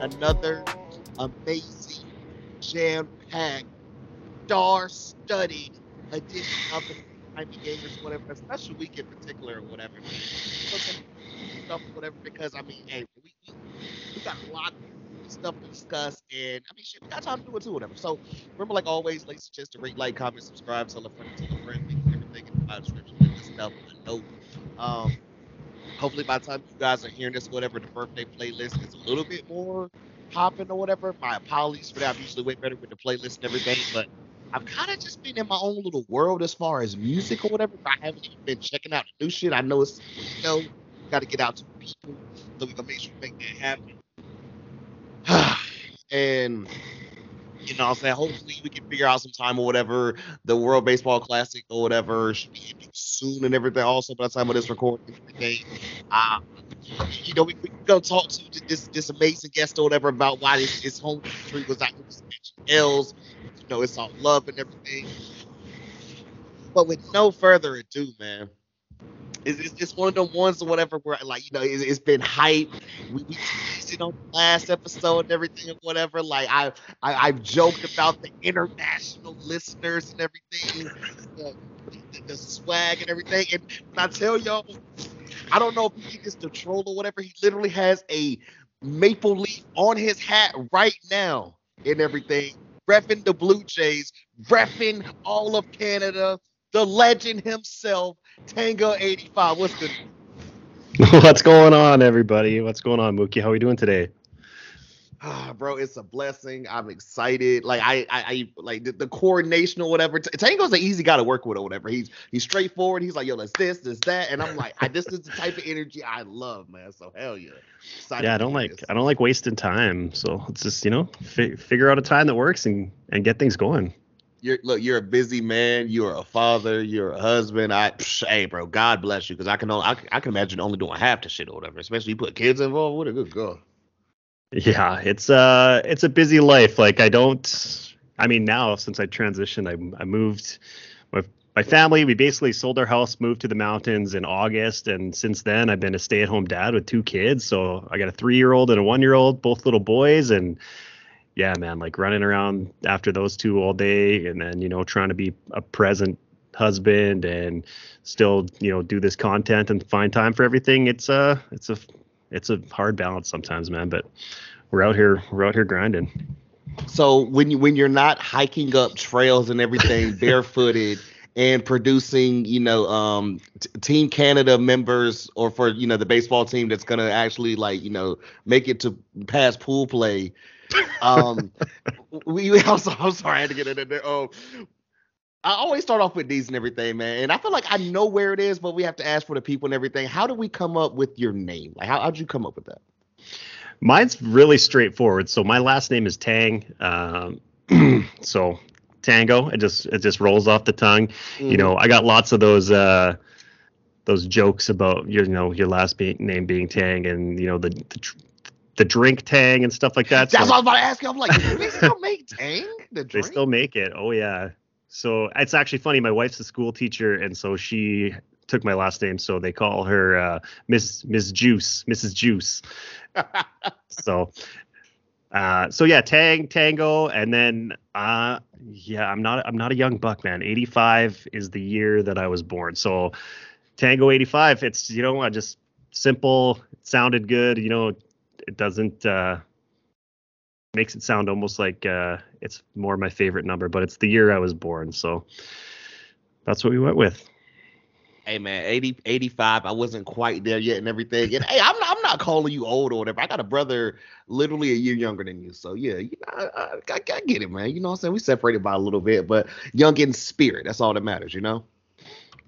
Another amazing, jam-packed, star-studded edition of the Sometimey Gamers, whatever, a special week in particular, or whatever. Stuff, whatever, because I mean, hey, we, we, got a lot of stuff to discuss, and I mean, shit, we got time to do it too, whatever. So remember, like always, ladies and gents, rate, like, comment, subscribe, tell a friend, tell a friend, everything in the description, let a note. Um, hopefully by the time you guys are hearing this, whatever the birthday playlist is a little bit more popping or whatever. My apologies for that. I'm usually way better with the playlist and everything, but I've kind of just been in my own little world as far as music or whatever. I haven't even been checking out the new shit. I know it's you know got to get out to people, so we gonna make sure we make that happen. and you know what I'm saying? Hopefully we can figure out some time or whatever. The World Baseball Classic or whatever should be soon and everything. Also, by the time of this recording, okay. You know, we, we gonna talk to this this amazing guest or whatever about why this, this home country was not L's. You know, it's all love and everything. But with no further ado, man, it's, it's, one of the ones or whatever where like you know it, it's been hype. We, we on the last episode and everything and whatever. Like I, I I've joked about the international listeners and everything, the, the, the swag and everything. And when I tell y'all, I don't know if he gets the troll or whatever. He literally has a maple leaf on his hat right now and everything. Reffing the Blue Jays, reffing all of Canada, the legend himself, Tango 85. What's good? What's going on, everybody? What's going on, Mooky? How are we doing today? Ah, bro, it's a blessing. I'm excited. Like I, I, I like the, the, coordination or whatever. Tango's an easy guy to work with or whatever. He's he's straightforward. He's like, yo, let's this, this, that, and I'm like, I, this is the type of energy I love, man. So hell yeah. Excited yeah, I don't like this. I don't like wasting time. So let's just you know fi- figure out a time that works and and get things going. You're look, you're a busy man. You're a father. You're a husband. I, psh, hey, bro, God bless you, because I can only, I, I can imagine only doing half the shit or whatever. Especially you put kids involved. What a good girl. Yeah, it's uh it's a busy life. Like I don't I mean now since I transitioned, I I moved with my family, we basically sold our house, moved to the mountains in August, and since then I've been a stay-at-home dad with two kids. So I got a three-year-old and a one-year-old, both little boys, and yeah, man, like running around after those two all day, and then you know trying to be a present husband and still you know do this content and find time for everything. It's a, it's a it's a hard balance sometimes, man. But we're out here, we're out here grinding. So when you when you're not hiking up trails and everything barefooted and producing, you know, um, t- Team Canada members or for you know the baseball team that's gonna actually like you know make it to pass pool play. Um, we also I'm sorry I had to get it in there. Oh, I always start off with these and everything, man. And I feel like I know where it is, but we have to ask for the people and everything. How did we come up with your name? Like, how did you come up with that? Mine's really straightforward. So my last name is Tang. Um, so Tango. It just it just rolls off the tongue. Mm. You know, I got lots of those uh, those jokes about your you know your last be- name being Tang and you know the, the the drink Tang and stuff like that. That's so, what I was about to ask you. I'm like, do they still make Tang? The drink? They still make it. Oh yeah. So it's actually funny. My wife's a school teacher, and so she took my last name, so they call her uh, Miss Miss Juice, Mrs. Juice. so, uh, so yeah, Tang Tango, and then uh, yeah, I'm not I'm not a young buck, man. 85 is the year that I was born, so Tango 85. It's you know, I just simple. It sounded good. You know, it doesn't. Uh, makes it sound almost like uh, it's more my favorite number, but it's the year I was born, so that's what we went with. Hey man, 80, 85. I wasn't quite there yet and everything. And hey, I'm not, I'm not calling you old or whatever. I got a brother literally a year younger than you. So yeah, you know, I, I, I get it, man. You know what I'm saying? We separated by a little bit, but young in spirit. That's all that matters, you know?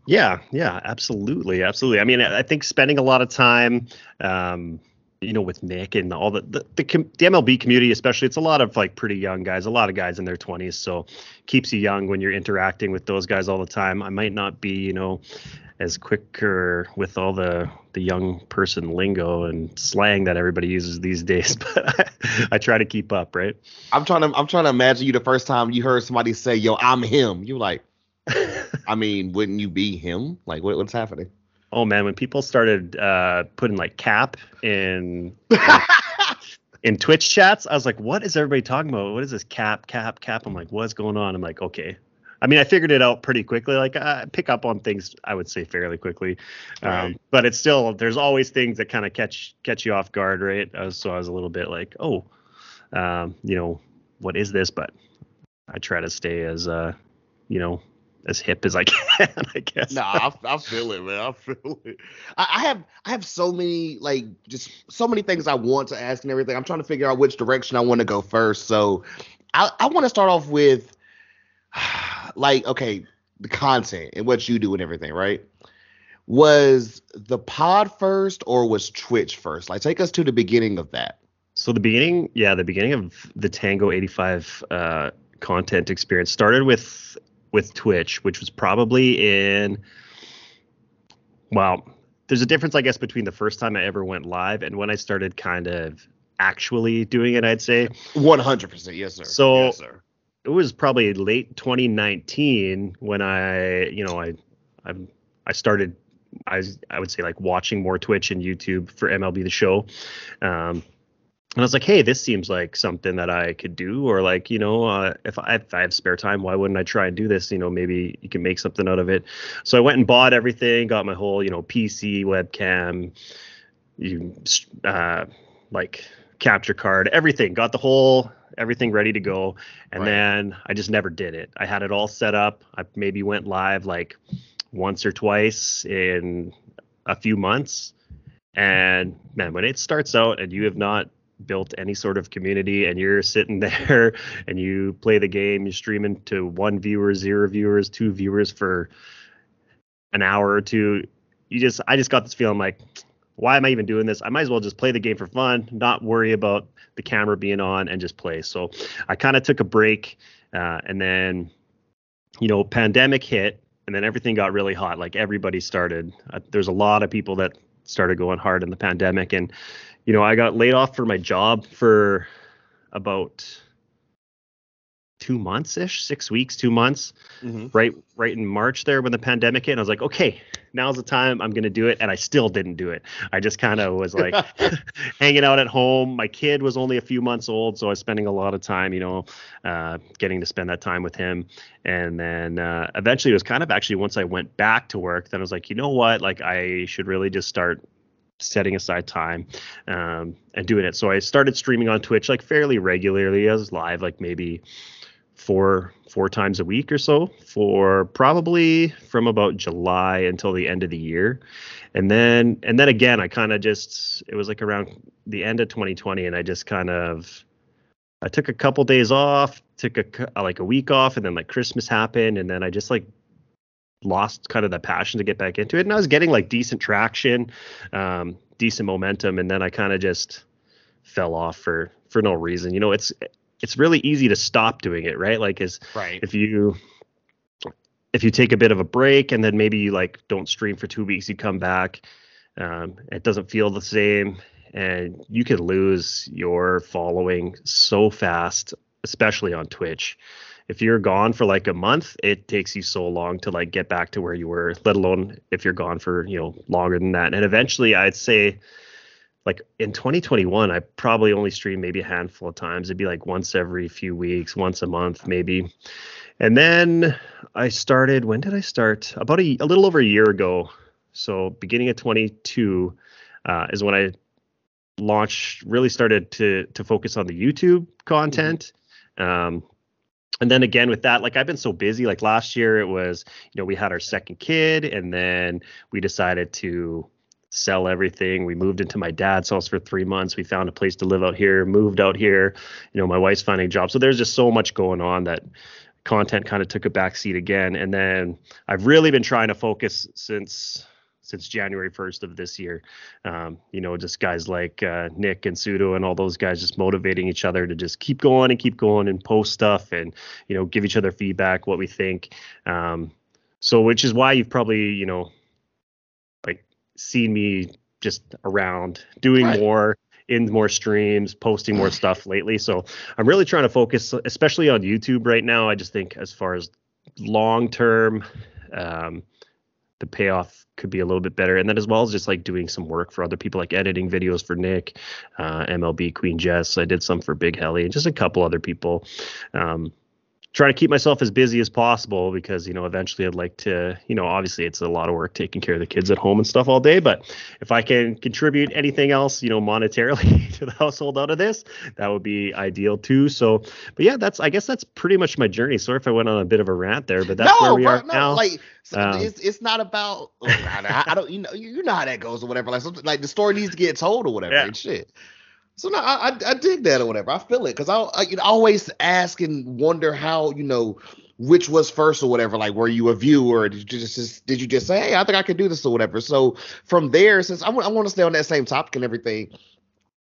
Yeah, yeah, absolutely, absolutely. I mean, I think spending a lot of time, um, you know, with Nick and all the the, the, the MLB community, especially, it's a lot of like pretty young guys, a lot of guys in their 20s. So keeps you young when you're interacting with those guys all the time. I might not be, you know, as quicker with all the the young person lingo and slang that everybody uses these days, but I, I try to keep up, right? I'm trying to I'm trying to imagine you the first time you heard somebody say, "Yo, I'm him." You're like, I mean, wouldn't you be him? Like, what, what's happening? Oh man, when people started uh, putting like cap in in Twitch chats, I was like, "What is everybody talking about? What is this cap, cap, cap?" I'm like, "What's going on?" I'm like, "Okay." I mean, I figured it out pretty quickly. Like, I pick up on things, I would say, fairly quickly. Um, Right. but it's still there's always things that kind of catch catch you off guard, right? Uh, so I was a little bit like, "Oh, um, you know, what is this?" But I try to stay as uh, you know, as hip as I can, I guess. Nah, I, I feel it, man. I feel it. I, I have I have so many like just so many things I want to ask and everything. I'm trying to figure out which direction I want to go first. So I, I want to start off with like okay, the content and what you do and everything, right? Was the pod first or was Twitch first? Like take us to the beginning of that. So the beginning, yeah, the beginning of the Tango 85 uh, content experience started with with Twitch, which was probably in. Well, there's a difference, I guess, between the first time I ever went live and when I started kind of actually doing it. I'd say 100%, yes sir. So- yes, sir. it was probably late 2019 when I, you know, I, I, I started. I I would say like watching more Twitch and YouTube for MLB the Show. Um, and I was like, hey, this seems like something that I could do, or like, you know, uh, if, I, if I have spare time, why wouldn't I try and do this? You know, maybe you can make something out of it. So I went and bought everything, got my whole, you know, PC, webcam, you, uh, like capture card, everything, got the whole everything ready to go, and Right. then I just never did it. I had it all set up. I maybe went live like once or twice in a few months, and man, when it starts out and you have not built any sort of community and you're sitting there and you play the game, you're streaming to one viewer, zero viewers, two viewers for an hour or two, you just I just got this feeling like why am I even doing this? I might as well just play the game for fun, not worry about the camera being on and just play. So I kind of took a break uh, and then you know pandemic hit and then everything got really hot like everybody started uh, there's a lot of people that started going hard in the pandemic and you know i got laid off for my job for about two months ish six weeks two months Mhm. right right in march there when the pandemic hit and i was like okay now's the time i'm going to do it and i still didn't do it. I just kind of was like hanging out at home. My kid was only a few months old so i was spending a lot of time you know uh, getting to spend that time with him. And then uh, eventually it was kind of actually once i went back to work then i was like you know what? Like i should really just start setting aside time um, and doing it so i started streaming on twitch like fairly regularly i was live like maybe four four times a week or so for probably from about July until the end of the year. And then and then again I kind of just it was like around the end of 2020 and I just kind of I took a couple days off, took a like a week off and then like Christmas happened and then I just like lost kind of the passion to get back into it and I was getting like decent traction, um decent momentum and then I kind of just fell off for for no reason. You know, it's it's really easy to stop doing it, right? Like is Right. if you if you take a bit of a break and then maybe you like don't stream for two weeks, you come back, um, it doesn't feel the same, and you can lose your following so fast, especially on Twitch. If you're gone for like a month, it takes you so long to like get back to where you were, let alone if you're gone for, you know, longer than that. And eventually I'd say like in 2021, I probably only streamed maybe a handful of times. It'd be like once every few weeks, once a month, maybe. And then I started. When did I start? About a, a little over a year ago. So beginning of 22 uh, is when I launched. Really started to to focus on the YouTube content. Um, and then again with that, like I've been so busy. Like last year, it was you know we had our second kid, and then we decided to sell everything. We moved into my dad's house for three months. We found a place to live out here, moved out here. You know, my wife's finding a job. So there's just so much going on that content kind of took a back seat again. And then I've really been trying to focus since since January 1st of this year. Um, you know, just guys like uh, Nick and Sudo and all those guys just motivating each other to just keep going and keep going and post stuff and, you know, give each other feedback, what we think. Um, so, which is why you've probably, you know, like seen me just around doing Right. more in more streams, posting more stuff lately. So I'm really trying to focus, especially on YouTube right now. I just think as far as long term, um, the payoff could be a little bit better. And then as well as just like doing some work for other people, like editing videos for Nick, uh, MLB Queen Jess. I did some for Big Helly and just a couple other people. Um, trying to keep myself as busy as possible because you know eventually I'd like to you know obviously it's a lot of work taking care of the kids at home and stuff all day but if I can contribute anything else you know monetarily to the household out of this that would be ideal too. So but yeah that's I guess that's pretty much my journey. Sorry if I went on a bit of a rant there but that's no, where we bro, are no, now. like um, it's, it's not about oh, I, I, don't you know you know how that goes or whatever like like the story needs to get told or whatever yeah. and shit so no, I, I, I dig that or whatever. I feel it because I, I you know, always ask and wonder how you know which was first or whatever. Like, were you a viewer? Did you just, did you just say, hey, I think I could do this or whatever? So from there, since I, w- I want to stay on that same topic and everything,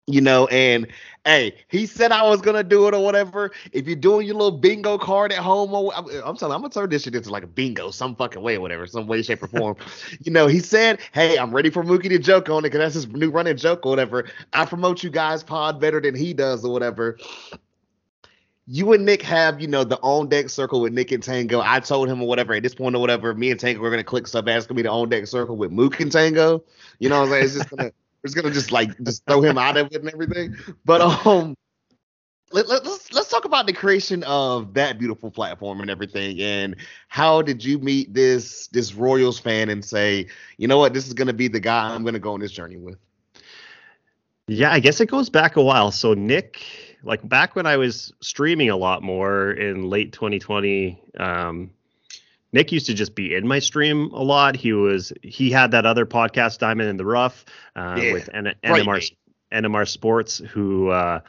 you know, and hey, he said I was gonna do it or whatever. If you're doing your little bingo card at home, or I'm, I'm telling, you, I'm gonna turn this shit into like a bingo, some fucking way, or whatever, some way, shape, or form. you know, he said, "Hey, I'm ready for Mooky to joke on it because that's his new running joke or whatever." I promote you guys pod better than he does or whatever. You and Nick have, you know, the on deck circle with Nick and Tango. I told him or whatever at this point or whatever. Me and Tango we're gonna click sub. That's me to the on deck circle with Mook and Tango. You know what I'm saying? It's just gonna we're gonna just like just throw him out of it and everything. But um, let, let, let's let's talk about the creation of that beautiful platform and everything. And how did you meet this this Royals fan and say, you know what, this is gonna be the guy I'm gonna go on this journey with? Yeah, I guess it goes back a while. So Nick, like back when I was streaming a lot more in late 2020, um, Nick used to just be in my stream a lot. He was he had that other podcast, Diamond in the Rough, uh, yeah, with N- NMR NMR Sports, who uh,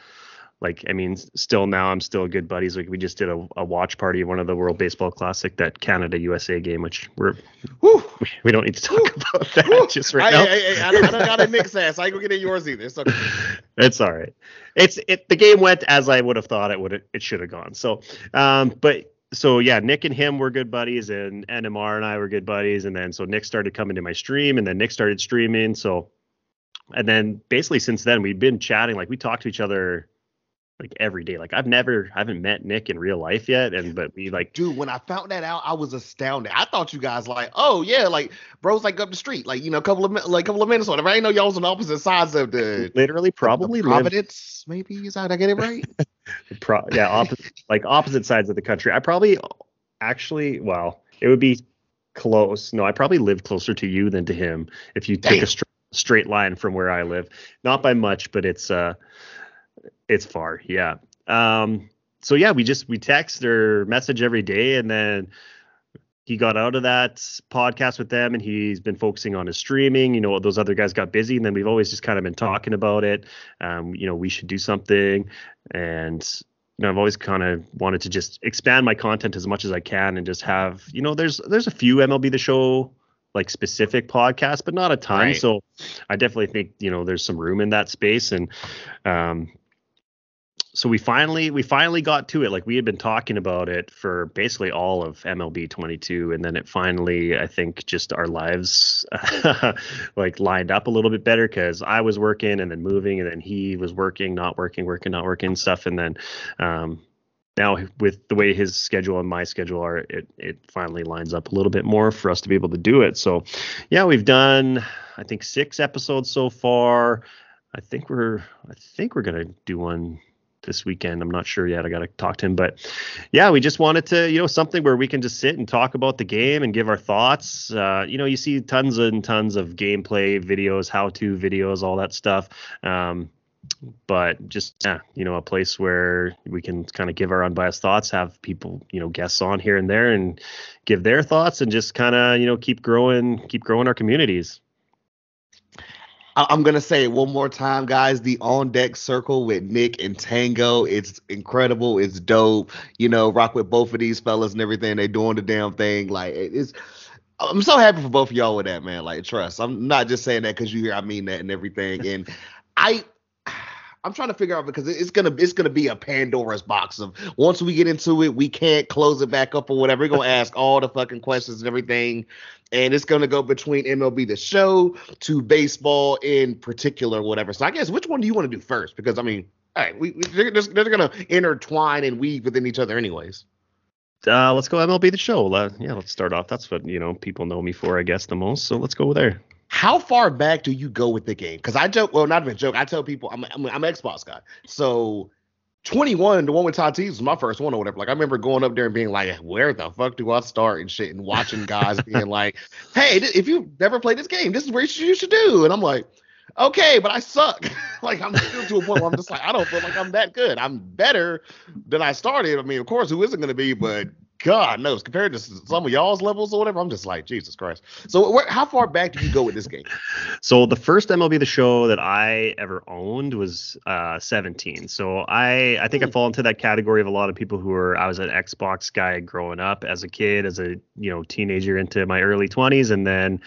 like I mean, still now I'm still good buddies. Like we just did a, a watch party of one of the World Baseball Classic, that Canada USA game, which we're we, we, don't need to talk Woo. about that Woo. just right I, now. I, I, I, don't, I don't got a Nick's ass. I ain't gonna get in yours either. It's okay. it's all right. It's it. The game went as I would have thought it would. It should have gone. So, um, but so yeah, Nick and him were good buddies, and NMR and I were good buddies, and then so Nick started coming to my stream, and then Nick started streaming. So, and then basically since then we've been chatting, like we talk to each other like every day. Like I've never, I haven't met Nick in real life yet, and but we like, dude, when I found that out, I was astounded. I thought you guys like, oh yeah, like bros like up the street, like you know, a couple of like a couple of minutes or whatever. I didn't know y'all was on opposite sides of the literally probably the Providence, live, maybe is that I get it right? Pro, yeah, opposite, like opposite sides of the country. I probably actually, well, it would be close. No, I probably live closer to you than to him if you take Damn. a straight straight line from where I live. Not by much, but it's uh it's far, yeah. Um, so yeah, we just we text or message every day, and then he got out of that podcast with them, and he's been focusing on his streaming. You know, those other guys got busy, and then we've always just kind of been talking about it. Um, you know, we should do something, and you know, I've always kind of wanted to just expand my content as much as I can, and just have you know, there's there's a few MLB the Show like specific podcasts, but not a ton. Right. So I definitely think you know there's some room in that space, and um, so we finally we finally got to it. Like we had been talking about it for basically all of MLB 22 and then it finally I think just our lives like lined up a little bit better cuz I was working and then moving and then he was working not working working not working stuff. And then um now with the way his schedule and my schedule are it it finally lines up a little bit more for us to be able to do it. So yeah we've done I think 6 episodes so far. I think we're I think we're to do one this weekend. I'm not sure yet. I got to talk to him, but yeah, we just wanted to, you know, something where we can just sit and talk about the game and give our thoughts. Uh, you know, you see tons and tons of gameplay videos, how-to videos, all that stuff. Um, but just yeah, you know, a place where we can kind of give our unbiased thoughts, have people, you know, guests on here and there, and give their thoughts, and just kind of, you know, keep growing, keep growing our communities. I'm gonna say it one more time, guys. The on deck circle with Nick and Tango. It's incredible. It's dope. You know, rock with both of these fellas and everything. They doing the damn thing. Like it's. I'm so happy for both of y'all with that, man. Like trust. I'm not just saying that because you hear I mean that and everything. And I I'm trying to figure out because it's gonna it's gonna be a Pandora's box of once we get into it, we can't close it back up or whatever. We're gonna ask all the fucking questions and everything, and it's gonna go between MLB the show to baseball in particular, whatever. So I guess which one do you want to do first? Because I mean, all right, we, they're, they're gonna intertwine and weave within each other anyways. Uh, let's go MLB the show. Uh, yeah, let's start off. That's what you know people know me for, I guess, the most. So let's go there. How far back do you go with the game? Because I joke, well, not even joke. I tell people I'm I'm, I'm an Xbox guy. So 21, the one with Tatis was my first one or whatever. Like I remember going up there and being like, "Where the fuck do I start?" and shit, and watching guys being like, "Hey, if you've never played this game, this is where you should do." And I'm like, "Okay, but I suck." like I'm still to a point where I'm just like, I don't feel like I'm that good. I'm better than I started. I mean, of course, who isn't going to be? But God knows, compared to some of y'all's levels or whatever, I'm just like Jesus Christ. So, where, how far back do you go with this game? So, the first MLB The Show that I ever owned was uh, 17. So, I I think I hmm. fall into that category of a lot of people who are. I was an Xbox guy growing up as a kid, as a you know teenager into my early 20s, and then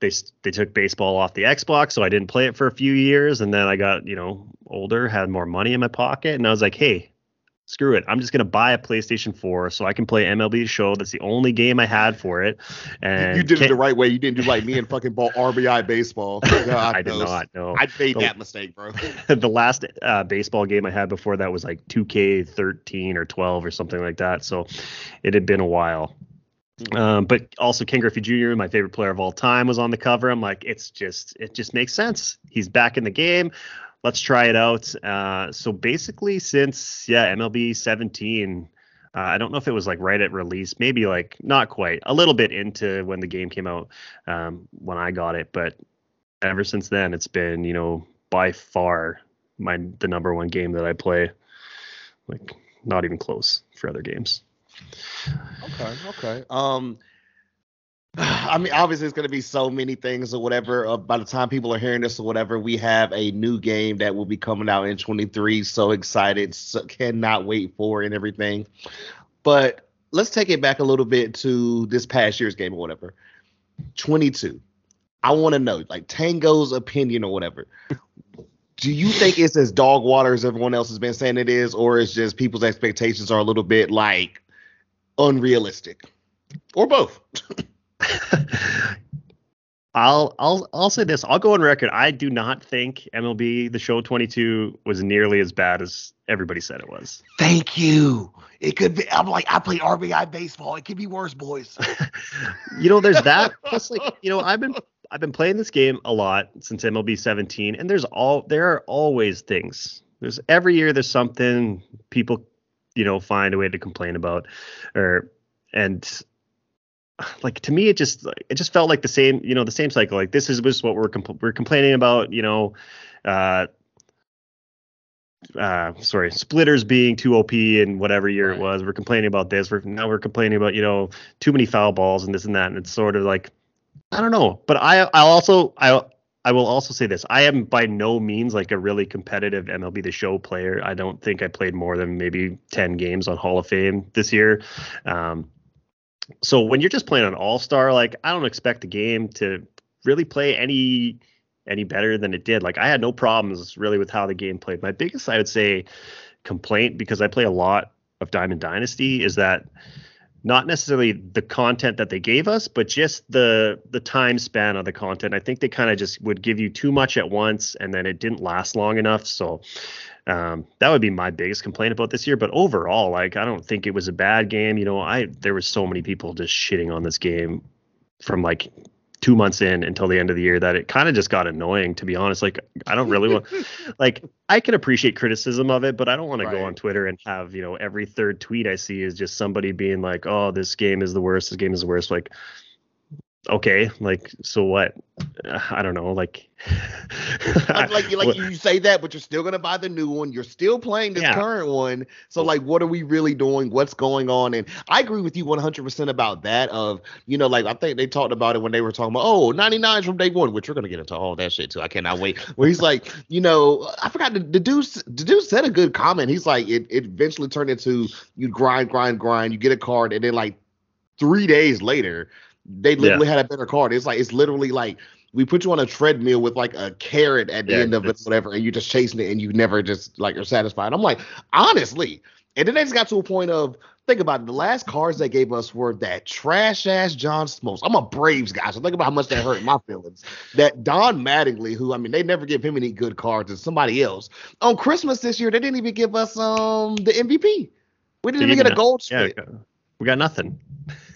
they they took baseball off the Xbox, so I didn't play it for a few years, and then I got you know older, had more money in my pocket, and I was like, hey, screw it. I'm just gonna buy a PlayStation 4 so I can play MLB Show. That's the only game I had for it. And you did it the right way. You didn't do like me and fucking ball RBI baseball. God I did not. No, I made the, that mistake, bro. the last uh, baseball game I had before that was like 2K13 or 12 or something like that. So it had been a while. Mm-hmm. Um, but also Ken Griffey Jr., my favorite player of all time, was on the cover. I'm like, it's just, it just makes sense. He's back in the game let's try it out. Uh, so basically, since yeah, MLB 17, uh, I don't know if it was like right at release, maybe like not quite, a little bit into when the game came out um, when I got it, but ever since then, it's been you know by far my the number one game that I play. Like not even close for other games. Okay, okay. Um, I mean, obviously, it's going to be so many things or whatever. Uh, by the time people are hearing this or whatever, we have a new game that will be coming out in 23. So excited, so cannot wait for and everything. But let's take it back a little bit to this past year's game or whatever. 22. I want to know, like Tango's opinion or whatever. Do you think it's as dog water as everyone else has been saying it is, or is just people's expectations are a little bit like unrealistic, or both? I'll I'll I'll say this. I'll go on record. I do not think MLB The Show 22 was nearly as bad as everybody said it was. Thank you. It could be. I'm like I play RBI baseball. It could be worse, boys. you know, there's that. Plus, like you know, I've been I've been playing this game a lot since MLB 17, and there's all there are always things. There's every year there's something people you know find a way to complain about, or and like to me it just it just felt like the same you know the same cycle like this is just what we're compl- we're complaining about you know uh uh sorry splitters being too op in whatever year right. it was we're complaining about this we're now we're complaining about you know too many foul balls and this and that and it's sort of like i don't know but i i'll also i I will also say this. I am by no means like a really competitive MLB the show player. I don't think I played more than maybe 10 games on Hall of Fame this year. Um, so when you're just playing an all star, like I don't expect the game to really play any any better than it did. Like I had no problems really with how the game played. My biggest, I would say, complaint because I play a lot of Diamond Dynasty is that not necessarily the content that they gave us, but just the the time span of the content. I think they kind of just would give you too much at once, and then it didn't last long enough. So um, that would be my biggest complaint about this year. But overall, like I don't think it was a bad game. You know, I there were so many people just shitting on this game from like two months in until the end of the year that it kind of just got annoying to be honest like i don't really want like i can appreciate criticism of it but i don't want right. to go on twitter and have you know every third tweet i see is just somebody being like oh this game is the worst this game is the worst like okay like so what? Uh, I don't know like like like you say that but you're still gonna buy the new one. You're still playing this yeah. current one. So like what are we really doing? What's going on? And i agree with you 100% about that of you know like i think they talked about it when they were talking about oh 99 from day one which we're gonna get into all that shit too. I cannot wait. Where he's like you know i forgot the, the dude the dude said a good comment. He's like it, it eventually turned into you grind grind grind. You get a card and then like three days later they literally yeah. had a better card. It's like it's literally like we put you on a treadmill with like a carrot at the yeah, end of it, whatever, and you're just chasing it and you never just like are satisfied. I'm like, honestly. And then they just got to a point of think about it. The last cards they gave us were that trash ass John Smoltz. I'm a Braves guy, so think about how much that hurt my feelings. That Don Mattingly, who I mean, they never give him any good cards, and somebody else. On Christmas this year, they didn't even give us um the MVP. We didn't even get a gold yeah, we got nothing.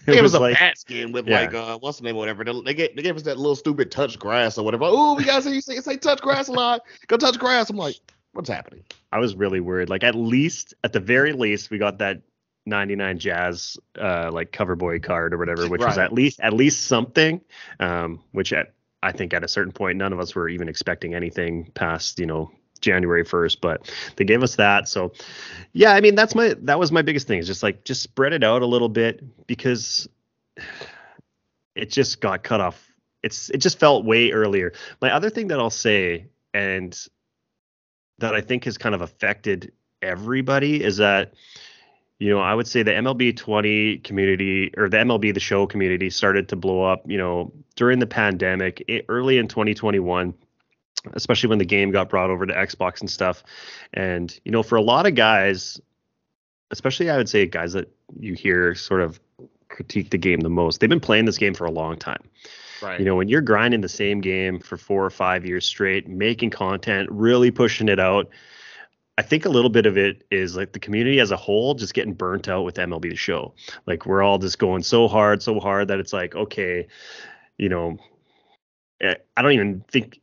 It, it was, was, a like, bat skin with yeah. like uh what's the name or whatever. They get they gave us that little stupid touch grass or whatever. Oh, we gotta say say, say touch grass a lot. Go touch grass. I'm like, what's happening? I was really worried. Like at least at the very least we got that 99 Jazz uh like cover boy card or whatever which right. was at least at least something um which at I think at a certain point none of us were even expecting anything past you know January 1st, but they gave us that. So yeah, I mean that's my that was my biggest thing is just like just spread it out a little bit because it just got cut off. It's it just felt way earlier. My other thing that I'll say and that I think has kind of affected everybody is that you know, I would say the MLB 20 community or the MLB the show community started to blow up, you know, during the pandemic, early in 2021 especially when the game got brought over to Xbox and stuff. And you know, for a lot of guys, especially I would say guys that you hear sort of critique the game the most, they've been playing this game for a long time. Right. You know, when you're grinding the same game for four or five years straight, making content, really pushing it out. I think a little bit of it is like the community as a whole just getting burnt out with MLB the show. Like we're all just going so hard, so hard that it's like, okay, you know, eh, I don't even think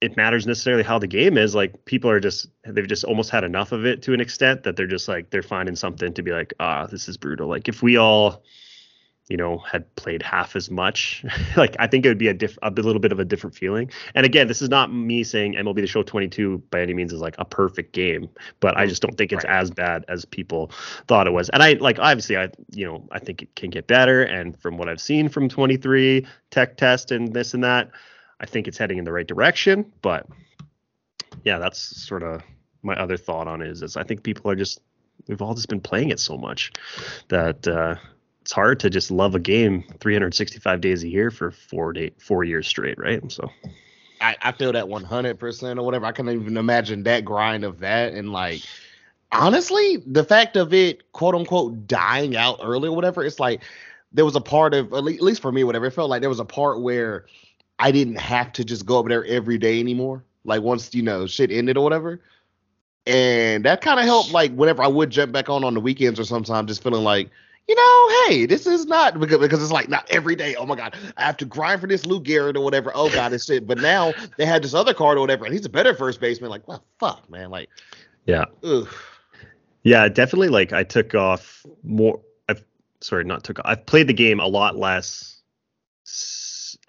it matters necessarily how the game is. Like people are just they've just almost had enough of it to an extent that they're just like they're finding something to be like, ah, this is brutal. Like if we all, you know, had played half as much, like I think it would be a diff a little bit of a different feeling. And again, this is not me saying MLB the Show 22 by any means is like a perfect game, but I just don't think it's right. as bad as people thought it was. And I like obviously I you know I think it can get better. And from what I've seen from 23 tech test and this and that I think it's heading in the right direction. But yeah, that's sort of my other thought on is, is I think people are just we've all just been playing it so much that uh, it's hard to just love a game 365 days a year for four day four years straight, right? So I, I feel that 100 percent or whatever. I can't even imagine that grind of that and like honestly, the fact of it quote unquote dying out early or whatever, it's like there was a part of at least for me, whatever. It felt like there was a part where I didn't have to just go over there every day anymore. Like once you know shit ended or whatever, and that kind of helped. Like whenever I would jump back on on the weekends or sometimes, just feeling like you know, hey, this is not because, because it's like not every day. Oh my god, I have to grind for this Lou Gehrig or whatever. Oh god, it's shit. But now they had this other card or whatever, and he's a better first baseman. Like, well, fuck, man. Like, yeah, ugh. yeah, definitely. Like, I took off more. I've sorry, not took. I've played the game a lot less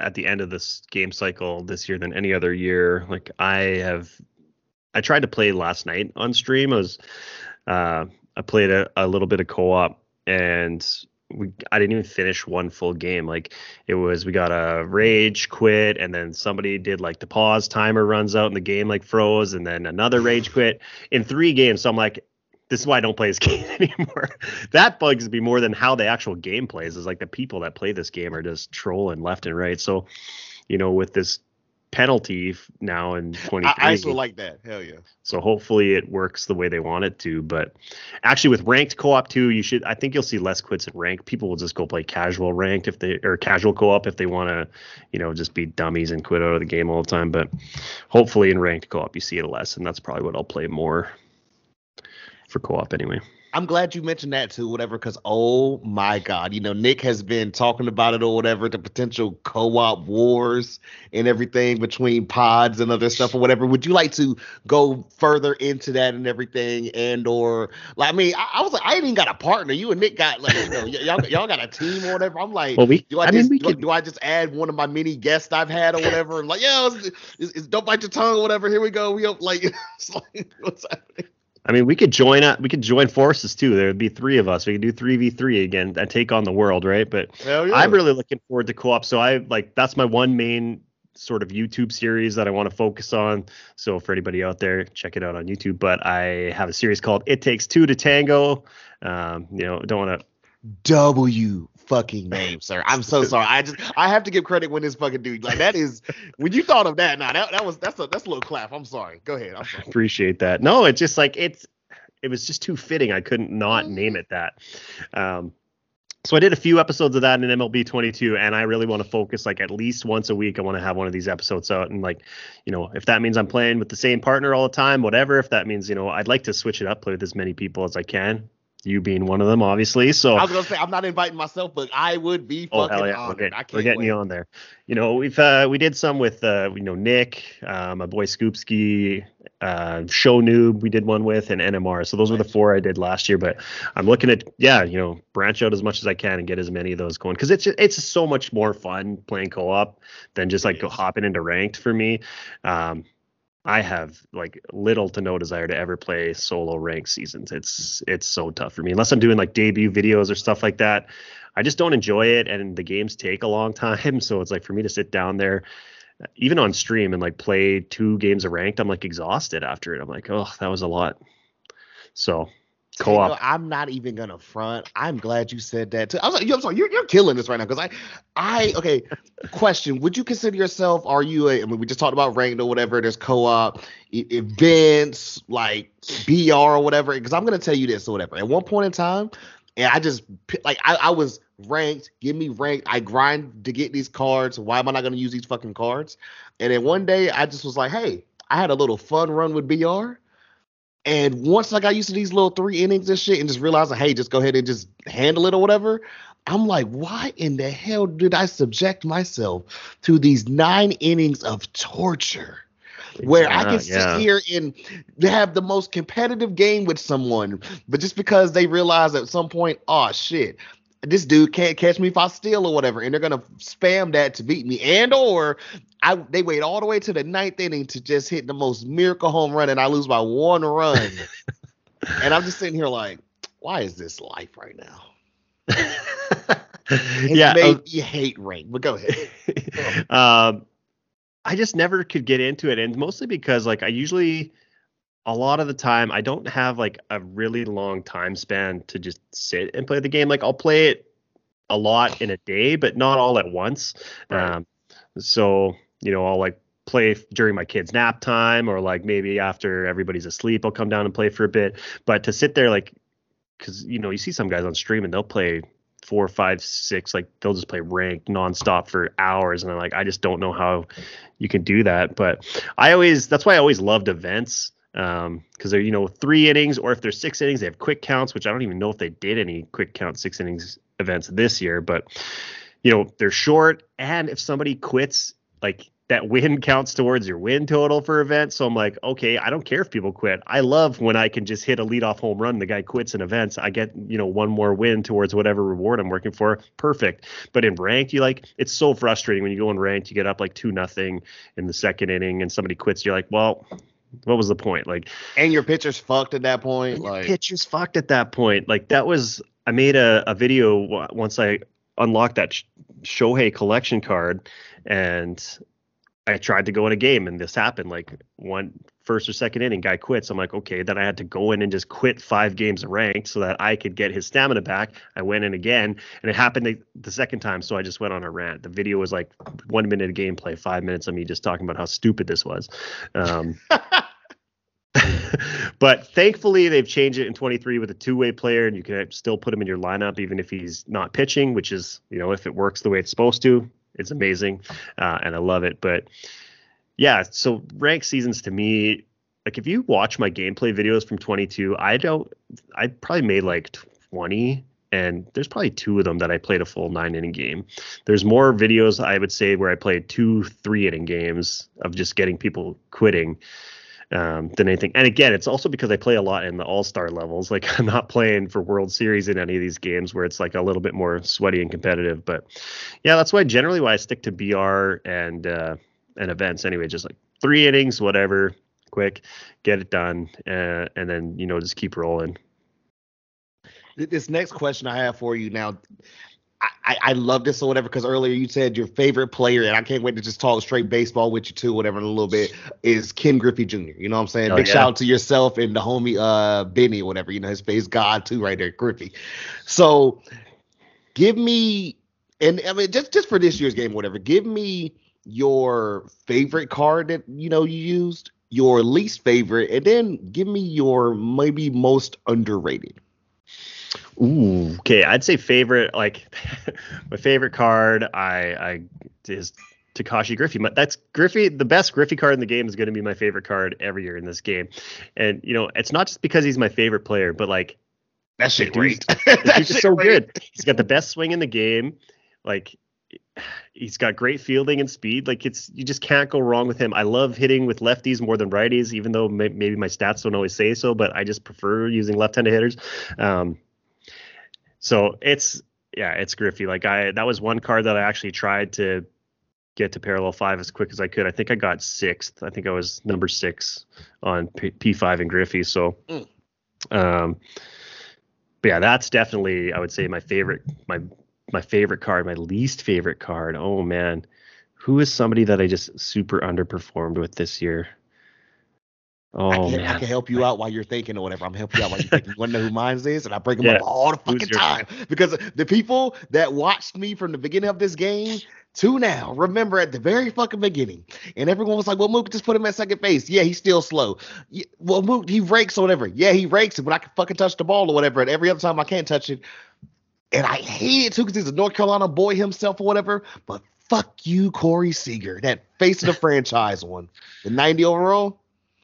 at the end of this game cycle this year than any other year. Like I have, I tried to play last night on stream. I was, uh, I played a, a little bit of co-op and we I didn't even finish one full game. Like it was we got a rage quit and then somebody did like the pause timer runs out and the game like froze and then another rage quit in three games. So I'm like this is why I don't play this game anymore. that bugs me more than how the actual game plays. Is like the people that play this game are just trolling left and right. So, you know, with this penalty now in 23. I, I still like that. Hell yeah. So hopefully it works the way they want it to. But actually with ranked co-op too, you should I think you'll see less quits in ranked. People will just go play casual ranked if they or casual co-op if they want to, you know, just be dummies and quit out of the game all the time. But hopefully in ranked co-op you see it less, and that's probably what I'll play more for co-op anyway. I'm glad you mentioned that too, whatever, because oh my god, you know, Nick has been talking about it or whatever, the potential co-op wars and everything between pods and other stuff or whatever. Would you like to go further into that and everything? And or like I mean, I, I was like, I ain't even got a partner. You and Nick got like, you know, y- y'all y'all got a team or whatever. I'm like, well, we, do I, I just mean, do, could, do, I just add one of my many guests I've had or whatever? And like, yeah, it's, it's, it's, don't bite your tongue or whatever. Here we go. We like, like what's happening? I mean, we could join up. We could join forces too. There would be three of us. We could do three v three again and take on the world, right? But yeah. I'm really looking forward to co-op. So I like that's my one main sort of YouTube series that I want to focus on. So for anybody out there, check it out on YouTube. But I have a series called "It Takes Two to Tango." Um, you know, don't want to W fucking name, sir. I'm so sorry. I just I have to give credit when this fucking dude like that is when you thought of that. Nah, that, that was that's a that's a little clap. I'm sorry. Go ahead. I'm sorry. Appreciate that. No, it's just like it's it was just too fitting. I couldn't not mm-hmm. name it that. Um, so I did a few episodes of that in MLB 22, and I really want to focus like at least once a week. I want to have one of these episodes out, and like, you know, if that means I'm playing with the same partner all the time, whatever. If that means, you know, I'd like to switch it up, play with as many people as I can you being one of them, obviously. So I was gonna say I'm not inviting myself, but I would be Oh fucking yeah, honored. we're getting, I can't we're getting wait. you on there. You know, we've uh, we did some with uh, you know Nick, uh, my boy Scoopski, uh, Show Noob. We did one with and NMR. So those were the four I did last year. But I'm looking at yeah, you know, branch out as much as I can and get as many of those going because it's it's so much more fun playing co-op than just like It go is. hopping into ranked for me. Um, I have like little to no desire to ever play solo rank seasons. It's it's so tough for me unless I'm doing like debut videos or stuff like that. I just don't enjoy it, and the games take a long time. So it's like for me to sit down there, even on stream and like play two games of ranked, I'm like exhausted after it. I'm like, oh, that was a lot. So You co-op. know, I'm not even gonna front. I'm glad you said that too. I was like, I'm sorry, you're, you're killing this right now because I, I okay. question: Would you consider yourself? Are you a? I mean, we just talked about ranked or whatever. There's co-op e- events like BR or whatever. Because I'm gonna tell you this or whatever. At one point in time, and I just like I, I was ranked. Give me ranked. I grind to get these cards. Why am I not gonna use these fucking cards? And then one day I just was like, hey, I had a little fun run with BR. And once I got used to these little three innings and shit, and just realized, like, hey, just go ahead and just handle it or whatever, I'm like, why in the hell did I subject myself to these nine innings of torture? Where I can sit Yeah. here and have the most competitive game with someone, but just because they realize at some point, oh shit, this dude can't catch me if I steal or whatever, and they're gonna spam that to beat me, and or I they wait all the way to the ninth inning to just hit the most miracle home run, and I lose by one run, and I'm just sitting here like, why is this life right now? Yeah. made uh, me hate rain, But go ahead. um, I just never could get into it, and mostly because like I usually, a lot of the time, I don't have like a really long time span to just sit and play the game. Like I'll play it a lot in a day, but not all at once. Right. Um, so you know, I'll like play during my kids' nap time, or like maybe after everybody's asleep, I'll come down and play for a bit. But to sit there like, because you know, you see some guys on stream and they'll play four, five, six, like they'll just play ranked nonstop for hours. And I'm like, I just don't know how you can do that. But I always, that's why I always loved events. Um, because they're, you know, three innings, or if they're six innings, they have quick counts, which I don't even know if they did any quick count six innings events this year, but you know, they're short. And if somebody quits, like that win counts towards your win total for events. So I'm like, okay, I don't care if people quit. I love when I can just hit a leadoff home run. The guy quits in events. I get, you know, one more win towards whatever reward I'm working for. Perfect. But in ranked, you like, it's so frustrating when you go in ranked, you get up like two nothing in the second inning and somebody quits. You're like, well, what was the point? Like, And your pitcher's fucked at that point. Like, pitcher's fucked at that point. Like that was I made a, a video w- once I unlocked that Sh- Shohei collection card, and I tried to go in a game, and this happened. Like one first or second inning, guy quits. I'm like, okay, then I had to go in and just quit five games of ranked so that I could get his stamina back. I went in again, and it happened the, the second time, so I just went on a rant. The video was like one minute of gameplay, five minutes of me just talking about how stupid this was. Um, but thankfully they've changed it in 23 with a two-way player and you can still put him in your lineup even if he's not pitching which is you know if it works the way it's supposed to it's amazing uh, and i love it but yeah so rank seasons to me like if you watch my gameplay videos from 22 i don't i probably made like 20 and there's probably two of them that i played a full nine inning game there's more videos i would say where i played two three inning games of just getting people quitting um, than anything. And again, it's also because I play a lot in the All Star levels. Like I'm not playing for World Series in any of these games where it's like a little bit more sweaty and competitive. But yeah, that's why generally why I stick to BR and uh, and events anyway. Just like three innings, whatever, quick, get it done, uh, and then you know just keep rolling. this next question I have for you now, I, I, love this or whatever because earlier you said your favorite player, and I can't wait to just talk straight baseball with you too, whatever, in a little bit, is Ken Griffey Jr. You know what I'm saying? Hell Big yeah. shout out to yourself and the homie uh Benny or whatever, you know, his face God too, right there, Griffey. So give me and I mean just just for this year's game, whatever, give me your favorite card that you know you used, your least favorite, and then give me your maybe most underrated. Ooh, okay. I'd say favorite, like my favorite card. I I is Takashi Griffey. But That's Griffey. The best Griffey card in the game is going to be my favorite card every year in this game. And you know, it's not just because he's my favorite player, but like That shit great. That dude's so good. He's got the best swing in the game. Like he's got great fielding and speed. Like it's you just can't go wrong with him. I love hitting with lefties more than righties, even though may, maybe my stats don't always say so. But I just prefer using left-handed hitters. Um, so it's yeah, it's Griffey. Like I that was one card that I actually tried to get to parallel five as quick as I could. I think I got sixth. I think I was number six on P five and Griffey. So, mm. um, but yeah, that's definitely I would say my favorite my my favorite card, my least favorite card. Oh man, who is somebody that I just super underperformed with this year? Oh I can, man. I can help you out while you're thinking or whatever. I'm helping you out while you're thinking. You want to know who mine is? And I break them yeah. up all the fucking time because the people that watched me from the beginning of this game to now remember at the very fucking beginning, and everyone was like, "Well, Mook just put him at second base. Yeah, he's still slow. Yeah, well, Mook he rakes or whatever. Yeah, he rakes it, but I can fucking touch the ball or whatever. And every other time I can't touch it, and I hate it too because he's a North Carolina boy himself or whatever. But fuck you, Corey Seager, that face of the franchise one, the 90 overall.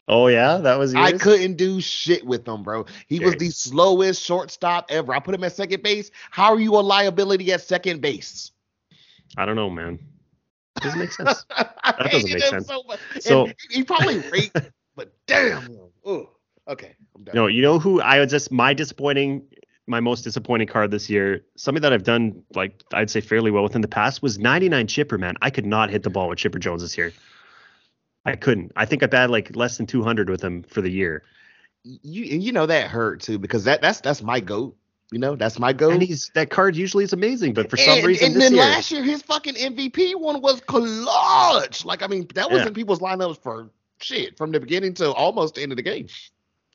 Oh yeah, that was. Yours? I couldn't do shit with him, bro. He was the slowest shortstop ever. I put him at second base. How are you a liability at second base? I don't know, man. It doesn't make sense. that doesn't make sense. So, so he probably rate, but damn. Ooh. Okay. No, you know who I was just my disappointing my most disappointing card this year, something that I've done like I'd say fairly well within the past was 99 chipper, man. I could not hit the ball with Chipper Jones this year. I couldn't. I think I batted like less than 200 with him for the year. You you know that hurt too because that that's that's my goat. You know that's my goat. And he's that card usually is amazing, but for some and, reason, and then year, last year his fucking MVP one was collage. Like I mean, that was yeah. in people's lineups for shit from the beginning to almost the end of the game.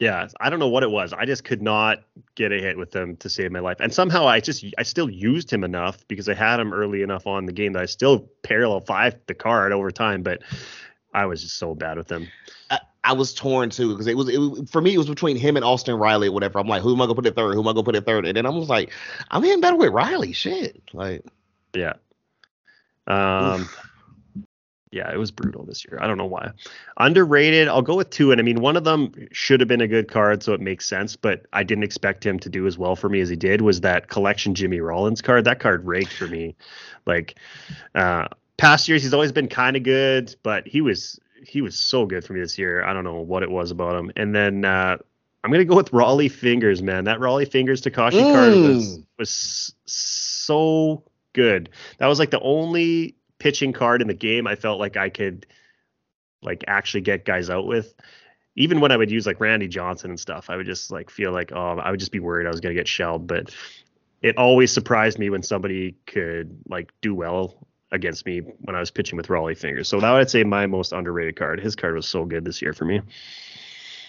Yeah, I don't know what it was. I just could not get a hit with him to save my life. And somehow I just I still used him enough because I had him early enough on the game that I still parallel five the card over time, but I was just so bad with him. I, I was torn too because it was, it for me it was between him and Austin Riley or whatever. I'm like, who am I gonna put at third? Who am I gonna put at third? And then I was like, I'm even better with Riley. Shit, like yeah. Um. Oof yeah, it was brutal this year. I don't know why. Underrated, I'll go with two. And I mean, one of them should have been a good card, so it makes sense, but I didn't expect him to do as well for me as he did. Was that collection Jimmy Rollins card? That card raked for me. Like uh past years, he's always been kind of good, but he was he was so good for me this year. I don't know what it was about him. And then uh I'm gonna go with Rollie Fingers, man. That Rollie Fingers Takashi mm. card was was so good. That was like the only pitching card in the game I felt like I could like actually get guys out with. Even when I would use like Randy Johnson and stuff, I would just like feel like oh I would just be worried I was gonna get shelled. But it always surprised me when somebody could like do well against me when I was pitching with Rollie Fingers. So that would say my most underrated card. His card was so good this year for me.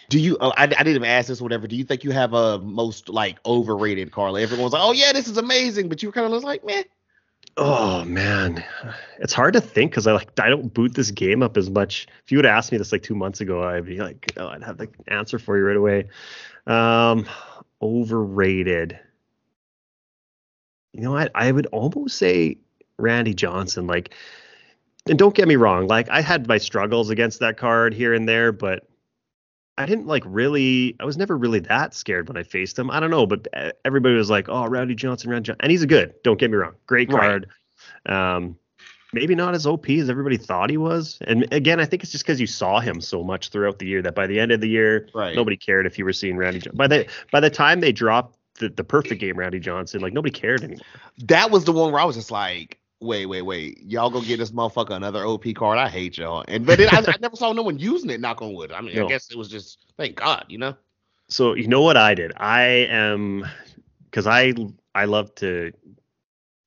Do you? Oh, I, I didn't even ask this. Whatever. Do you think you have a most like overrated card? Like everyone's like, oh yeah, this is amazing, but you were kind of like, man, Oh man, it's hard to think because I like I don't boot this game up as much. If you would ask me this like two months ago, I'd be like, oh, I'd have the answer for you right away. Um, overrated. You know what? I would almost say Randy Johnson. Like, and don't get me wrong, like I had my struggles against that card here and there, but I didn't like really. I was never really that scared when I faced him. I don't know, but everybody was like, "Oh, Rowdy Johnson, Randy Johnson," and he's a good. Don't get me wrong, great card. Right. Um, maybe not as OP as everybody thought he was. And again, I think it's just because you saw him so much throughout the year that by the end of the year, right. nobody cared if you were seeing Randy. Johnson. By the by the time they dropped the, the perfect game, Randy Johnson, like nobody cared anymore. That was the one where I was just like, wait, wait, wait. Y'all go get this motherfucker another OP card. I hate y'all. And but then I, I, never saw no one using it. Knock on wood. I mean, no. I guess it was just thank God, you know. So you know what I did? I am because I I love to.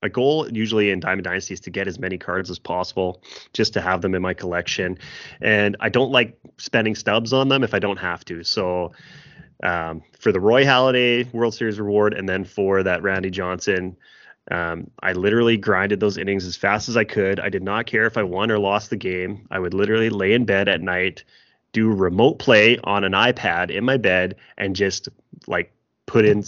My goal usually in Diamond Dynasty is to get as many cards as possible, just to have them in my collection. And I don't like spending stubs on them if I don't have to. So um, for the Roy Halladay World Series reward, and then for that Randy Johnson um, I literally grinded those innings as fast as I could. I did not care if I won or lost the game. I would literally lay in bed at night, do remote play on an iPad in my bed, and just like put in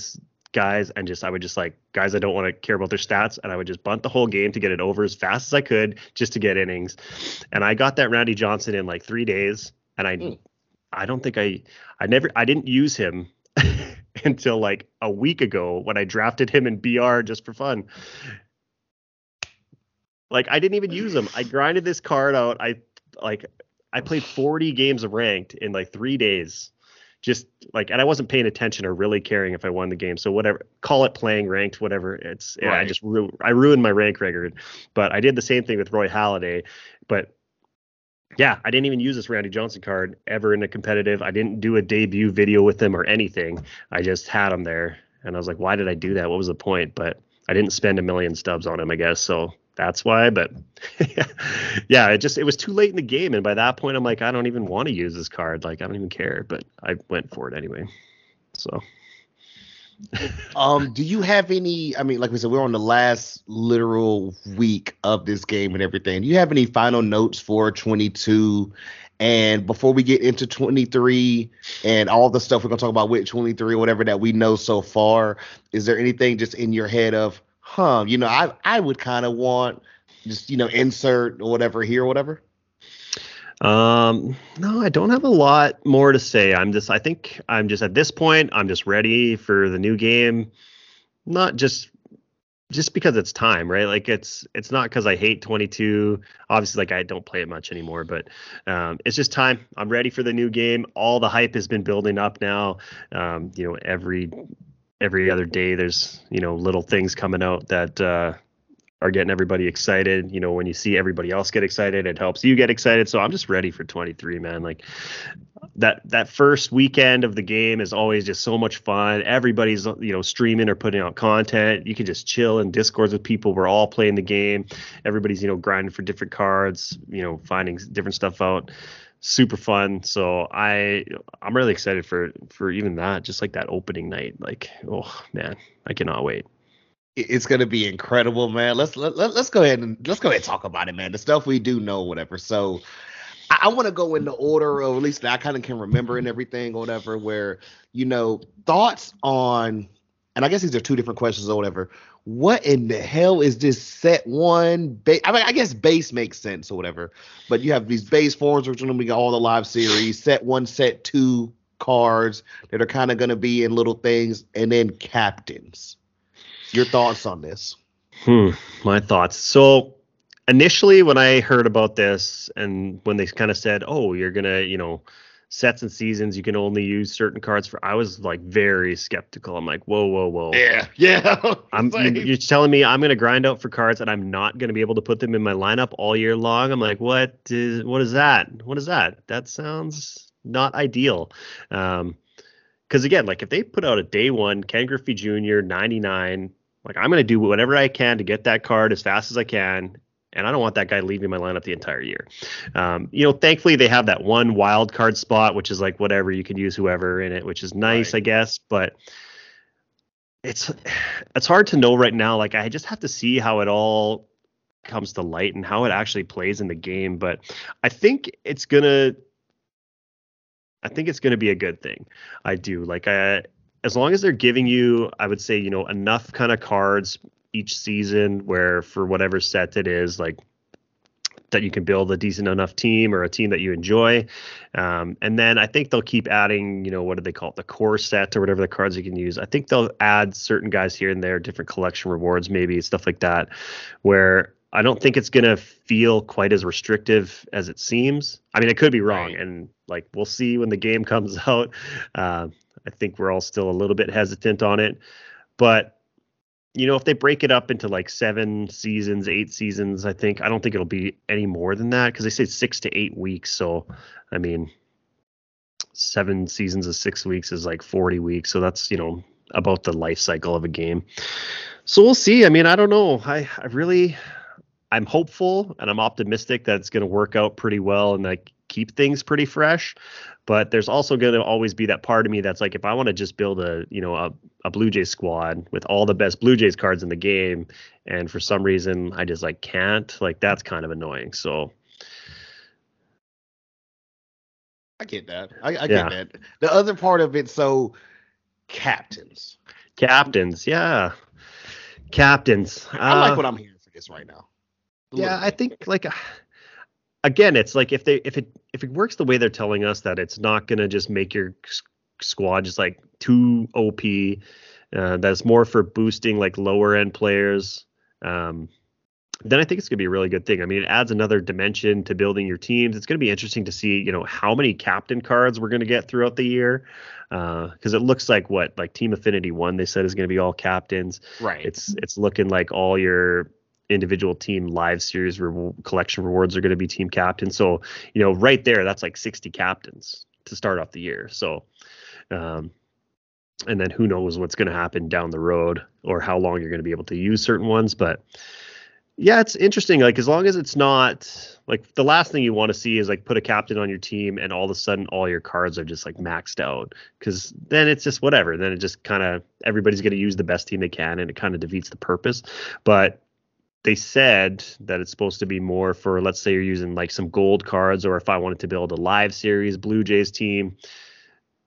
guys and just I would just like guys I don't want to care about their stats and I would just bunt the whole game to get it over as fast as I could just to get innings. And I got that Randy Johnson in like 3 days and I mm. I don't think I I never I didn't use him until like a week ago when I drafted him in BR just for fun. Like I didn't even use him. I grinded this card out. I like I played 40 games of ranked in like three days. Just like, and I wasn't paying attention or really caring if I won the game. So whatever, call it playing ranked, whatever. It's yeah, I just ru- I ruined my rank record. But I did the same thing with Roy Halladay. But yeah, I didn't even use this Randy Johnson card ever in a competitive. I didn't do a debut video with him or anything. I just had him there, and I was like, why did I do that? What was the point? But I didn't spend a million stubs on him, I guess. So that's why. But yeah, it just it was too late in the game, and by that point, I'm like, I don't even want to use this card. Like, I don't even care. But I went for it anyway. So. Um, do you have any? I mean, like we said, we're on the last literal week of this game and everything. Do you have any final notes for 22? And before we get into 23 and all the stuff we're gonna talk about with 23 or whatever that we know so far, is there anything just in your head of, huh, you know, I I would kind of want just you know insert or whatever here or whatever. Um, no, I don't have a lot more to say. I'm just, I think I'm just at this point, I'm just ready for the new game. Not just, just because it's time, right? Like it's, it's not because I hate 22. Obviously, like I don't play it much anymore, but um, it's just time. I'm ready for the new game. All the hype has been building up now. Um, you know, every every other day there's you know little things coming out that uh, are getting everybody excited. You know, when you see everybody else get excited, it helps you get excited. So I'm just ready for 23, man. Like that that first weekend of the game is always just so much fun. Everybody's you know streaming or putting out content. You can just chill in discords with people. We're all playing the game. Everybody's you know grinding for different cards. You know, finding different stuff out super fun. So I I'm really excited for for even that, just like that opening night. Like, oh man, I cannot wait. It's gonna be incredible, man. Let's let, let, us go ahead and let's go ahead and talk about it, man. The stuff we do know, whatever. So I, I want to go in the order, or at least I kind of can remember and everything, or whatever. Where you know thoughts on, and I guess these are two different questions or whatever what in the hell is this set one? Ba- I mean, I guess base makes sense or whatever, but you have these base forms, which are going to be all the live series, set one, set two cards that are kind of going to be in little things, and then captains. Your thoughts on this? Hmm, my thoughts. So initially, when I heard about this, and when they kind of said, "Oh, you're gonna, you know," sets and seasons you can only use certain cards for i was like very skeptical. I'm like whoa whoa whoa. Yeah yeah. I'm you're telling me i'm going to grind out for cards and i'm not going to be able to put them in my lineup all year long? I'm like what is what is that? What is that? That sounds not ideal. Um because again like if they put out a day one ken griffey jr 99 like i'm going to do whatever i can to get that card as fast as i can and I don't want that guy leaving my lineup the entire year. Um, you know, thankfully they have that one wild card spot, which is like whatever you can use whoever in it, which is nice, right. I guess. But it's it's hard to know right now. Like I just have to see how it all comes to light and how it actually plays in the game. But I think it's gonna. I think it's gonna be a good thing. I do like I as long as they're giving you, I would say, you know, enough kind of cards each season where for whatever set it is like that you can build a decent enough team or a team that you enjoy. Um, and then I think they'll keep adding, you know, what do they call it? The core set or whatever the cards you can use. I think they'll add certain guys here and there, different collection rewards, maybe stuff like that, where I don't think it's going to feel quite as restrictive as it seems. I mean, I could be wrong. Right. And like, we'll see when the game comes out. Uh, I think we're all still a little bit hesitant on it. But you know, if they break it up into like seven seasons, eight seasons, I think I don't think it'll be any more than that because they say six to eight weeks. So, I mean, seven seasons of six weeks is like 40 weeks. So that's, you know, about the life cycle of a game. So we'll see. I mean, I don't know. I, I really, I'm hopeful and I'm optimistic that it's going to work out pretty well and like keep things pretty fresh. But there's also going to always be that part of me that's like, if I want to just build a, you know, a, a Blue Jays squad with all the best Blue Jays cards in the game, and for some reason I just like can't, like that's kind of annoying. So. I get that. I, I yeah. get that. The other part of it, so captains. Captains, yeah. Captains. I like uh, what I'm hearing for this right now. Yeah, I think like again, it's like if they if it if it works the way they're telling us that it's not going to just make your squad just like too OP. Uh, that's more for boosting like lower end players. Um, then I think it's going to be a really good thing. I mean, it adds another dimension to building your teams. It's going to be interesting to see, you know, how many captain cards we're going to get throughout the year, because uh, it looks like what like Team Affinity One they said is going to be all captains. Right. It's it's looking like all your individual team live series re- collection rewards are going to be team captain. So you know, right there, that's like 60 captains to start off the year. So. Um, and then who knows what's going to happen down the road or how long you're going to be able to use certain ones but yeah, it's interesting. Like as long as it's not like the last thing you want to see is like put a captain on your team and all of a sudden all your cards are just like maxed out because then it's just whatever. Then it just kind of everybody's going to use the best team they can and it kind of defeats the purpose. But they said that it's supposed to be more for let's say you're using like some gold cards or if I wanted to build a live series Blue Jays team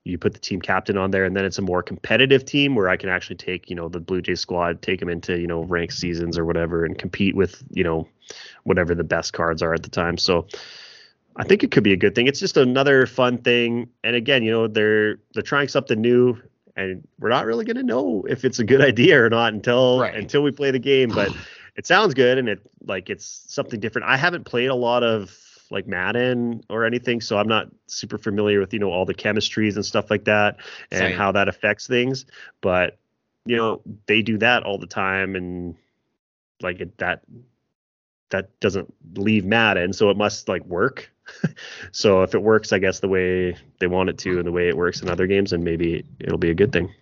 you put the team captain on there and then it's a more competitive team where I can actually take, you know, the Blue Jays squad, take them into, you know, ranked seasons or whatever and compete with, you know, whatever the best cards are at the time. So I think it could be a good thing. It's just another fun thing. And again, you know, they're they're trying something new and we're not really going to know if it's a good idea or not until right. until we play the game, but it sounds good and it like it's something different. I haven't played a lot of like Madden or anything, so I'm not super familiar with you know all the chemistries and stuff like that and Same. how that affects things. But you know they do that all the time, and like it, that that doesn't leave Madden, so it must like work. so if it works, I guess the way they want it to and the way it works in other games, then maybe it'll be a good thing.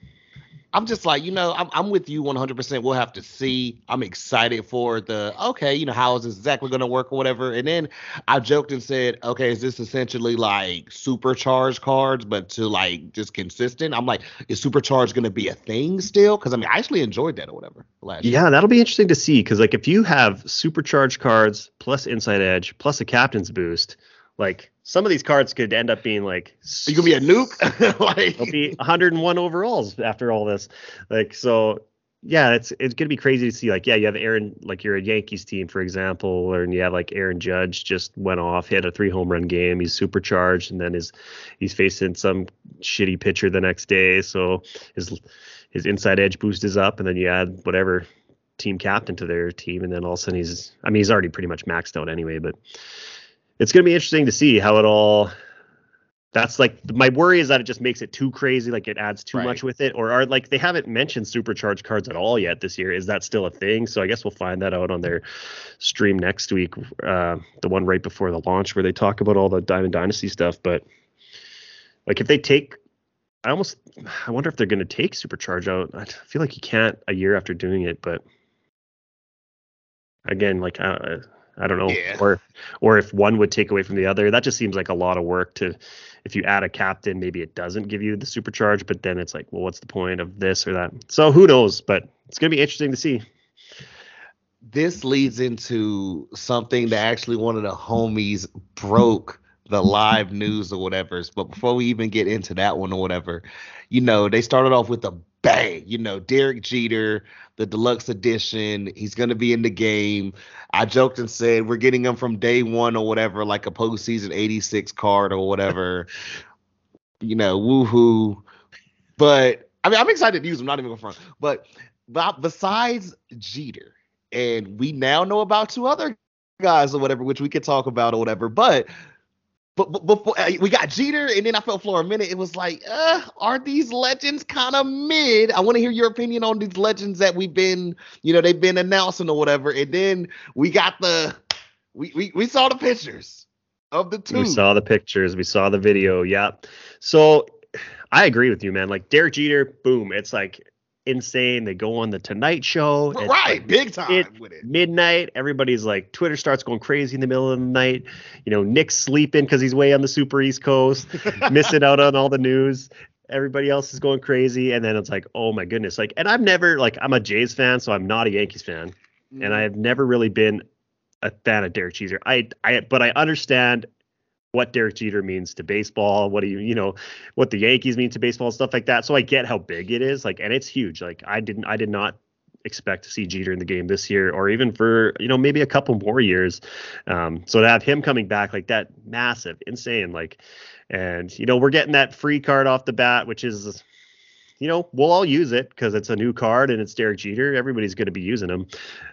I'm just like, you know, I'm, I'm with you 100%. We'll have to see. I'm excited for the, okay, you know, how is this exactly going to work or whatever. And then I joked and said, okay, is this essentially like supercharged cards, but to like just consistent? I'm like, is supercharged going to be a thing still? Because I mean, I actually enjoyed that or whatever last Yeah, year. that'll be interesting to see. Because like if you have supercharged cards plus inside edge plus a captain's boost, like some of these cards could end up being like you could be a nuke? Like it'll be 101 overalls after all this. Like so yeah it's it's gonna be crazy to see like yeah you have aaron like you're a yankees team for example or and you have like aaron judge just went off hit a three home run game he's supercharged and then his he's facing some shitty pitcher the next day so his his inside edge boost is up and then you add whatever team captain to their team and then all of a sudden he's i mean he's already pretty much maxed out anyway but it's going to be interesting to see how it all that's like my worry is that it just makes it too crazy like it adds too right. much with it or are like they haven't mentioned supercharged cards at all yet this year. Is that still a thing? So i guess we'll find that out on their stream next week uh, the one right before the launch where they talk about all the diamond dynasty stuff but like if they take i almost i wonder if they're going to take supercharge out. I feel like you can't a year after doing it but again like uh, I don't know, yeah. or or if one would take away from the other. That just seems like a lot of work to. If you add a captain, maybe it doesn't give you the supercharge, but then it's like, well, what's the point of this or that? So who knows? But it's gonna be interesting to see. This leads into something that actually one of the homies broke the live news or whatever. But before we even get into that one or whatever, you know, they started off with a bang. You know, Derek Jeter, the deluxe edition. He's going to be in the game. I joked and said we're getting him from day one or whatever, like a postseason 86 card or whatever. you know, woohoo. But I mean, I'm excited to use him, not even front. But, but besides Jeter, and we now know about two other guys or whatever, which we could talk about or whatever. But but, but before uh, we got Jeter, and then I felt for a minute, it was like, uh, are these legends kind of mid? I want to hear your opinion on these legends that we've been, you know, they've been announcing or whatever. And then we got the, we we, we saw the pictures of the two. We saw the pictures. We saw the video. Yeah. So I agree with you, man. Like Derek Jeter, boom. It's like insane. They go on the Tonight Show. Right, like big time it, with it. Midnight. Everybody's like, Twitter starts going crazy in the middle of the night. You know, Nick's sleeping because he's way on the super East Coast, missing out on all the news. Everybody else is going crazy. And then it's like, oh my goodness. Like, and I've never, like, I'm a Jays fan, so I'm not a Yankees fan. Mm. And I have never really been a fan of Derek Jeter. I, I, but I understand what Derek Jeter means to baseball, what do you, you know, what the Yankees mean to baseball, stuff like that. So I get how big it is, like, and it's huge. Like I didn't, I did not expect to see Jeter in the game this year, or even for you know maybe a couple more years. Um, so to have him coming back like that, massive, insane, like, and you know we're getting that free card off the bat, which is you know, we'll all use it because it's a new card and it's Derek Jeter. Everybody's going to be using him.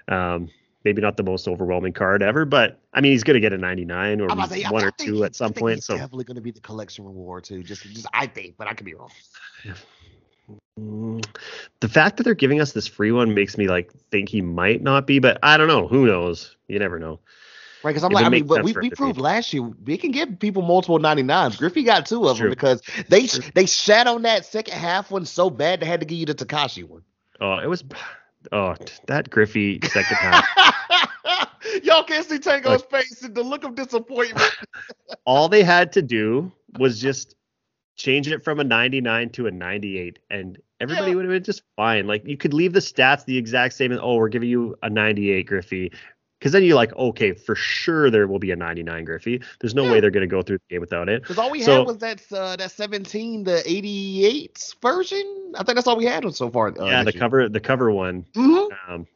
Um, maybe not the most overwhelming card ever, but I mean, he's going to get a 99 or say, one or two at some point. so definitely going to be the collection reward too. Just, just I think, but I could be wrong. Mm, the fact that they're giving us this free one makes me like think he might not be, but I don't know. Who knows? You never know. Right, because I'm like, I mean, but we, we proved last year we can give people multiple 99s. Griffey got two of them because they they shat on that second half one so bad they had to give you the Takashi one. Oh, it was oh that Griffey second half. Y'all can't see Tango's like, face and the look of disappointment. all they had to do was just change it from a 99 to a 98 and everybody yeah. would have been just fine. Like you could leave the stats the exact same and oh, we're giving you a 98 Griffey because then you're like, okay, for sure there will be a 99 Griffey. There's no yeah. way they're going to go through the game without it. Because all we so, had was that uh, that 17, the 88 version. I think that's all we had so far. Uh, yeah, the year. cover the cover one. Mm-hmm. Um,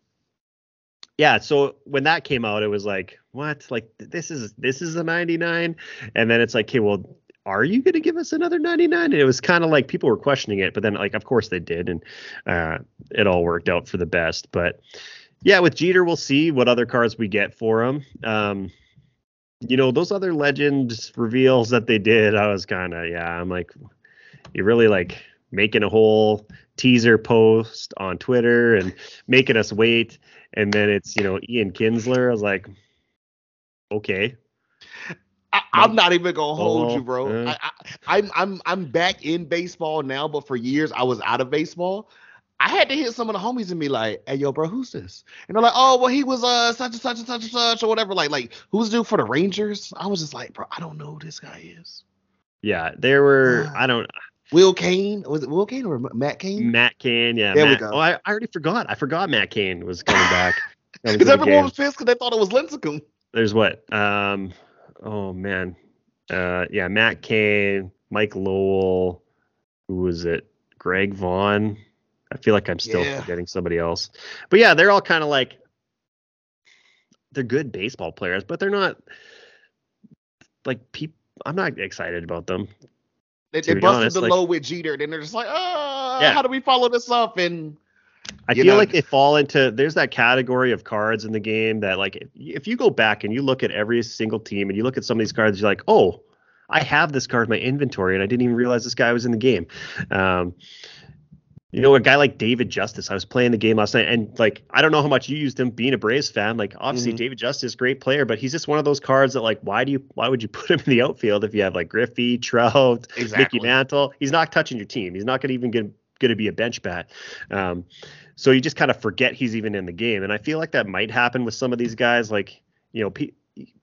yeah, so when that came out, it was like, what? Like this is this is a 99, and then it's like, okay, well, are you going to give us another 99? And it was kind of like people were questioning it, but then like, of course they did, and uh, it all worked out for the best. But yeah, with Jeter, we'll see what other cards we get for him. Um, you know, those other legend reveals that they did, I was kind of, yeah, I'm like, you're really like making a whole teaser post on Twitter and making us wait. And then it's, you know, Ian Kinsler. I was like, okay. I, am not even gonna hold oh, you, bro. Uh, I, am I'm, I'm I'm back in baseball now, but for years I was out of baseball. I had to hit some of the homies and be like, "Hey, yo, bro, who's this?" And they're like, "Oh, well, he was uh such and such and such and such or whatever." Like, like who's due for the Rangers? I was just like, bro, I don't know who this guy is. Yeah, there were. Uh, I don't. Will Kane was it Will Kane or Matt Cain? Matt Cain, yeah. There Matt, we go. Oh, I, I already forgot. I forgot Matt Cain was coming back. Because everyone was pissed because they thought it was Lincecum. There's what? Um, oh man, uh, yeah, Matt Cain, Mike Lowell. Who was it? Greg Vaughn. I feel like I'm still yeah. forgetting somebody else. But yeah, they're all kind of like they're good baseball players, but they're not like people. I'm not excited about them. They, they busted honest. the like, low with Jeter, and they're just like, oh, yeah. how do we follow this up? And I feel know, like they fall into there's that category of cards in the game that like if, if you go back and you look at every single team and you look at some of these cards, you're like, oh, I have this card in my inventory and I didn't even realize this guy was in the game. Um, you know, a guy like David Justice. I was playing the game last night, and like I don't know how much you used him. Being a Braves fan, like obviously mm-hmm. David Justice, great player, but he's just one of those cards that like why do you why would you put him in the outfield if you have like Griffey, Trout, exactly. Mickey Mantle? He's not touching your team. He's not going to even get going to be a bench bat. Um, so you just kind of forget he's even in the game, and I feel like that might happen with some of these guys. Like you know, pe-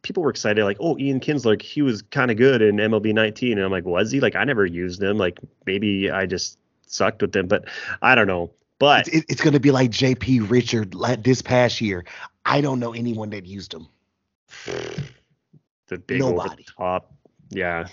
people were excited, like, oh, Ian Kinsler, he was kind of good in MLB 19, and I'm like, was he? Like I never used him. Like maybe I just sucked with them, but I don't know. But it's, it's going to be like JR Richard this past year. I don't know anyone that used him. The big Nobody. the top, yeah.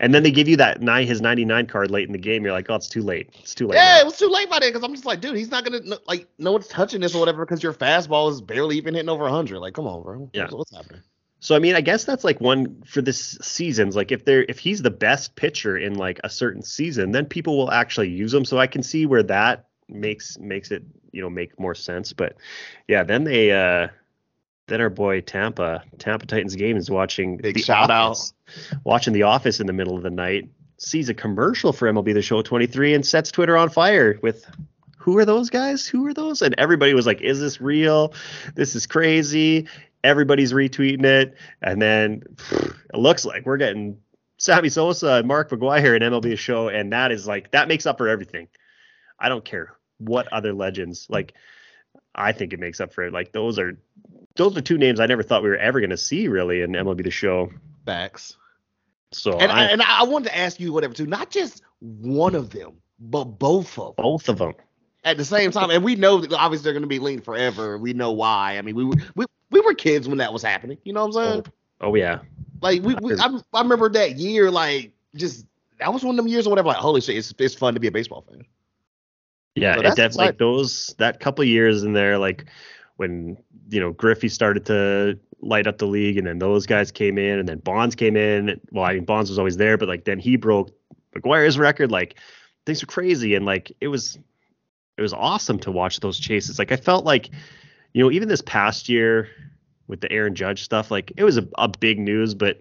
And then they give you that nine his 99 card late in the game. You're like, oh, it's too late. It's too late. Yeah, now. it was too late by then because I'm just like, dude, he's not gonna like no one's touching this or whatever because your fastball is barely even hitting over 100. Like, come on, bro. Yeah. What's, what's happening? So I mean, I guess that's like one for this season's like if they're if he's the best pitcher in like a certain season, then people will actually use him. So I can see where that makes makes it you know make more sense. But yeah, then they uh then our boy Tampa Tampa Titans game is watching Big the shout office, out watching The Office in the middle of the night. Sees a commercial for MLB The Show 23 and sets Twitter on fire with who are those guys? Who are those? And everybody was like, "Is this real? This is crazy." Everybody's retweeting it, and then it looks like we're getting Sammy Sosa and Mark McGwire in MLB show, and that is like that makes up for everything. I don't care what other legends like. I think it makes up for it. Like those are those are two names I never thought we were ever going to see really in MLB the show. Facts. So and I, and I wanted to ask you whatever too, not just one of them, but both of them. Both of them at the same time, and we know that obviously they're going to be linked forever. We know why. I mean, we we we were kids when that was happening. You know what I'm saying? Oh, oh yeah. Like we, we I, I remember that year. Like just that was one of them years or whatever. Like holy shit, it's it's fun to be a baseball fan. Yeah, So it that's like those that couple years in there, like when you know Griffey started to light up the league, and then those guys came in, and then Bonds came in. Well, I mean Bonds was always there, but like then he broke McGwire's record. Like things were crazy, and like it was it was awesome to watch those chases. Like I felt like you know even this past year with the Aaron Judge stuff, like it was a, a big news, but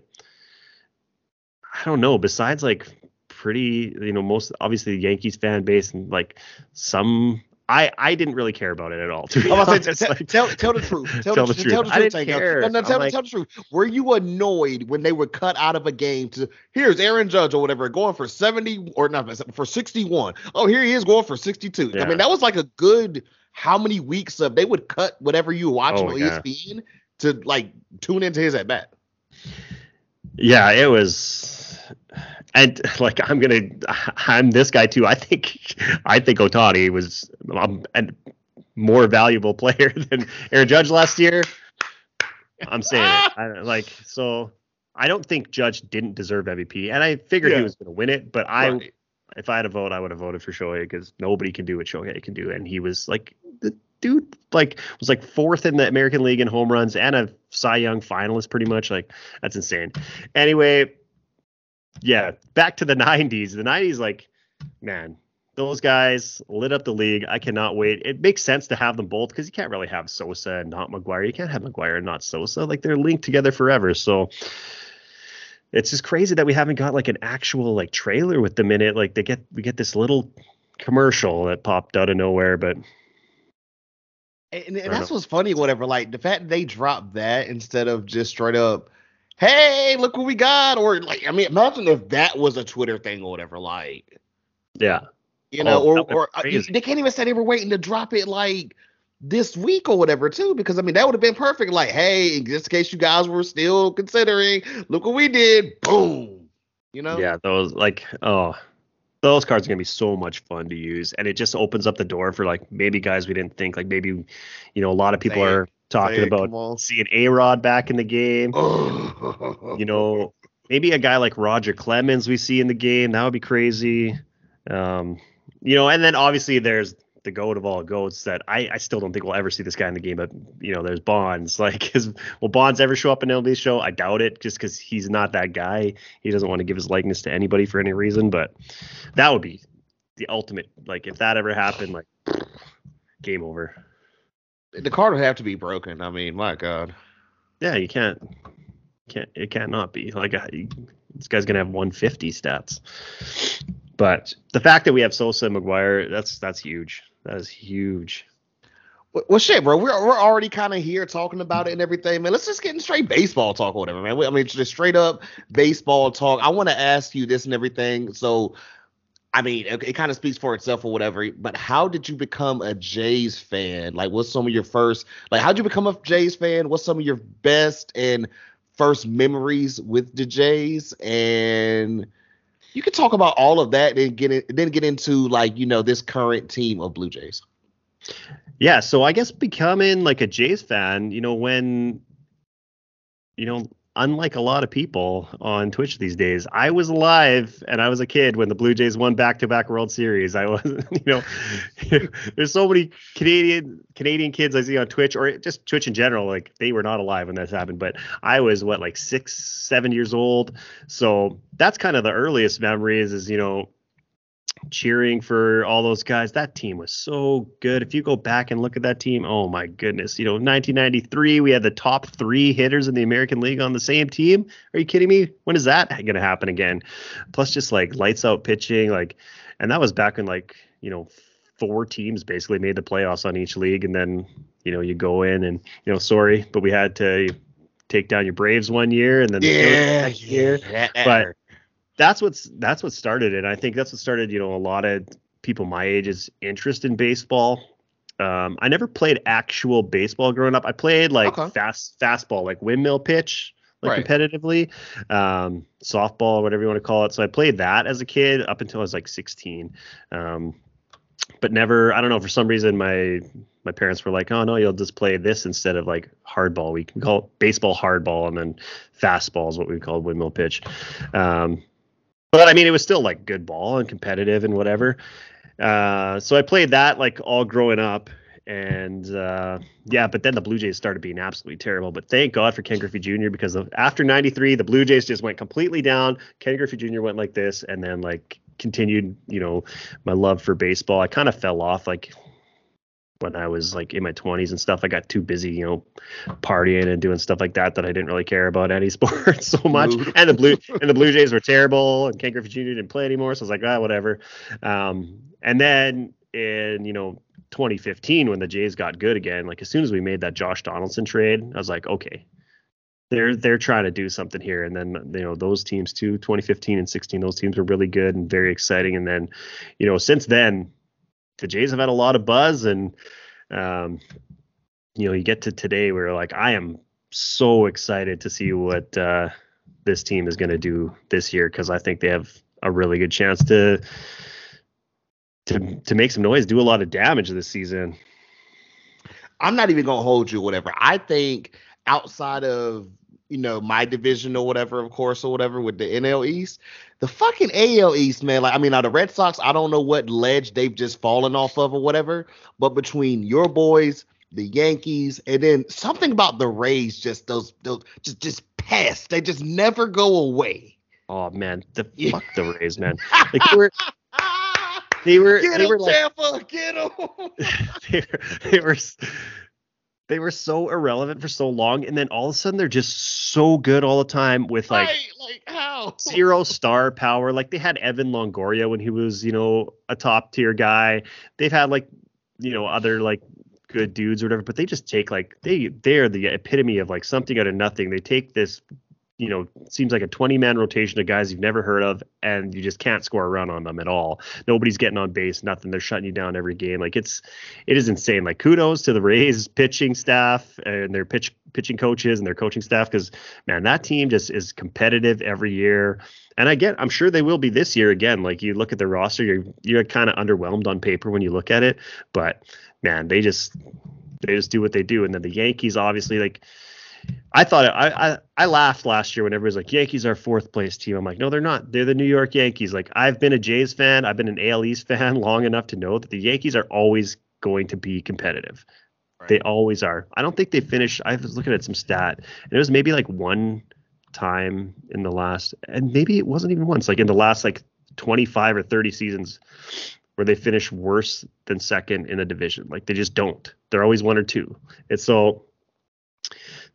I don't know. Besides like pretty, you know, most obviously the Yankees fan base and like some. I, I didn't really care about it at all. To be honest. say, Like, tell, tell the truth. Tell, Tell the, the truth. Tell the truth. I didn't care. No, no, tell, like- tell the truth. Were you annoyed when they were cut out of a game to here's Aaron Judge or whatever going for 70 or not for 61? Oh, here he is going for 62. I mean, that was like a good how many weeks of they would cut whatever you watch Oh, on yeah. ESPN to like tune into his at bat. yeah, it was, and like I'm gonna, I'm this guy too. I think, I think Ohtani was um, a more valuable player than Aaron Judge last year. I'm saying it. I, like so. I don't think Judge didn't deserve MVP, and I figured Yeah. he was going to win it. But I, Right. if I had a vote, I would have voted for Shohei because nobody can do what Shohei can do, and he was like the dude, like was like fourth in the American League in home runs and a Cy Young finalist, pretty much. Like that's insane. Anyway, yeah, back to the '90s. The '90s, like, man, those guys lit up the league. I cannot wait. It makes sense to have them both because you can't really have Sosa and not McGwire. You can't have McGwire and not Sosa. Like they're linked together forever. So it's just crazy that we haven't got like an actual like trailer with them in it. Like they get we get this little commercial that popped out of nowhere, but And, and that's what's funny, whatever. Like the fact they dropped that instead of just straight up, hey, look what we got. Or like, I mean, imagine if that was a Twitter thing or whatever. Like, yeah. you know, Oh, or or uh, they can't even say they were waiting to drop it like this week or whatever too. Because I mean, that would have been perfect. Like, hey, just in case you guys were still considering, look what we did. Boom. You know. Yeah, those like oh those cards are gonna be so much fun to use. And it just opens up the door for like maybe guys we didn't think, like maybe you know, a lot of people are talking it, about seeing A Rod back in the game. You know, maybe a guy like Roger Clemens we see in the game. That would be crazy. Um, you know, and then obviously there's the goat of all goats that I, I still don't think we'll ever see this guy in the game. But you know, there's Bonds. Like, is, will Bonds ever show up in an show? I doubt it, just because he's not that guy. He doesn't want to give his likeness to anybody for any reason. But that would be the ultimate. Like, if that ever happened, like, game over. the card would have to be broken. I mean, my God. Yeah, you can't. Can't it can't not be like this guy's gonna have 150 stats. But the fact that we have Sosa and McGwire, that's that's huge. That is huge. Well, shit, bro. We're we're already kind of here talking about it and everything, man. Let's just get in straight baseball talk or whatever, man. I mean, just straight up baseball talk. I want to ask you this and everything. So, I mean, it, it kind of speaks for itself or whatever. But how did you become a Jays fan? Like, what's some of your first? Like, how'd you become a Jays fan? What's some of your best and first memories with the Jays? And you can talk about all of that, and get then get into like you know this current team of Blue Jays. Yeah, so I guess becoming like a Jays fan, you know, when you know, unlike a lot of people on Twitch these days, I was alive and I was a kid when the Blue Jays won back-to-back World Series. I was, you know, there's so many Canadian Canadian kids I see on Twitch or just Twitch in general, like they were not alive when this happened. But I was what, like six, seven years old. So that's kind of the earliest memories is, you know, cheering for all those guys. That team was so good. If you go back and look at that team, oh my goodness. You know, 1993, we had the top three hitters in the American League on the same team. Are you kidding me? When is that going to happen again? Plus, just like lights out pitching. Like, and that was back when like, you know, four teams basically made the playoffs on each league. And then, you know, you go in and, you know, sorry, but we had to take down your Braves one year and then the Yeah, year that but. That's what's that's what started it. I think that's what started, you know, a lot of people my age's interest in baseball. Um, I never played actual baseball growing up. I played like Okay. fast fastball, like windmill pitch, like Right. competitively, um, softball, whatever you want to call it. So I played that as a kid up until I was like 16. Um, but never, I don't know, for some reason my my parents were like, oh no, you'll just play this instead of like hardball. We can call it baseball hardball, and then fastball is what we call windmill pitch. Um, but I mean, it was still like good ball and competitive and whatever. Uh, so I played that like all growing up, and uh, yeah, but then the Blue Jays started being absolutely terrible. But thank God for Ken Griffey Jr. because of, after '93, the Blue Jays just went completely down. Ken Griffey Jr. went like this, and then like continued, you know, my love for baseball. I kind of fell off like when I was like in my 20s and stuff. I got too busy, you know, partying and doing stuff like that that I didn't really care about any sport so much. And the blue and the Blue Jays were terrible, and Ken Griffey Jr. didn't play anymore, so I was like, ah, whatever. Um, and then in you know 2015 when the Jays got good again, like as soon as we made that Josh Donaldson trade, I was like, okay, they're they're trying to do something here. And then you know those teams too, 2015 and 16, those teams were really good and very exciting. And then, you know, since then, the Jays have had a lot of buzz, and um, you know, you get to today where like I am so excited to see what uh, this team is going to do this year because I think they have a really good chance to to to make some noise, do a lot of damage this season. I'm not even gonna hold you, whatever. I think outside of you know my division or whatever, of course, or whatever with the NL East, the fucking AL East, man. Like I mean, now the Red Sox, I don't know what ledge they've just fallen off of or whatever, but between your boys, the Yankees, and then something about the Rays, just those those just just pests. They just never go away. Oh man, the fuck the Rays, man. Like they were they were get they him, were like, Tampa, get him. they, were, they were they were so irrelevant for so long, and then all of a sudden they're just so good all the time with like, right, like how zero star power. Like they had Evan Longoria when he was you know a top tier guy. They've had like you know other like good dudes or whatever, but they just take like they they're the epitome of like something out of nothing. They take this you know, seems like a 20 man rotation of guys you've never heard of, and you just can't score a run on them at all. Nobody's getting on base, nothing. They're shutting you down every game. Like it's, it is insane. Like kudos to the Rays pitching staff and their pitch pitching coaches and their coaching staff because man, that team just is competitive every year. And I get, I'm sure they will be this year again. Like you look at their roster, you're you're kind of underwhelmed on paper when you look at it, but man, they just they just do what they do. And then the Yankees, obviously, like I thought I, I I laughed last year when everybody's like Yankees are fourth place team. I'm like, no, they're not. They're the New York Yankees. Like I've been a Jays fan, I've been an AL East fan long enough to know that the Yankees are always going to be competitive. Right. They always are. I don't think they finished. I was looking at some stat, and it was maybe like one time in the last, and maybe it wasn't even once. Like in the last like 25 or 30 seasons, where they finish worse than second in a division. Like they just don't. They're always one or two. And so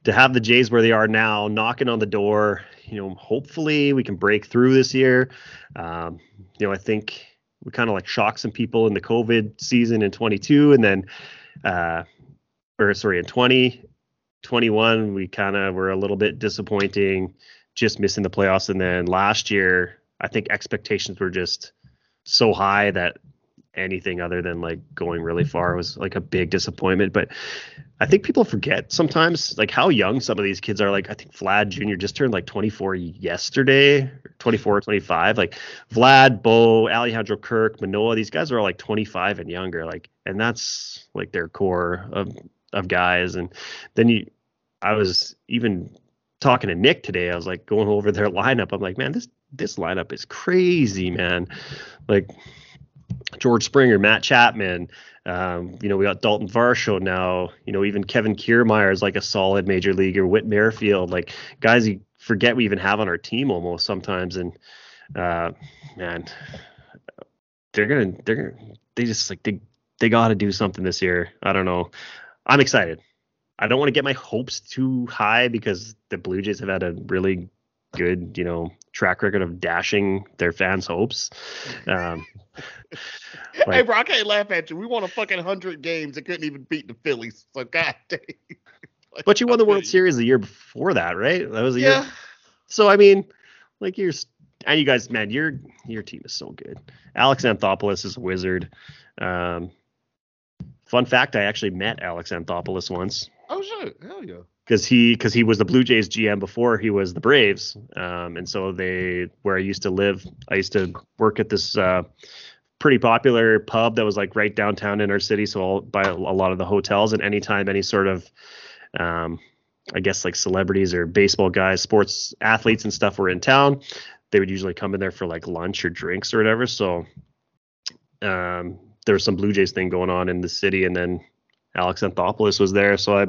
to have the Jays where they are now, knocking on the door. You know, hopefully we can break through this year. Um, you know, I think we kind of like shocked some people in the COVID season in 22, and then, uh, or sorry, in 20, 21 we kind of were a little bit disappointing, just missing the playoffs, and then last year I think expectations were just so high that anything other than like going really far was like a big disappointment. But I think people forget sometimes like how young some of these kids are. Like I think Vlad Jr. just turned like 24 yesterday, 24 or 25. Like Vlad, Bo, Alejandro Kirk, Manoah, these guys are all like 25 and younger. Like, and that's like their core of of guys. And then you, I was even talking to Nick today. I was like going over their lineup. I'm like, man, this this lineup is crazy, man. Like George Springer, Matt Chapman. Um, you know, we got Dalton Varsho now. You know, even Kevin Kiermaier is like a solid major leaguer. Whit Merrifield, like guys you forget we even have on our team almost sometimes. And uh, man, they're gonna they're gonna they just like they they got to do something this year. I don't know. I'm excited. I don't want to get my hopes too high because the Blue Jays have had a really good, you know, track record of dashing their fans' hopes. Um, like, hey, bro, I can't laugh at you. We won a fucking hundred games and couldn't even beat the Phillies. So god damn. like, but you won the World Series the year before that, right? That was a yeah. year. So I mean, like you're and you guys, man, your your team is so good. Alex Anthopoulos is a wizard. Um, fun fact: I actually met Alex Anthopoulos once. Oh shit! Hell yeah! because he because he was the Blue Jays GM before he was the Braves, um, and so they where I used to live, I used to work at this uh, pretty popular pub that was like right downtown in our city, so I'll buy a, lot of the hotels, and anytime any sort of um, I guess like celebrities or baseball guys, sports athletes and stuff were in town, they would usually come in there for like lunch or drinks or whatever. So um, there was some Blue Jays thing going on in the city, and then Alex Anthopoulos was there, so I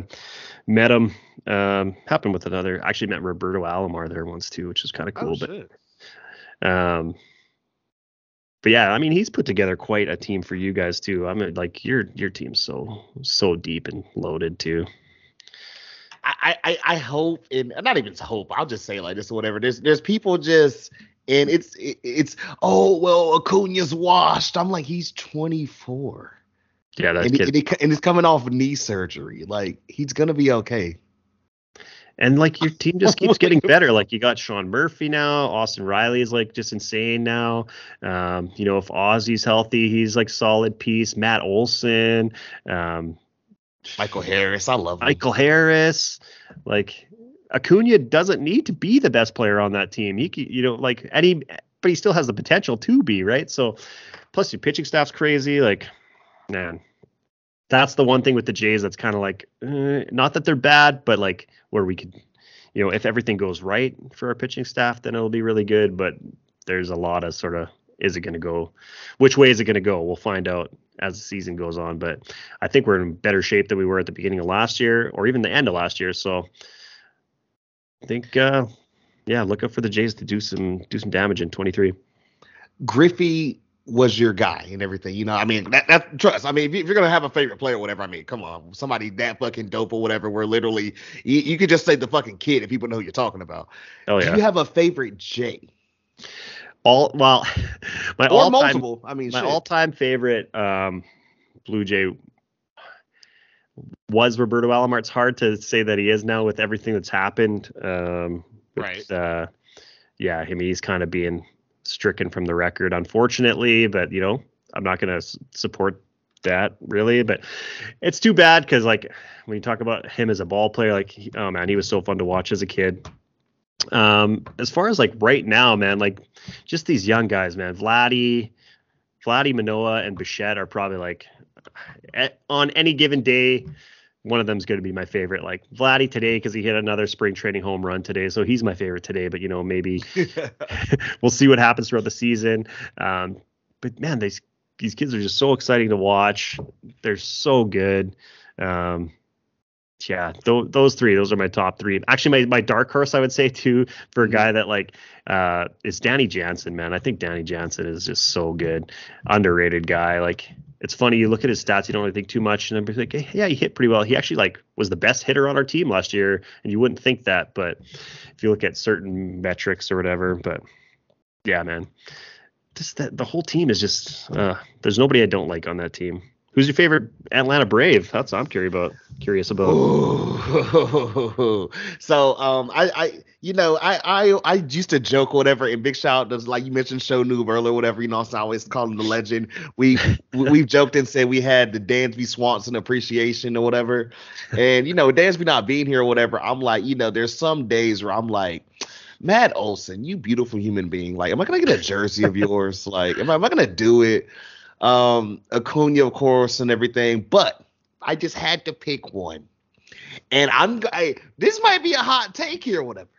met him. Um, happened with another. Actually, met Roberto Alomar there once too, which is kind of cool. Oh, but um, but yeah, I mean, he's put together quite a team for you guys too. I mean, like your your team's so so deep and loaded too. I, I, I hope, and not even hope. I'll just say like this or whatever. There's there's people just, and it's it, it's oh well, Acuna's washed. I'm like he's 24. Yeah, that's and, he, and, he, and he's coming off knee surgery. Like he's gonna be okay. And like your team just keeps getting better. Like you got Sean Murphy now. Austin Riley is like just insane now. Um, you know, if Ozzy's healthy, he's like solid piece. Matt Olson, um, Michael Harris. I love him. Michael Harris. Like Acuna doesn't need to be the best player on that team. He, you know, like any, but he still has the potential to be right. So, plus your pitching staff's crazy. Like, man, that's the one thing with the Jays that's kind of like, uh, not that they're bad, but like where we could, you know, if everything goes right for our pitching staff, then it'll be really good. But there's a lot of sort of, is it going to go? Which way is it going to go? We'll find out as the season goes on. But I think we're in better shape than we were at the beginning of last year, or even the end of last year. So I think, uh, yeah, look up for the Jays to do some do some damage in 23. Griffey was your guy and everything. You know, I mean, that, that trust. I mean, if, you're gonna have a favorite player or whatever, I mean, come on, somebody that fucking dope or whatever. Where literally, you, you could just say the fucking kid if people know who you're talking about. Oh yeah. Do you have a favorite Jay? All well, my or all multiple. I mean, my shit. all-time favorite um, Blue Jay was Roberto Alomar. It's hard to say that he is now with everything that's happened. Um, with, Right. Uh, yeah, I mean, he's kind of being stricken from the record, unfortunately. But you know, I'm not going to support that really. But it's too bad because like when you talk about him as a ball player, like oh man, he was so fun to watch as a kid. Um, as far as like right now, man, like just these young guys, man, Vladdy, Vladdy Manoah and Bichette are probably like at, on any given day. One of them's going to be my favorite. Like Vladdy today because he hit another spring training home run today, so he's my favorite today. But you know, maybe we'll see what happens throughout the season. Um, but man, these these kids are just so exciting to watch. They're so good. Um, yeah, th- those three, those are my top three. Actually, my, my dark horse, I would say too, for a guy that like uh, is Danny Jansen. Man, I think Danny Jansen is just so good, underrated guy. Like it's funny, you look at his stats, you don't really think too much, and then be like, hey, yeah, he hit pretty well. He actually like was the best hitter on our team last year, and you wouldn't think that, but if you look at certain metrics or whatever, but yeah, man, just that the whole team is just uh, there's nobody I don't like on that team. Who's your favorite Atlanta Brave? That's what I'm curious about. Curious about. Ooh. so um I I you know I I I used to joke or whatever and big shout out to like you mentioned show noob earlier whatever you know so I always call him the legend we we've joked and said we had the Dansby Swanson appreciation or whatever and you know Dansby not being here or whatever I'm like you know there's some days where I'm like Matt Olson you beautiful human being like am I gonna get a jersey of yours like am I, am I gonna do it um Acuna of course and everything but I just had to pick one. And I'm I, this might be a hot take here or whatever.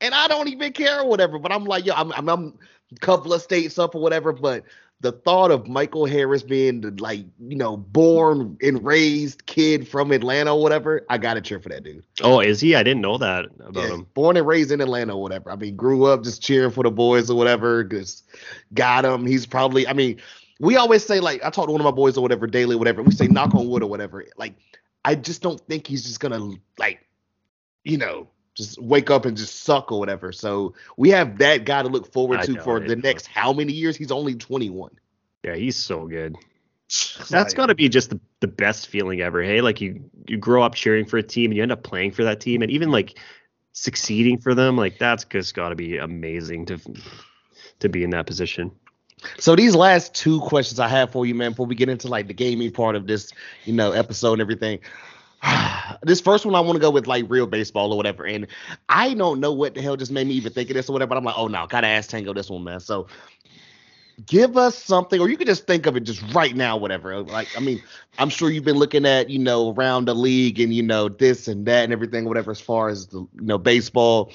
And I don't even care or whatever, but I'm like, yo, I'm, I'm, I'm a couple of states up or whatever, but the thought of Michael Harris being the like, you know, born and raised kid from Atlanta or whatever, I gotta cheer for that dude. Oh, is he? I didn't know that about Yeah, him. born and raised in Atlanta or whatever. I mean, grew up just cheering for the boys or whatever. Just got him. He's probably. I mean, we always say like I talk to one of my boys or whatever daily, or whatever. We say knock on wood or whatever. Like I just don't think he's just gonna like, you know, just wake up and just suck or whatever. So we have that guy to look forward I to for the next how many years? He's only 21. Yeah, he's so good. That's Like, got to be just the, the best feeling ever. Hey, like you you grow up cheering for a team and you end up playing for that team and even like succeeding for them. Like that's just got to be amazing to to be in that position. So these last two questions I have for you, man, before we get into like the gaming part of this, you know, episode and everything. this first one I want to go with like real baseball or whatever, and I don't know what the hell just made me even think of this or whatever. But I'm like, oh no, gotta ask Tango this one, man. So give us something, or you could just think of it just right now, whatever. Like, I mean, I'm sure you've been looking at, you know, around the league and you know this and that and everything, whatever, as far as the you know baseball.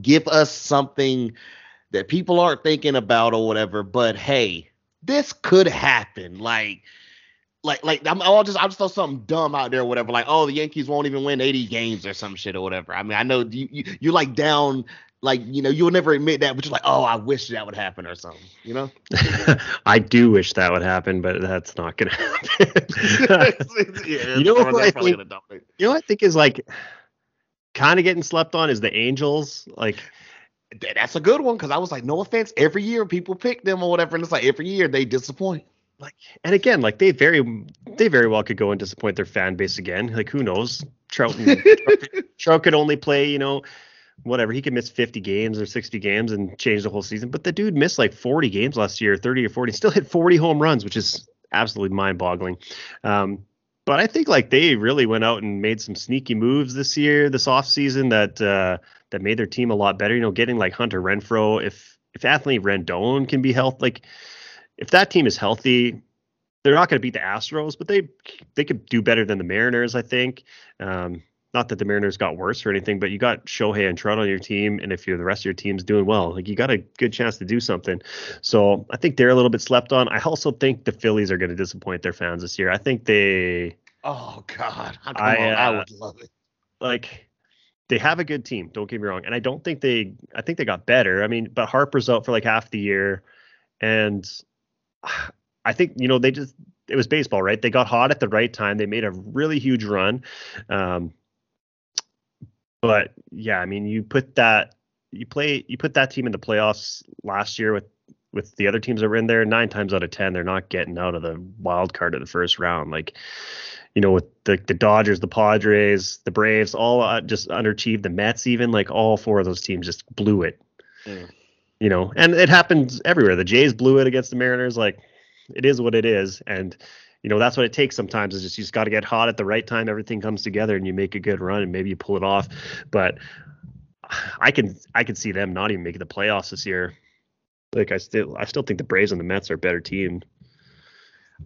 Give us something that people aren't thinking about or whatever, but hey, this could happen. Like, like, like I'm, I'll just I'll just throw something dumb out there, or whatever. Like, oh, the Yankees won't even win 80 games or some shit or whatever. I mean, I know you, you you're like down like you know you'll never admit that but you're like oh i wish that would happen or something you know i do wish that would happen but that's not gonna happen yeah, you know what I think, you know what i think is like kind of getting slept on is the angels like that's a good one because i was like no offense every year people pick them or whatever and it's like every year they disappoint like and again like they very they very well could go and disappoint their fan base again like who knows trout, and, trout, trout could only play you know whatever. He could miss 50 games or 60 games and change the whole season. But the dude missed like 40 games last year, 30 or 40, still hit 40 home runs, which is absolutely mind boggling. Um, but I think like they really went out and made some sneaky moves this year, this offseason that uh, that made their team a lot better. You know, getting like Hunter Renfroe, if if Anthony Rendon can be healthy, like if that team is healthy, they're not going to beat the Astros, but they they could do better than the Mariners, I think. Um, not that the Mariners got worse or anything, but you got Shohei and Trout on your team, and if you're the rest of your team's doing well, like you got a good chance to do something. So I think they're a little bit slept on. I also think the Phillies are going to disappoint their fans this year. I think they. Oh God, I, uh, I would love it. Like they have a good team. Don't get me wrong, and I don't think they. I think they got better. I mean, but Harper's out for like half the year, and I think you know they just it was baseball, right? They got hot at the right time. They made a really huge run. Um, but yeah, I mean, you put that you play you put that team in the playoffs last year with with the other teams that were in there. Nine times out of ten, they're not getting out of the wild card of the first round. Like, you know, with the the Dodgers, the Padres, the Braves, all uh, just underachieved. The Mets, even like all four of those teams just blew it. Mm. You know, and it happens everywhere. The Jays blew it against the Mariners. Like, it is what it is, and you know that's what it takes sometimes is just you just got to get hot at the right time everything comes together and you make a good run and maybe you pull it off but i can i can see them not even making the playoffs this year like i still i still think the braves and the mets are a better team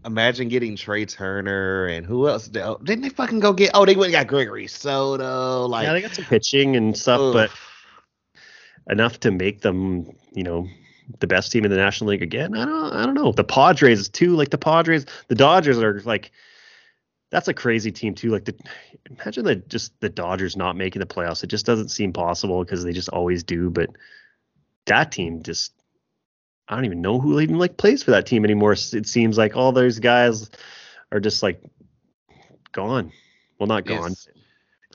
Imagine getting Trea Turner and who else? Oh, didn't they fucking go get? Oh, they went and got Gregory Soto. Like, yeah, they got some pitching and stuff, oof. but enough to make them, you know, the best team in the National League again? I don't I don't know. The Padres too, like the Padres, the Dodgers are like that's a crazy team too. Like the imagine that just the Dodgers not making the playoffs. It just doesn't seem possible because they just always do. But that team just I don't even know who even like plays for that team anymore. It seems like all those guys are just like gone. Well, not gone. Yes.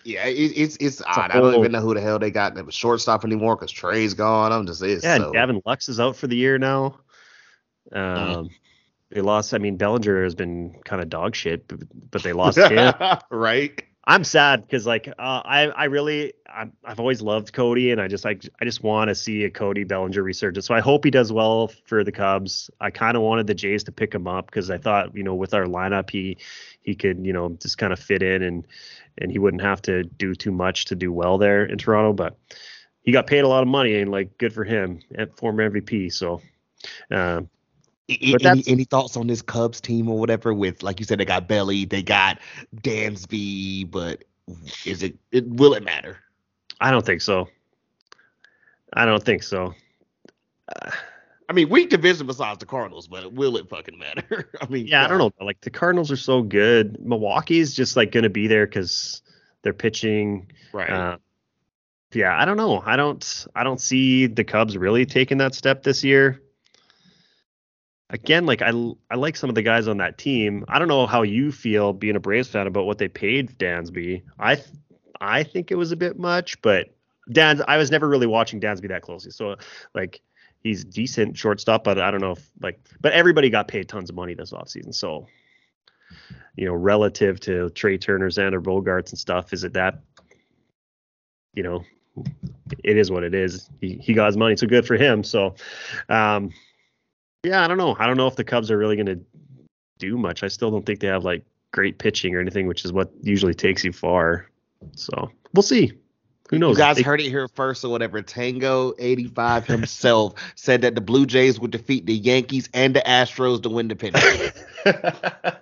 Yeah, it, it's it's, odd. I don't even know who the hell they got in the shortstop anymore because Trea's gone. I'm just it's yeah. So. Gavin Lux is out for the year now. Um, mm. they lost. I mean, Bellinger has been kind of dog shit, but, but they lost him. right. I'm sad because like uh, I I really i have always loved Cody and I just like I just want to see a Cody Bellinger resurgence. So I hope he does well for the Cubs. I kind of wanted the Jays to pick him up because I thought you know with our lineup he he could you know just kind of fit in and and he wouldn't have to do too much to do well there in Toronto. But he got paid a lot of money, and like good for him, former MVP. So. Uh, any, any thoughts on this Cubs team or whatever? With like you said, they got Belly, they got Dansby, but is it, it will it matter? I don't think so. I don't think so. Uh, I mean, weak division besides the Cardinals, but will it fucking matter? I mean, yeah, God. I don't know. Like the Cardinals are so good. Milwaukee's just like going to be there because they're pitching. Right. Uh, yeah, I don't know. I don't. I don't see the Cubs really taking that step this year. Again, like I, I like some of the guys on that team. I don't know how you feel being a Braves fan about what they paid Dansby. I, I think it was a bit much, but Dans, I was never really watching Dansby that closely. So like he's decent shortstop, but I don't know if like but everybody got paid tons of money this offseason. So you know, relative to Trea Turner, Xander Bogaerts and stuff, is it that you know, it is what it is. He he got his money, so good for him. So um yeah, I don't know. I don't know if the Cubs are really gonna do much. I still don't think they have like great pitching or anything, which is what usually takes you far. So we'll see. Who knows? You guys they, heard it here first or whatever. Tango 85 himself said that the Blue Jays would defeat the Yankees and the Astros to win the pennant.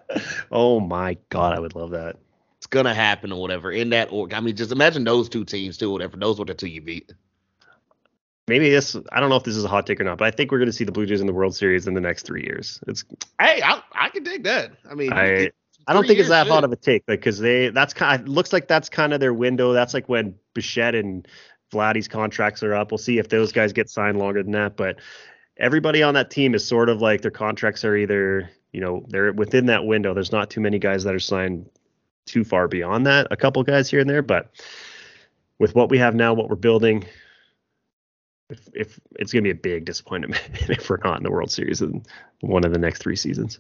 oh my God, I would love that. It's gonna happen or whatever in that org. I mean, just imagine those two teams too, whatever. Those were the two you beat. Maybe this I don't know if this is a hot take or not, but I think we're going to see the Blue Jays in the World Series in the next three years. It's hey, I, I can dig that. I mean, I I don't think it's that hot of a take, like because they that's kind of looks like that's kind of their window. That's like when Bichette and Vladdy's contracts are up. We'll see if those guys get signed longer than that, but everybody on that team is sort of like their contracts are either you know they're within that window. There's not too many guys that are signed too far beyond that. A couple guys here and there, but with what we have now, what we're building, if, if it's going to be a big disappointment if we're not in the World Series in one of the next three seasons.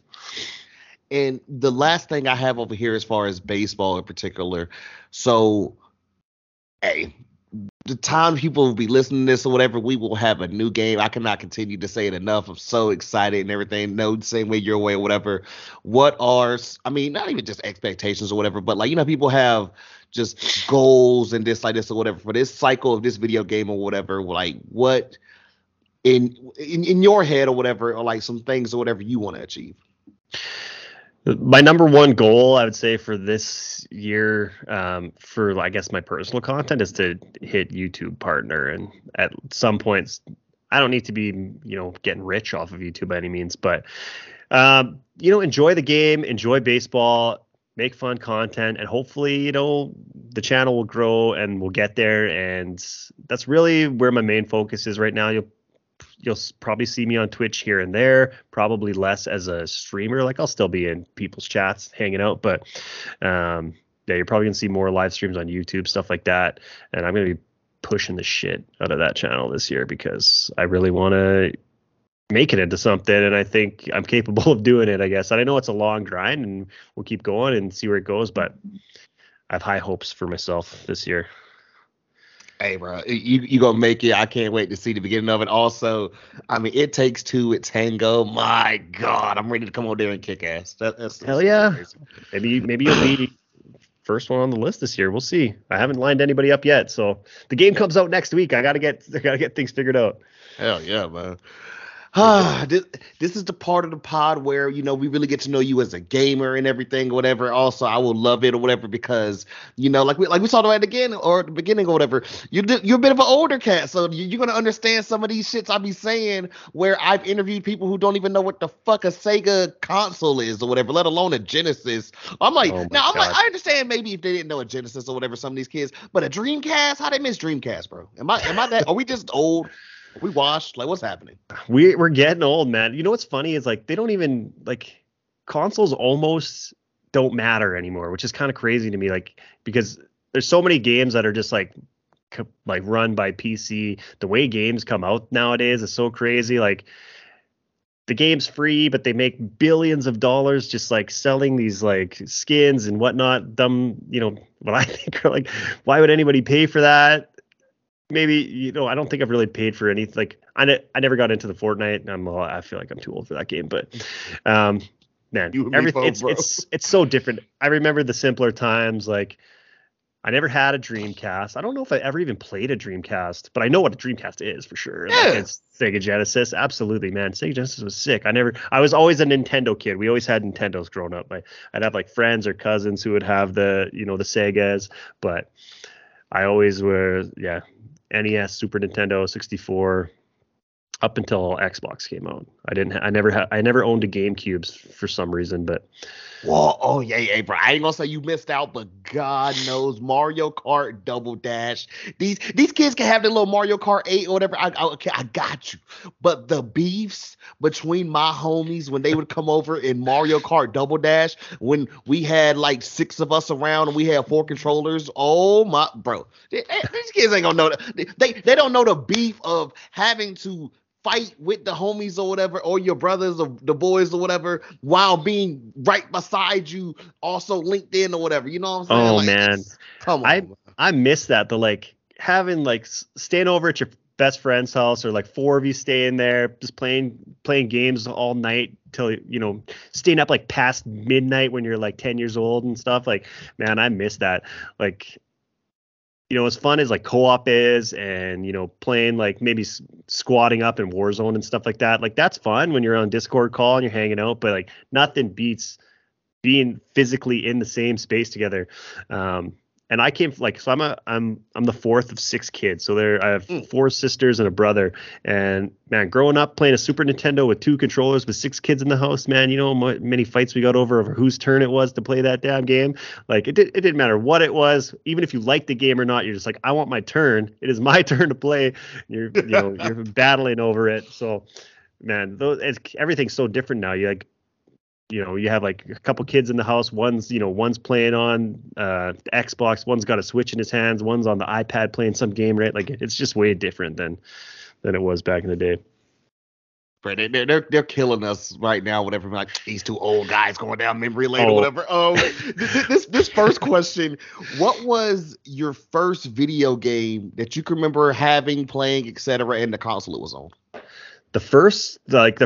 And the last thing I have over here, as far as baseball in particular, so hey, the time people will be listening to this or whatever, we will have a new game. I cannot continue to say it enough. I'm so excited and everything. No, same way your way or whatever. What are I mean, not even just expectations or whatever, but like you know, people have just goals and this like this or whatever for this cycle of this video game or whatever. Like what in in, in your head or whatever, or like some things or whatever you want to achieve. My number one goal, I would say, for this year, um, for I guess my personal content, is to hit YouTube partner, and at some points, I don't need to be, you know, getting rich off of YouTube by any means, but um, you know, enjoy the game, enjoy baseball, make fun content, and hopefully, you know, the channel will grow and we'll get there. And that's really where my main focus is right now. You'll you'll probably see me on Twitch here and there, probably less as a streamer. Like I'll still be in people's chats hanging out, but um, yeah, you're probably gonna see more live streams on YouTube, stuff like that. And I'm gonna be pushing the shit out of that channel this year because I really want to make it into something and I think I'm capable of doing it, I guess. And I know it's a long grind and we'll keep going and see where it goes, but I have high hopes for myself this year hey, bro, you you gonna make it. I can't wait to see the beginning of it. Also, I mean, it takes two. It's Tango. My God, I'm ready to come over there and kick ass. That, that's, that's hell yeah. Crazy. Maybe maybe you'll be first one on the list this year. We'll see. I haven't lined anybody up yet, so the game comes out next week. I gotta get I gotta get things figured out. Hell yeah, man. Ah, this, this is the part of the pod where you know we really get to know you as a gamer and everything, or whatever. Also, I will love it or whatever because you know, like we like we talked about again or at the beginning or whatever. You you're a bit of an older cat, so you, are gonna understand some of these shits I be saying. Where I've interviewed people who don't even know what the fuck a Sega console is or whatever, let alone a Genesis. I'm like, oh now I'm like, I understand maybe if they didn't know a Genesis or whatever, some of these kids, but a Dreamcast, how they miss Dreamcast, bro? Am I am I that? are we just old? We washed? Like, what's happening? We we're getting old, man. You know what's funny is like they don't even like consoles almost don't matter anymore, which is kind of crazy to me. Like because there's so many games that are just like like run by PC. The way games come out nowadays is so crazy. Like the game's free, but they make billions of dollars just like selling these like skins and whatnot. Dumb, you know, what I think are like, why would anybody pay for that? Maybe you know I don't think I've really paid for anything. Like I ne- I never got into the Fortnite. I'm I feel like I'm too old for that game, but um, man, everything it's it's it's so different. I remember the simpler times. Like I never had a Dreamcast. I don't know if I ever even played a Dreamcast, but I know what a Dreamcast is for sure. Yeah. Like it's Sega Genesis, absolutely, man. Sega Genesis was sick. I never. I was always a Nintendo kid. We always had Nintendos growing up. I, I'd have like friends or cousins who would have the you know the Segas, but I always were yeah NES, Super Nintendo, 64, up until Xbox came out. I didn't. Ha- I never had. I never owned a GameCube for some reason, but Whoa, oh yeah, yeah, bro. I ain't gonna say you missed out, but God knows Mario Kart Double Dash. These these kids can have their little Mario Kart 8 or whatever. I, I okay, I got you. But the beefs between my homies when they would come over in Mario Kart Double Dash, when we had like six of us around and we had four controllers. Oh my bro. These kids ain't gonna know that. They they don't know the beef of having to fight with the homies or whatever, or your brothers or the boys or whatever, while being right beside you, also linked in or whatever. You know what I'm saying? Oh like, man, come on. I man. I miss that. The like having like staying over at your best friend's house or like four of you staying there just playing playing games all night till you know staying up like past midnight when you're like 10 years old and stuff like man i miss that like you know, as fun as like co-op is and, you know, playing like maybe squatting up in Warzone and stuff like that, like that's fun when you're on Discord call and you're hanging out, but like nothing beats being physically in the same space together. Um, and I came like so I'm a I'm I'm the fourth of six kids. So there I have Mm. four sisters and a brother. And man, growing up playing a Super Nintendo with two controllers with six kids in the house, man, you know how many fights we got over over whose turn it was to play that damn game. Like it did, it didn't matter what it was, even if you liked the game or not. You're just like, I want my turn. It is my turn to play. You're you know you're battling over it. So man, those it's, everything's so different now. You like you know you have like a couple kids in the house one's you know one's playing on uh xbox one's got a switch in his hands one's on the ipad playing some game right like it's just way different than than it was back in the day Right, they- they're, they're they're killing us right now. Whatever, like these two old guys going down memory lane Oh. or whatever. Oh, th- this this first question: What was your first video game that you can remember having, playing, etc., and the console it was on? the first like the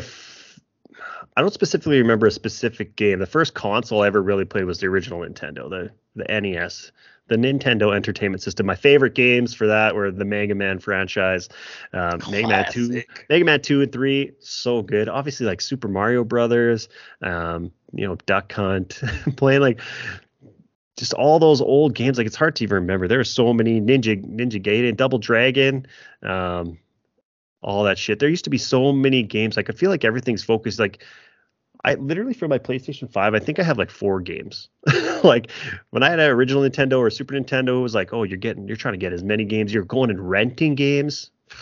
i don't specifically remember a specific game the first console i ever really played was the original nintendo the the nes the nintendo entertainment system my favorite games for that were the mega man franchise um, mega man 2 Mega Man 2 and 3, so good. Obviously, like Super Mario Brothers, um, you know, Duck Hunt, playing like just all those old games. Like it's hard to even remember. There are so many Ninja Ninja Gaiden, Double Dragon, um, all that shit. There used to be so many games. Like I feel like everything's focused. Like I literally for my PlayStation 5, I think I have like four games. like when I had an original Nintendo or Super Nintendo, it was like, oh, you're getting, you're trying to get as many games. You're going and renting games.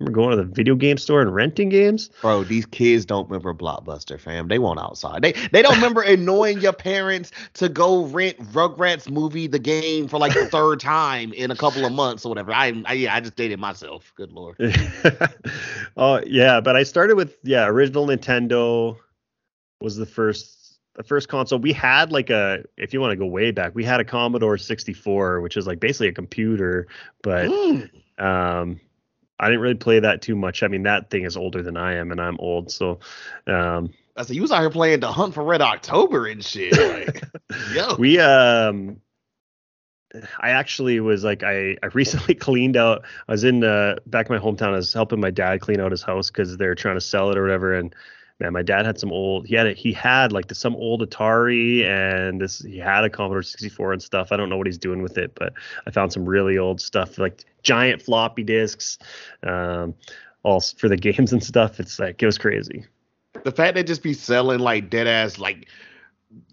Remember going to the video game store and renting games? Bro, these kids don't remember Blockbuster, fam. They want outside. They they don't remember annoying your parents to go rent Rugrats movie the game for like the third time in a couple of months or whatever. I, I yeah, I just dated myself. Good lord. oh yeah, but I started with yeah, original Nintendo was the first the first console. We had like a if you want to go way back, we had a Commodore 64, which is like basically a computer, but Mm. um I didn't really play that too much. I mean, that thing is older than I am and I'm old, so um I said you was out here playing the Hunt for Red October and shit. Like, yo, we um I actually was like I, I recently cleaned out I was in uh back in my hometown I was helping my dad clean out his house because they're trying to sell it or whatever and man my dad had some old he had a, he had like some old Atari and this he had a Commodore 64 and stuff. I don't know what he's doing with it but I found some really old stuff like giant floppy disks um all for the games and stuff. It's like it was crazy. The fact they just be selling like dead ass like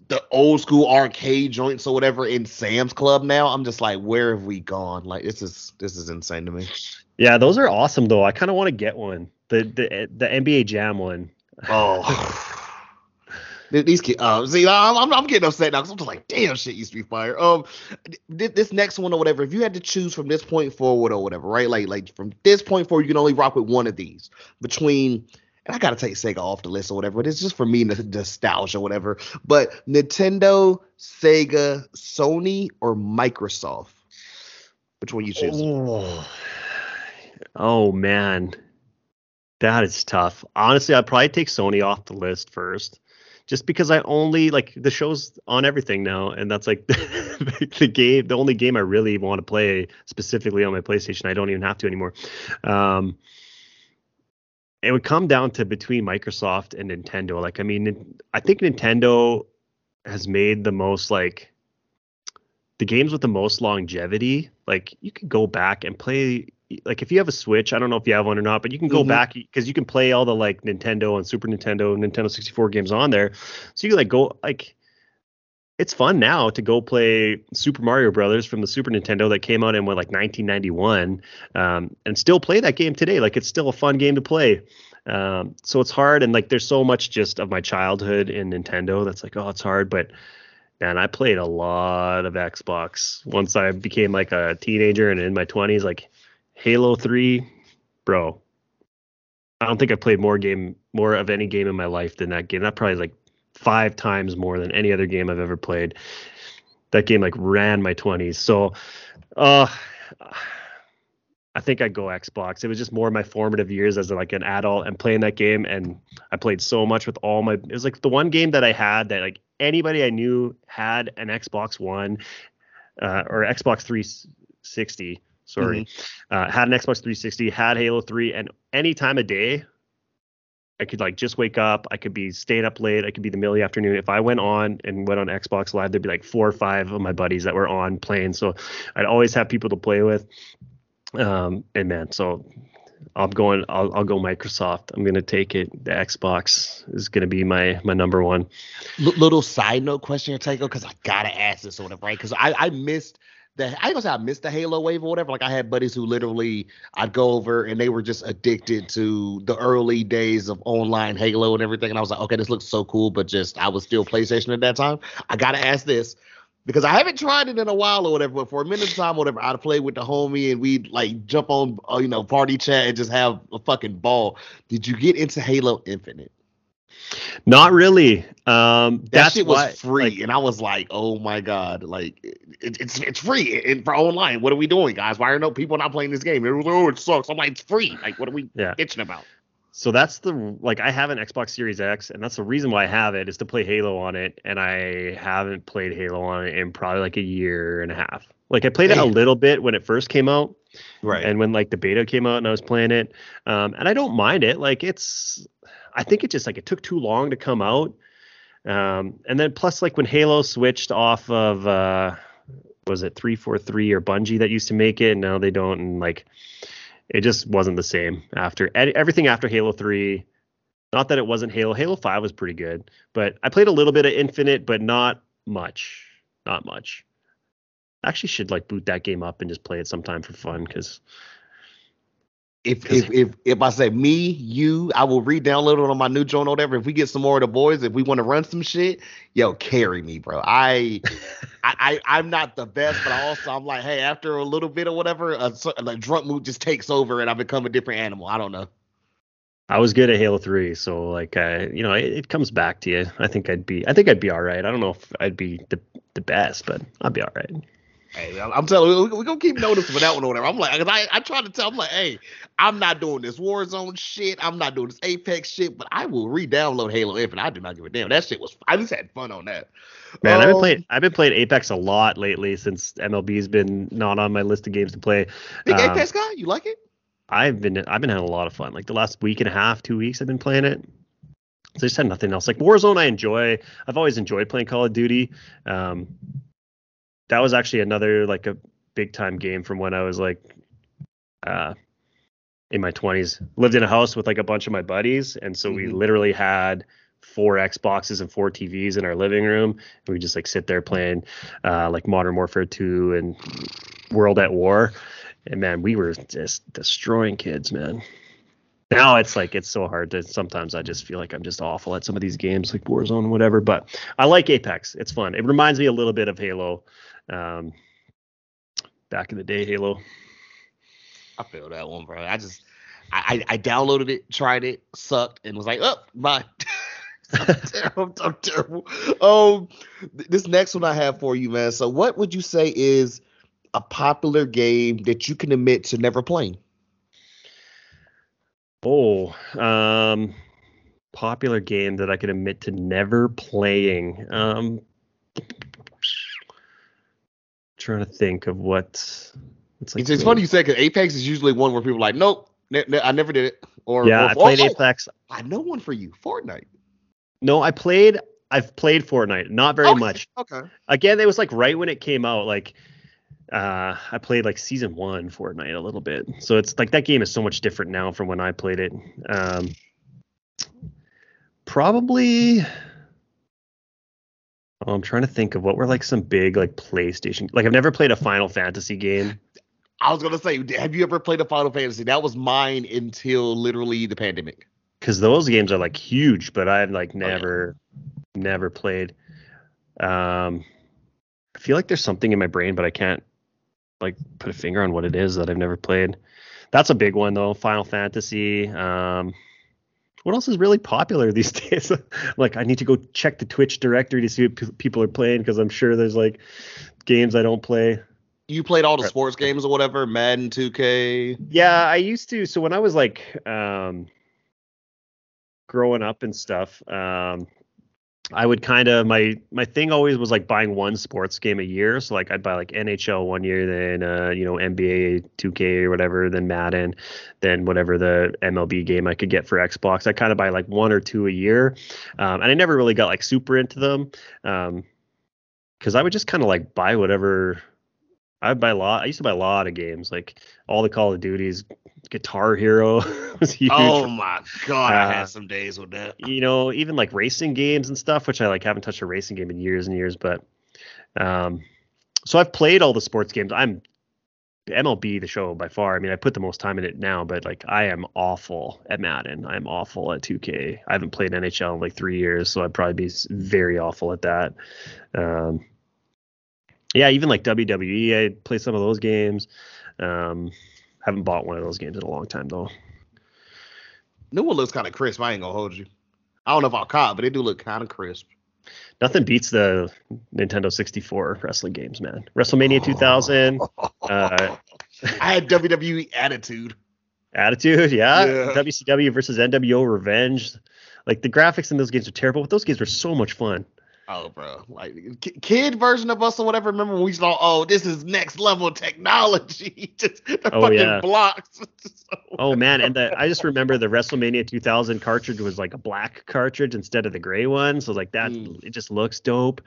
the old school arcade joints or whatever in Sam's Club now, I'm just like, where have we gone? Like this is this is insane to me. yeah those are awesome though. I kind of want to get one. The the the NBA Jam one Oh. These kids, uh, see, I'm, I'm, I'm getting upset now because I'm just like, damn, shit used to be fire. Um, th- this next one or whatever, if you had to choose from this point forward or whatever, right? Like, like from this point forward, you can only rock with one of these between. And I gotta take Sega off the list or whatever, but it's just for me n- nostalgia or whatever. But Nintendo, Sega, Sony, or Microsoft, which one you choose? Oh, oh man, that is tough. Honestly, I'd probably take Sony off the list first, just because I only like the show's on everything now, and that's like the game, the only game I really want to play specifically on my PlayStation. I don't even have to anymore. Um, it would come down to between Microsoft and Nintendo. Like, I mean, I think Nintendo has made the most like the games with the most longevity, like you could go back and play. Like if you have a Switch, I don't know if you have one or not, but you can go Mhm. back because you can play all the like Nintendo and Super Nintendo, Nintendo 64 games on there. So you can like go like it's fun now to go play Super Mario Brothers from the Super Nintendo that came out in what like 1991, um, and still play that game today. Like it's still a fun game to play. Um, so it's hard, and like there's so much just of my childhood in Nintendo that's like, oh, it's hard, but man, I played a lot of Xbox once I became like a teenager and in my 20s. Like Halo 3, bro. I don't think I played more game more of any game in my life than that game. That probably like five times more than any other game I've ever played. That game like ran my 20s. So, uh I think I'd go Xbox. It was just more my formative years as like an adult and playing that game. And I played so much with all my. It was like the one game that I had that like anybody I knew had an Xbox One uh, or Xbox 360. Sorry, uh, had an Xbox 360, had Halo 3, and any time of day, I could like just wake up. I could be staying up late. I could be the middle of the afternoon. If I went on and went on Xbox Live, there'd be like four or five of my buddies that were on playing. So I'd always have people to play with. Um, and man, so I'm going. I'll, I'll go Microsoft. I'm gonna take it. The Xbox is gonna be my my number one. L- little side note question here, Tycho, because I gotta ask this sort of right because I I missed the I ain't gonna say I missed the Halo wave or whatever. Like I had buddies who literally I'd go over and they were just addicted to the early days of online Halo and everything. And I was like, okay, this looks so cool, but just I was still PlayStation at that time. I gotta ask this because I haven't tried it in a while or whatever. But for a minute of time, or whatever, I'd play with the homie and we'd like jump on, uh, you know, party chat and just have a fucking ball. Did you get into Halo Infinite? Not really. Um, That shit was why- free, like, and I was like, "Oh my god!" Like, it, it's it's free and for online. What are we doing, guys? Why are no people not playing this game? It was oh, it sucks. I'm like, it's free. Like, what are we Yeah. bitching about? So that's the like I have an Xbox Series X, and that's the reason why I have it is to play Halo on it, and I haven't played Halo on it in probably like a year and a half. Like I played it a little bit when it first came out, Right. and when like the beta came out and I was playing it, um, and I don't mind it. Like it's, I think it just like it took too long to come out, um, and then plus like when Halo switched off of uh, was it three four three or Bungie that used to make it, and now they don't, and like it just wasn't the same after everything after Halo three. Not that it wasn't Halo. Halo five was pretty good, but I played a little bit of Infinite, but not much, not much. I actually should like boot that game up and just play it sometime for fun because if if if if I say me, you, I will re-download it on my new joint or whatever. If we get some more of the boys, if we want to run some shit, yo, carry me, bro. I, I, I I'm not the best, but I also I'm like, hey, after a little bit or whatever, a, a drunk mood just takes over and I become a different animal. I don't know. I was good at Halo three, so like uh, you know, it, it comes back to you. I think I'd be, I think I'd be all right. I don't know if I'd be the the best, but I'd be all right. Hey, I'm- telling you, we're gonna keep noticing for that one or whatever. I'm like, I, I try to tell, I'm like, hey, I'm not doing this Warzone shit. I'm not doing this Apex shit, but I will re-download Halo Infinite. I do not give a damn. That shit was, I just had fun on that. Man, I've been Um, playing, I've been playing Apex a lot lately since MLB's been not on my list of games to play. Big Um, Apex guy, you like it? I've been, I've been having a lot of fun. Like the last week and a half, two weeks, I've been playing it. So I just had nothing else. Like Warzone, I enjoy. I've always enjoyed playing Call of Duty. Um, that was actually another like a big time game from when I was like uh in my 20s. Lived in a house with like a bunch of my buddies and so we Mhm. literally had four Xboxes and four TVs in our living room and we just like sit there playing uh like Modern Warfare 2 and World at War. And man, we were just destroying kids, man. Now it's like it's so hard to sometimes I just feel like I'm just awful at some of these games like Warzone and whatever. But I like Apex. It's fun. It reminds me a little bit of Halo. Um, back in the day, Halo. I feel that one, bro. I just, I, I, downloaded it, tried it, sucked, and was like, oh, bye. I'm terrible. I'm terrible. Um, th- this next one I have for you, man. So, what would you say is a popular game that you can admit to never playing? Oh, um, popular game that I can admit to never playing. Um, trying to think of what. It's like it's, it's funny you say because Apex is usually one where people are like, nope, I never did it. Or Yeah, or, I played oh, Apex. I know one for you, Fortnite. No, I played. I've played Fortnite, not very Okay, much. Okay. again it was like right when it came out like uh i played like season one fortnite a little bit so it's like that game is so much different now from when i played it um probably oh, i'm trying to think of what were like some big like playstation like i've never played a final fantasy game I was gonna say, have you ever played a Final Fantasy? That was mine until literally the pandemic. because those games are like huge but i've like Oh, yeah. never never played um i feel like there's something in my brain but i can't like put a finger on what it is that i've never played that's a big one though final fantasy um what else is really popular these days like i need to go check the twitch directory to see what pe- people are playing because i'm sure there's like games i don't play You played all the sports games or whatever, Madden 2K. Yeah, I used to. So when I was like um growing up and stuff, um I would kind of my my thing always was like buying one sports game a year. So like I'd buy like NHL one year, then uh, you know NBA 2K or whatever, then Madden, then whatever the MLB game I could get for Xbox. I kind of buy like one or two a year, um, and I never really got like super into them, because um, I would just kind of like buy whatever. I'd buy a lot. I used to buy a lot of games, like all the Call of Duties, Guitar Hero was huge. Oh my god, uh, I had some days with that. You know, even like racing games and stuff, which I like haven't touched a racing game in years and years, but um so I've played all the sports games. I'm MLB the show by far. I mean, I put the most time in it now, but like I am awful at Madden. I'm awful at 2K. I haven't played NHL in like 3 years, so I'd probably be very awful at that. Um yeah, even like WWE, I play some of those games. Um haven't bought one of those games in a long time though. New one looks kind of crisp. I ain't gonna hold you. I don't know if I'll cop, but they do look kind of crisp. Nothing beats the Nintendo 64 wrestling games, man. WrestleMania 2000. uh, I had WWE Attitude. Attitude, yeah. yeah. WCW versus NWO Revenge. Like the graphics in those games are terrible, but those games were so much fun. Oh, bro, like kid version of us or whatever. Remember when we thought, oh, this is next level technology. just the oh, fucking yeah. blocks. oh man, and the, I just remember the WrestleMania 2000 cartridge was like a black cartridge instead of the gray one. So like that, mm. it just looks dope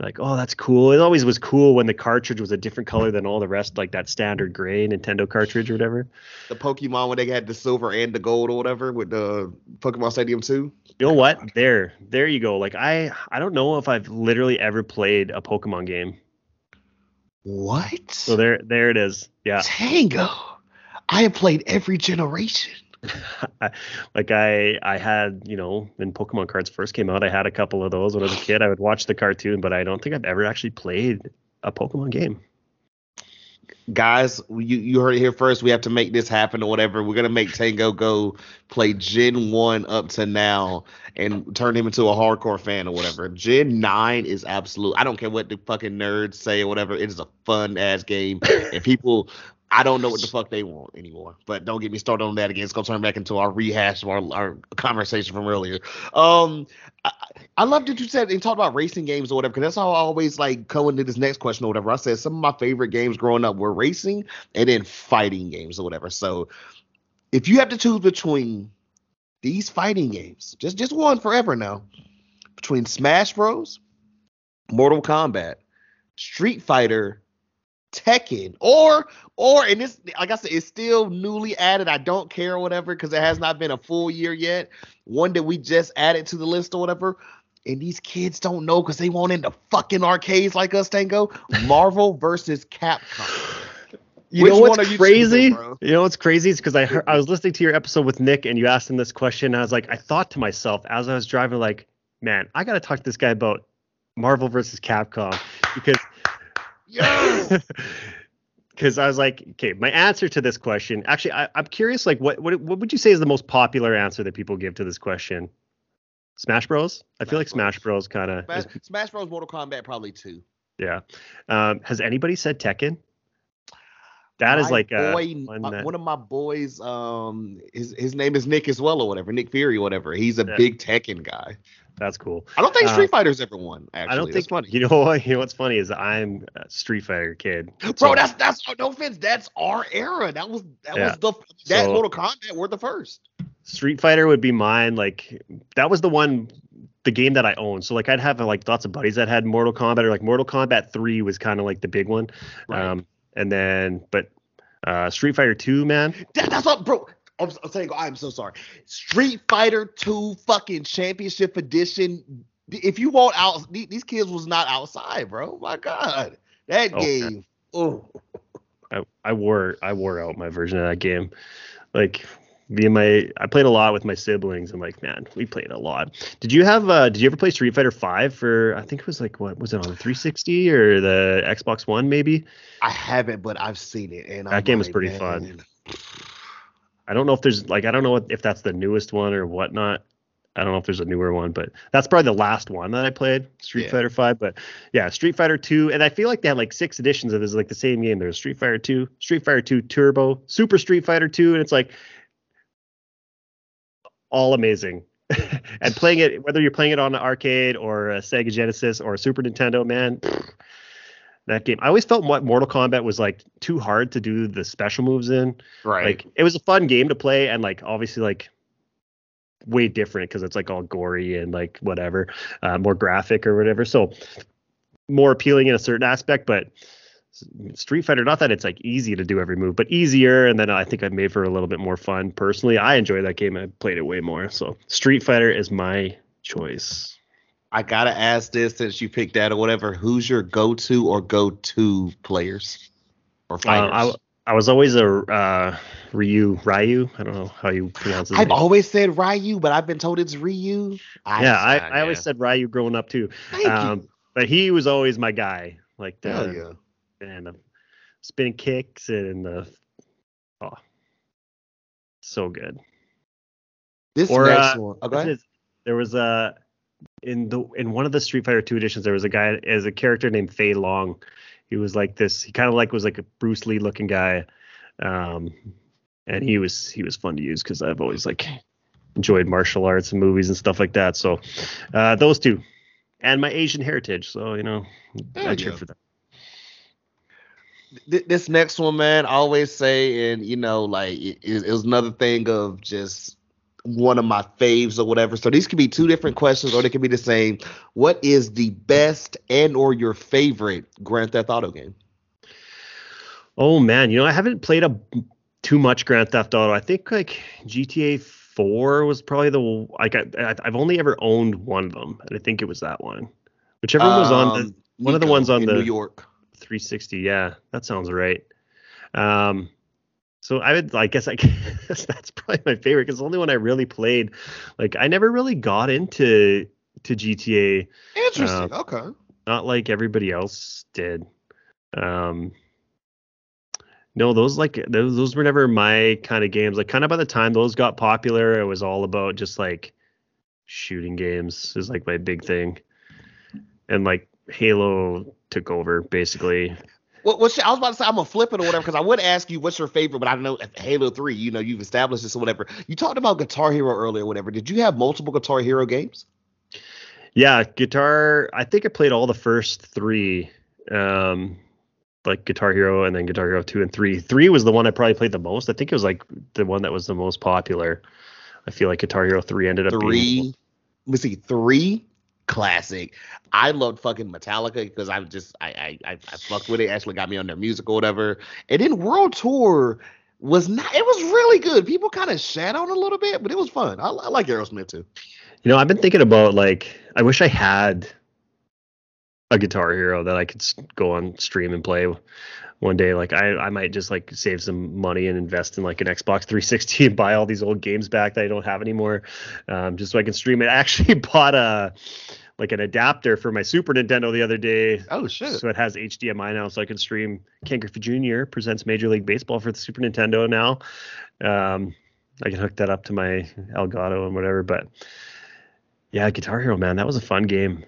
like, oh, that's cool. It always was cool when the cartridge was a different color than all the rest, like that standard gray Nintendo cartridge or whatever. The Pokemon when they had the silver and the gold or whatever with the Pokemon Stadium 2. You know what? There, there you go. Like I, I don't know if I've literally ever played a Pokemon game. What? So there, there it is. Yeah. Tango. I have played every generation. like I I had you know when Pokemon cards first came out, I had a couple of those when I was a kid. I would watch the cartoon, but I don't think I've ever actually played a Pokemon game. Guys, you you heard it here first. We have to make this happen or whatever. We're gonna make Tango go play Gen One up to now and turn him into a hardcore fan or whatever. Gen Nine is absolute. I don't care what the fucking nerds say or whatever. It is a fun ass game, and people I don't know what the fuck they want anymore. But don't get me started on that again. It's gonna turn back into our rehash of our, our conversation from earlier. Um, I, I love that you said and talked about racing games or whatever, because that's how I always like go into this next question or whatever. I said some of my favorite games growing up were racing and then fighting games or whatever. So if you have to choose between these fighting games, just just one forever now, between Smash Bros, Mortal Kombat, Street Fighter, Tekken or or and this like I said it's still newly added. I don't care or whatever because it has not been a full year yet. One that we just added to the list or whatever. And these kids don't know because they won't into fucking arcades like us, Tango. Marvel versus Capcom. You Which know what's crazy? Choosing, you know what's crazy is because I heard, I was listening to your episode with Nick and you asked him this question. I was like, I thought to myself as I was driving, like, man, I got to talk to this guy about Marvel versus Capcom because Because I was like, okay, my answer to this question. Actually, I, am curious. Like, what, what what would you say is the most popular answer that people give to this question? Smash Bros. I Smash feel like Smash Bros. kind of Smash, Smash, Bros. Mortal Kombat probably too. Yeah. Um, has anybody said Tekken? That is like boy, my, that... one of my boys. Um, his his name is Nick as well or whatever. Nick Fury or whatever. He's a yeah. big Tekken guy. That's cool. I don't think uh, Street uh, Fighter's ever won. Actually, I don't think. Funny. You know what? You know what's funny is I'm a Street Fighter kid. Bro, that's that's no offense. That's our era. That was that yeah. was the that so, Mortal Kombat were the first. Street Fighter would be mine. Like that was the one, the game that I owned. So like I'd have like lots of buddies that had Mortal Kombat or like Mortal Kombat Three was kind of like the big one. Right. Um, and then but uh, Street Fighter Two, man. That, that's what, bro. I'm, I'm saying, I'm so sorry. Street Fighter 2 fucking championship edition. If you want out, these kids was not outside, bro. My God, that oh, game. Oh, I, I wore I wore out my version of that game. Like me and my I played a lot with my siblings. I'm like, man, we played a lot. Did you have uh did you ever play Street Fighter 5 for I think it was like what was it on the 360 or the Xbox One maybe? I haven't, but I've seen it and that I'm game like, was pretty man. fun. I don't know if there's like I don't know what, if that's the newest one or whatnot. I don't know if there's a newer one, but that's probably the last one that I played, Street yeah. Fighter Five. But yeah, Street Fighter Two, and I feel like they had like six editions of this, like the same game. There's Street Fighter Two, Street Fighter Two Turbo, Super Street Fighter Two, and it's like all amazing. and playing it, whether you're playing it on an arcade or a Sega Genesis or a Super Nintendo, man, that game. I always felt what Mortal Kombat was like too hard to do the special moves in. Right. Like it was a fun game to play, and like obviously like way different because it's like all gory and like whatever, uh, more graphic or whatever. So more appealing in a certain aspect, but Street Fighter, not that it's like easy to do every move, but easier. And then I think I've made for a little bit more fun. Personally, I enjoy that game. I played it way more. So Street Fighter is my choice. I gotta ask this since you picked that or whatever. Who's your go-to or go-to players or fighters? Uh, I, I was always a uh, Ryu, Ryu. I don't know how you pronounce it. I've always said Ryu, but I've been told it's Ryu. I, yeah, I, I, always said Ryu growing up too. Thank um, you. But he was always my guy. Like the, Hell yeah and the spinning kicks and the oh, so good. This or, next uh, one. Oh, there was a in the in one of the Street Fighter 2 editions. There was a guy as a character named Fei Long. He was like this. He kind of like was like a Bruce Lee looking guy, um, and he was he was fun to use because I've always like enjoyed martial arts and movies and stuff like that. So uh, those two, and my Asian heritage. So you know, I cheer for them this next one, man, I always say, and you know, like it, it, was another thing of just one of my faves or whatever. So these could be two different questions, or they could be the same. What is the best and or your favorite Grand Theft Auto game? Oh man, you know, I haven't played a too much Grand Theft Auto. I think like GTA 4 was probably the like I, I've only ever owned one of them, and I think it was that one. Whichever um, was on the um, one of the ones on the New York. 360. Yeah, that sounds right. Um, so I would, I guess, I guess that's probably my favorite because the only one I really played. Like, I never really got into to GTA. Interesting. Uh, okay. Not like everybody else did. Um, no, those like those, those were never my kind of games. Like, kind of by the time those got popular, it was all about just like shooting games is like my big thing, and like Halo took over basically. Well, well, I was about to say I'm gonna flip it or whatever because I would ask you what's your favorite, but I don't know Halo Three. You know, you've established this or whatever. You talked about Guitar Hero earlier, or whatever. Did you have multiple Guitar Hero games? Yeah, guitar. I think I played all the first three, um, like Guitar Hero and then Guitar Hero two and three. Three was the one I probably played the most. I think it was like the one that was the most popular. I feel like Guitar Hero three ended up three. Being... Let me see, three classic. I loved fucking Metallica because I just I, I I I fucked with it. Actually got me on their music or whatever. And then World Tour was not. It was really good. People kind of shat on a little bit, but it was fun. I, I like Aerosmith too. You know, I've been thinking about like I wish I had a Guitar Hero that I could go on stream and play one day. Like I, I might just like save some money and invest in like an Xbox 360 and buy all these old games back that I don't have anymore, um, just so I can stream it. I actually bought a like an adapter for my Super Nintendo the other day. Oh shit! So it has HDMI now, so I can stream Ken Griffey Jr. presents Major League Baseball for the Super Nintendo now. Um, I can hook that up to my Elgato and whatever. But yeah, Guitar Hero, man, that was a fun game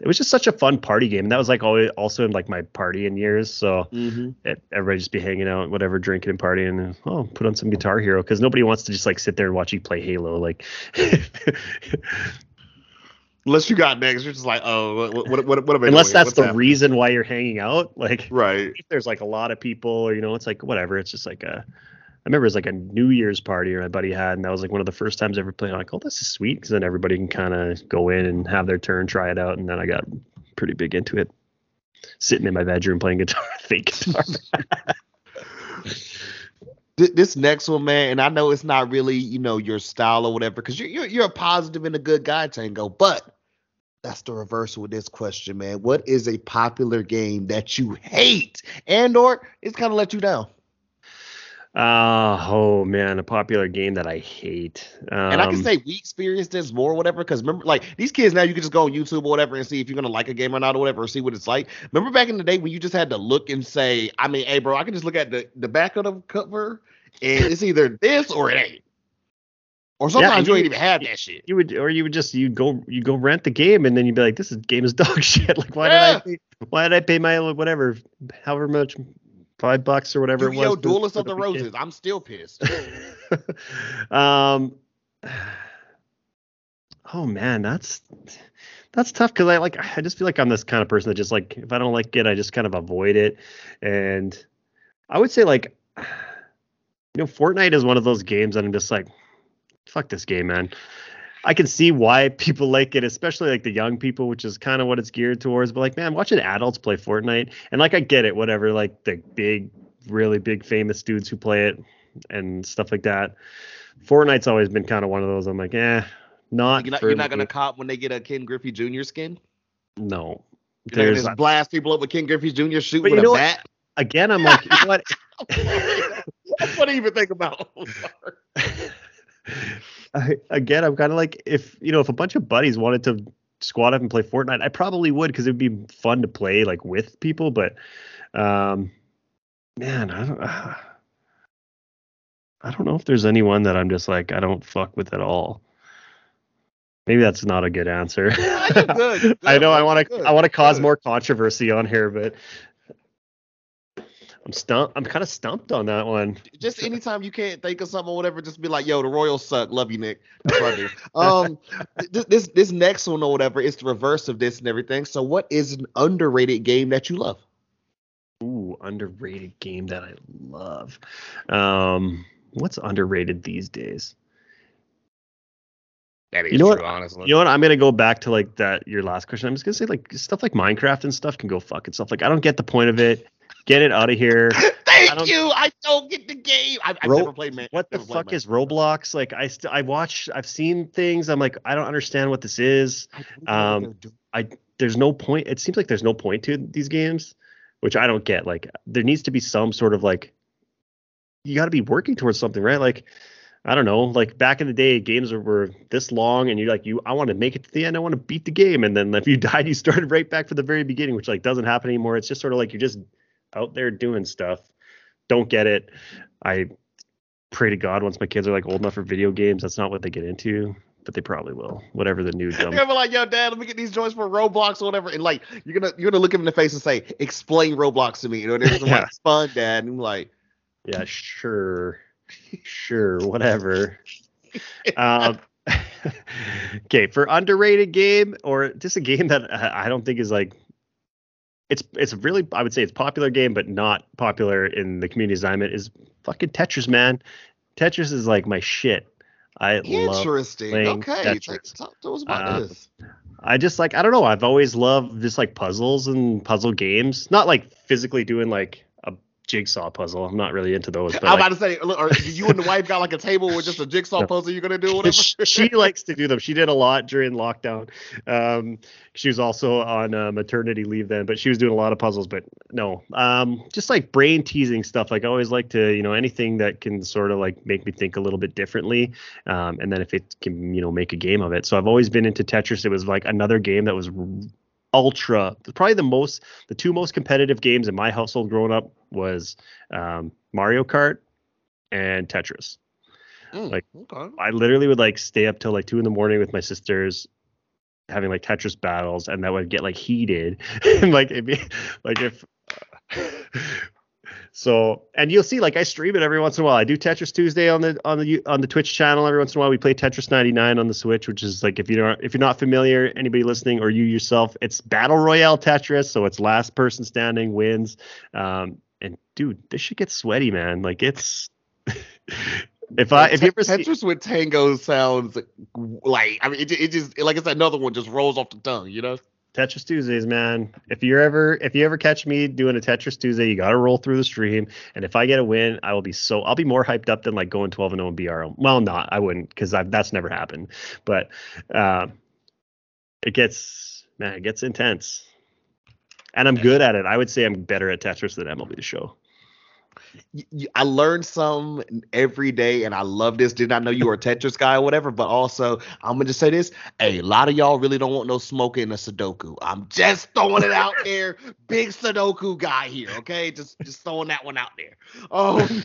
it was just such a fun party game. And that was like always also in like my partying years. So mm-hmm. it, everybody just be hanging out, whatever, drinking and partying. And, oh, put on some Guitar Hero because nobody wants to just like sit there and watch you play Halo. Like, unless you got next, you're just like, oh, what what what, what am I Unless that's the happening? reason why you're hanging out, like, right? If there's like a lot of people, or you know, it's like whatever. It's just like a remember it was like a New Year's party or my buddy had, and that was like one of the first times I ever played. I'm like, oh, this is sweet, because then everybody can kind of go in and have their turn, try it out, and then I got pretty big into it. Sitting in my bedroom playing guitar, fake guitar. this next one, man, and I know it's not really, you know, your style or whatever, because you're, you're you're a positive and a good guy, Tango. But that's the reverse with this question, man. What is a popular game that you hate and or it's kind of let you down? Uh, oh man, a popular game that I hate. Um, and I can um, say we experienced this more, whatever. Because remember, like these kids now, you can just go on YouTube or whatever and see if you're gonna like a game or not, or whatever, or see what it's like. Remember back in the day when you just had to look and say, I mean, hey, bro, I can just look at the the back of the cover, and it's either this or it ain't. Or sometimes yeah, you, you ain't even have that shit. You would, or you would just you go you go rent the game, and then you'd be like, this is game is dog shit. Like why yeah. did I pay, why did I pay my whatever however much five bucks or whatever Yu-Gi-Oh! it was. Duelist of the Roses. I'm still pissed. um, Oh man, that's that's tough because I like I just feel like I'm this kind of person that just like if I don't like it, I just kind of avoid it. And I would say like you know, Fortnite is one of those games that I'm just like, fuck this game, man. I can see why people like it, especially like the young people, which is kind of what it's geared towards. But like, man, watching adults play Fortnite, and like I get it, whatever, like the big, really big famous dudes who play it and stuff like that. Fortnite's always been kind of one of those. I'm like, eh, not. You're not, you're not gonna cop when they get a Ken Griffey Jr. skin. No. You're There's just blast people up with Ken Griffey Jr. But with a what? bat. again. I'm like, you know what? what do you even think about? I, again, I'm kind of like if you know if a bunch of buddies wanted to squad up and play Fortnite, I probably would because it'd be fun to play like with people. But um, man, I don't. Uh, I don't know if there's anyone that I'm just like I don't fuck with at all. Maybe that's not a good answer. you're good, I know I want to I want to cause good. more controversy on here, but I'm stumped. I'm kind of stumped on that one. just anytime you can't think of something or whatever, just be like, "Yo, the Royals suck. Love you, Nick." That's what I do. Um, th- this this next one or whatever is the reverse of this and everything. So, what is an underrated game that you love? Ooh, underrated game that I love. Um, what's underrated these days? That is You know what? honestly. You know what? I'm gonna go back to like that your last question. I'm just gonna say like stuff like Minecraft and stuff can go fuck itself. Like I don't get the point of it. Get it out of here. Thank don't- you. I don't get the game. I've, I've Ro- never played man. What the fuck Man- is Roblox? Like I st- I watch I've seen things. I'm like I don't understand what this is. I don't know what um, they're. There's no point. It seems like there's no point to these games, which I don't get. Like there needs to be some sort of like you got to be working towards something, right? Like I don't know. Like back in the day, games were, were this long, and you're like, you, I want to make it to the end. I want to beat the game, and then if you died, you started right back from the very beginning, which like doesn't happen anymore. It's just sort of like you're just out there doing stuff. Don't get it. I pray to God once my kids are like old enough for video games, that's not what they get into, but they probably will. Whatever the new dumb. You're gonna be like, yo, dad, let me get these joints for Roblox or whatever. And like, you're gonna you're gonna look him in the face and say, explain Roblox to me. You know, this is Yeah. like, it's fun, dad. And I'm like, Yeah, sure, sure, whatever. um, okay, for underrated game or just a game that I don't think is like it's it's really I would say it's popular game, but not popular in the communities I'm is fucking Tetris, man. Tetris is like my shit. I love. interesting. playing Okay, Tetris. talk, talk to us about Uh, this. I just like I don't know. I've always loved just like puzzles and puzzle games. Not like physically doing like jigsaw puzzle. I'm not really into those. But I'm like, about to say, look, you and the wife got like a table with just a jigsaw puzzle you're gonna do, whatever. she, she likes to do them. She did a lot during lockdown. Um, she was also on uh, maternity leave then, but she was doing a lot of puzzles. But no, um, just like brain teasing stuff. Like I always like to, you know, anything that can sort of like make me think a little bit differently. Um, and then if it can, you know, make a game of it. So I've always been into Tetris. It was like another game that was ultra probably the most the two most competitive games in my household growing up was um, Mario Kart and Tetris. Mm, like, okay. I literally would like stay up till like two in the morning with my sisters having like Tetris battles and that would get like heated and like it'd be like if so and you'll see like I stream it every once in a while. I do Tetris Tuesday on the on the on the Twitch channel every once in a while. We play Tetris 99 on the Switch, which is like if you're not if you're not familiar, anybody listening or you yourself, it's battle royale Tetris, so it's last person standing wins. Um and dude, this shit gets sweaty, man. Like it's if I if you ever see Tetris with Tango sounds like I mean it, it just like it's another one just rolls off the tongue, you know. Tetris Tuesdays, man. If you're ever if you ever catch me doing a Tetris Tuesday, you got to roll through the stream. And if I get a win, I will be so I'll be more hyped up than like going 12 and 0 in BRL. Well, not I wouldn't because I that's never happened. But um, it gets man, it gets intense. And I'm good at it. I would say I'm better at Tetris than MLB the Show. I learned some every day, and I love this. Did not know you were a Tetris guy or whatever, but also I'm gonna just say this: Hey, a lot of y'all really don't want no smoke in a Sudoku. I'm just throwing it out there. Big Sudoku guy here, okay? Just just throwing that one out there. Um,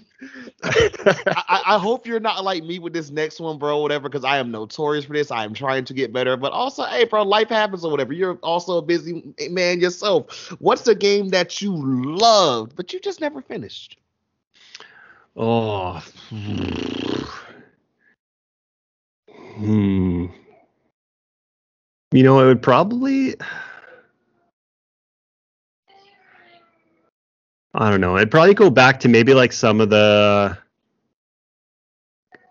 I, I- hope you're not like me with this next one, bro. Whatever, because I am notorious for this. I am trying to get better, but also, hey, bro, life happens or whatever. You're also a busy man yourself. What's the game that you loved but you just never finished? Oh. Hmm. You know, I would probably. I don't know. I'd probably go back to maybe like some of the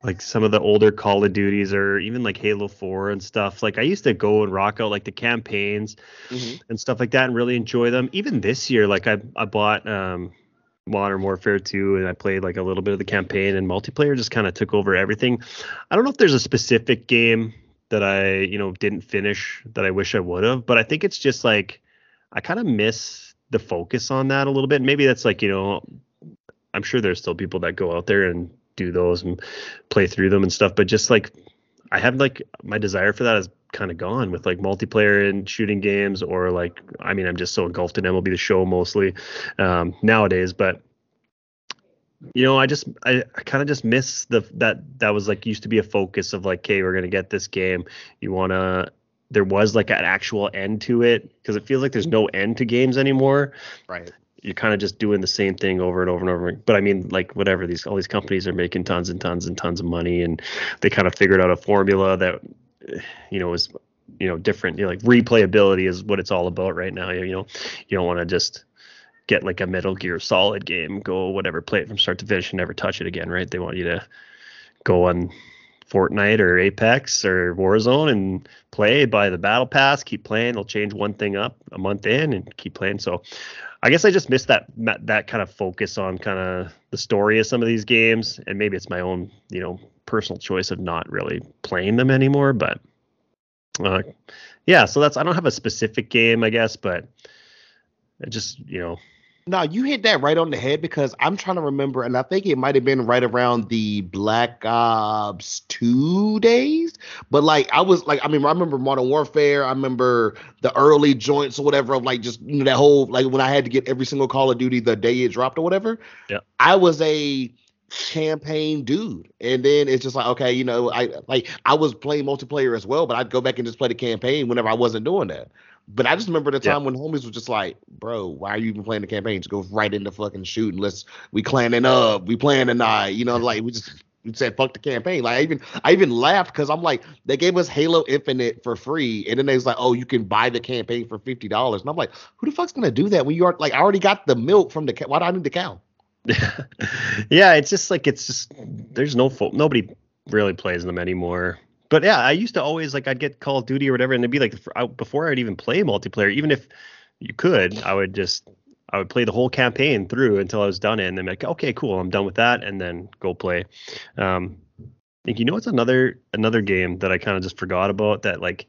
like some of the older Call of Duties or even like Halo 4 and stuff. Like I used to go and rock out like the campaigns mm-hmm. and stuff like that and really enjoy them. Even this year, like I I bought um Modern Warfare 2 and I played like a little bit of the campaign and multiplayer just kind of took over everything. I don't know if there's a specific game that I, you know, didn't finish that I wish I would have, but I think it's just like I kind of miss the focus on that a little bit. Maybe that's like, you know, I'm sure there's still people that go out there and do those and play through them and stuff, but just like I have like my desire for that is kind of gone with like multiplayer and shooting games or like I mean I'm just so engulfed in MLB the Show mostly um, nowadays, but you know I just I, I kind of just miss the that that was like used to be a focus of like okay we're gonna get this game you wanna there was like an actual end to it because it feels like there's no end to games anymore. Right. You're kind of just doing the same thing over and over and over. But I mean, like whatever these all these companies are making tons and tons and tons of money, and they kind of figured out a formula that you know is you know different. You know, like replayability is what it's all about right now. You know, you don't want to just get like a Metal Gear Solid game, go whatever, play it from start to finish, and never touch it again, right? They want you to go on Fortnite or Apex or Warzone and play by the battle pass, keep playing. They'll change one thing up a month in and keep playing. So I guess I just missed that that kind of focus on kind of the story of some of these games, and maybe it's my own you know personal choice of not really playing them anymore. But uh, yeah, so that's I don't have a specific game, I guess, but it just you know no, you hit that right on the head because I'm trying to remember, and I think it might have been right around the Black Ops 2 days. But like, I was like, I mean, I remember Modern Warfare. I remember the early joints or whatever of like just, you know, that whole, like when I had to get every single Call of Duty the day it dropped or whatever. Yeah. I was a campaign dude. And then it's just like, okay, you know, I like, I was playing multiplayer as well, but I'd go back and just play the campaign whenever I wasn't doing that. But I just remember the time yeah. when homies were just like, bro, why are you even playing the campaign? Just go right into fucking shooting. Let's we clanning up, we playing tonight. You know, like we just we said fuck the campaign. Like I even I even laughed because I'm like, they gave us Halo Infinite for free, and then they was like, oh, you can buy the campaign for fifty dollars. And I'm like, who the fuck's gonna do that when you are like I already got the milk from the cow. why do I need the cow? yeah, it's just like it's just there's no fo- nobody really plays them anymore but yeah, I used to always like I'd get Call of Duty or whatever, and it'd be like before I'd even play multiplayer, even if you could, I would just I would play the whole campaign through until I was done and then like, okay, cool, I'm done with that, and then go play. Um, think you know it's another another game that I kind of just forgot about that like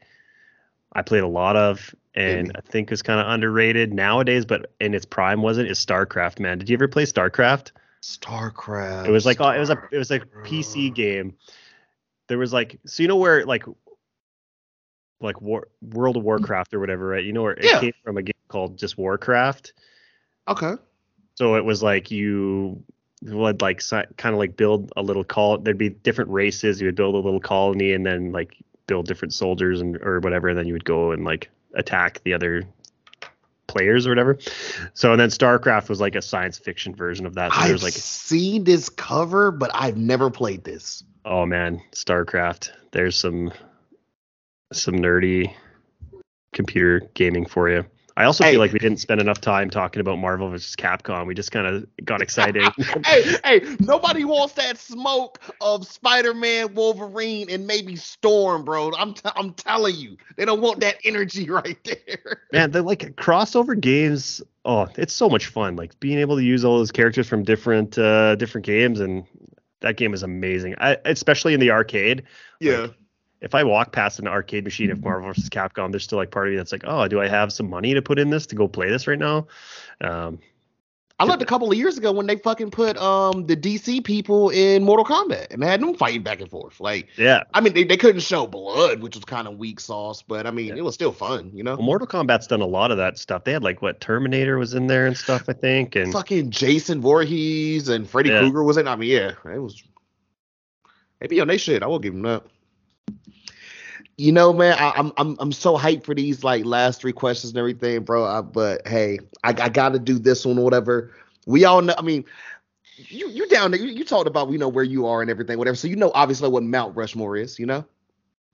I played a lot of and I think is kind of underrated nowadays, but in its prime wasn't is StarCraft. Man, did you ever play StarCraft? StarCraft. It was like oh, it was a it was a PC game there was like so you know where like like War, World of Warcraft or whatever, right? You know where yeah. it came from a game called just Warcraft. Okay. So it was like you would like kind of like build a little call. There'd be different races. You would build a little colony and then like build different soldiers and or whatever. And then you would go and like attack the other players or whatever. So and then StarCraft was like a science fiction version of that. So I've like seen this cover, but I've never played this. Oh man, StarCraft. There's some some nerdy computer gaming for you. I also hey. feel like we didn't spend enough time talking about Marvel versus Capcom. We just kind of got excited. hey, hey, nobody wants that smoke of Spider-Man, Wolverine, and maybe Storm, bro. I'm t- I'm telling you, they don't want that energy right there. Man, they're like crossover games. Oh, it's so much fun. Like being able to use all those characters from different uh different games and that game is amazing, I, especially in the arcade. Yeah. Like, if I walk past an arcade machine of Marvel vs. Capcom, there's still like part of me that's like, oh, do I have some money to put in this to go play this right now? Um, I looked a couple of years ago when they fucking put um the DC people in Mortal Kombat and they had them fighting back and forth. Like, yeah, I mean they, they couldn't show blood, which was kind of weak sauce, but I mean yeah. it was still fun, you know. Well, Mortal Kombat's done a lot of that stuff. They had like what Terminator was in there and stuff, I think, and fucking Jason Voorhees and Freddy yeah. Krueger was in. I mean, yeah, it was Maybe on they shit. I will give them that. You know, man, I, am I'm I'm so hyped for these like last three questions and everything, bro. I, but hey, I, I got to do this one or whatever. We all know. I mean, you you down there? You, you talked about you know where you are and everything, whatever. So you know obviously what Mount Rushmore is, you know.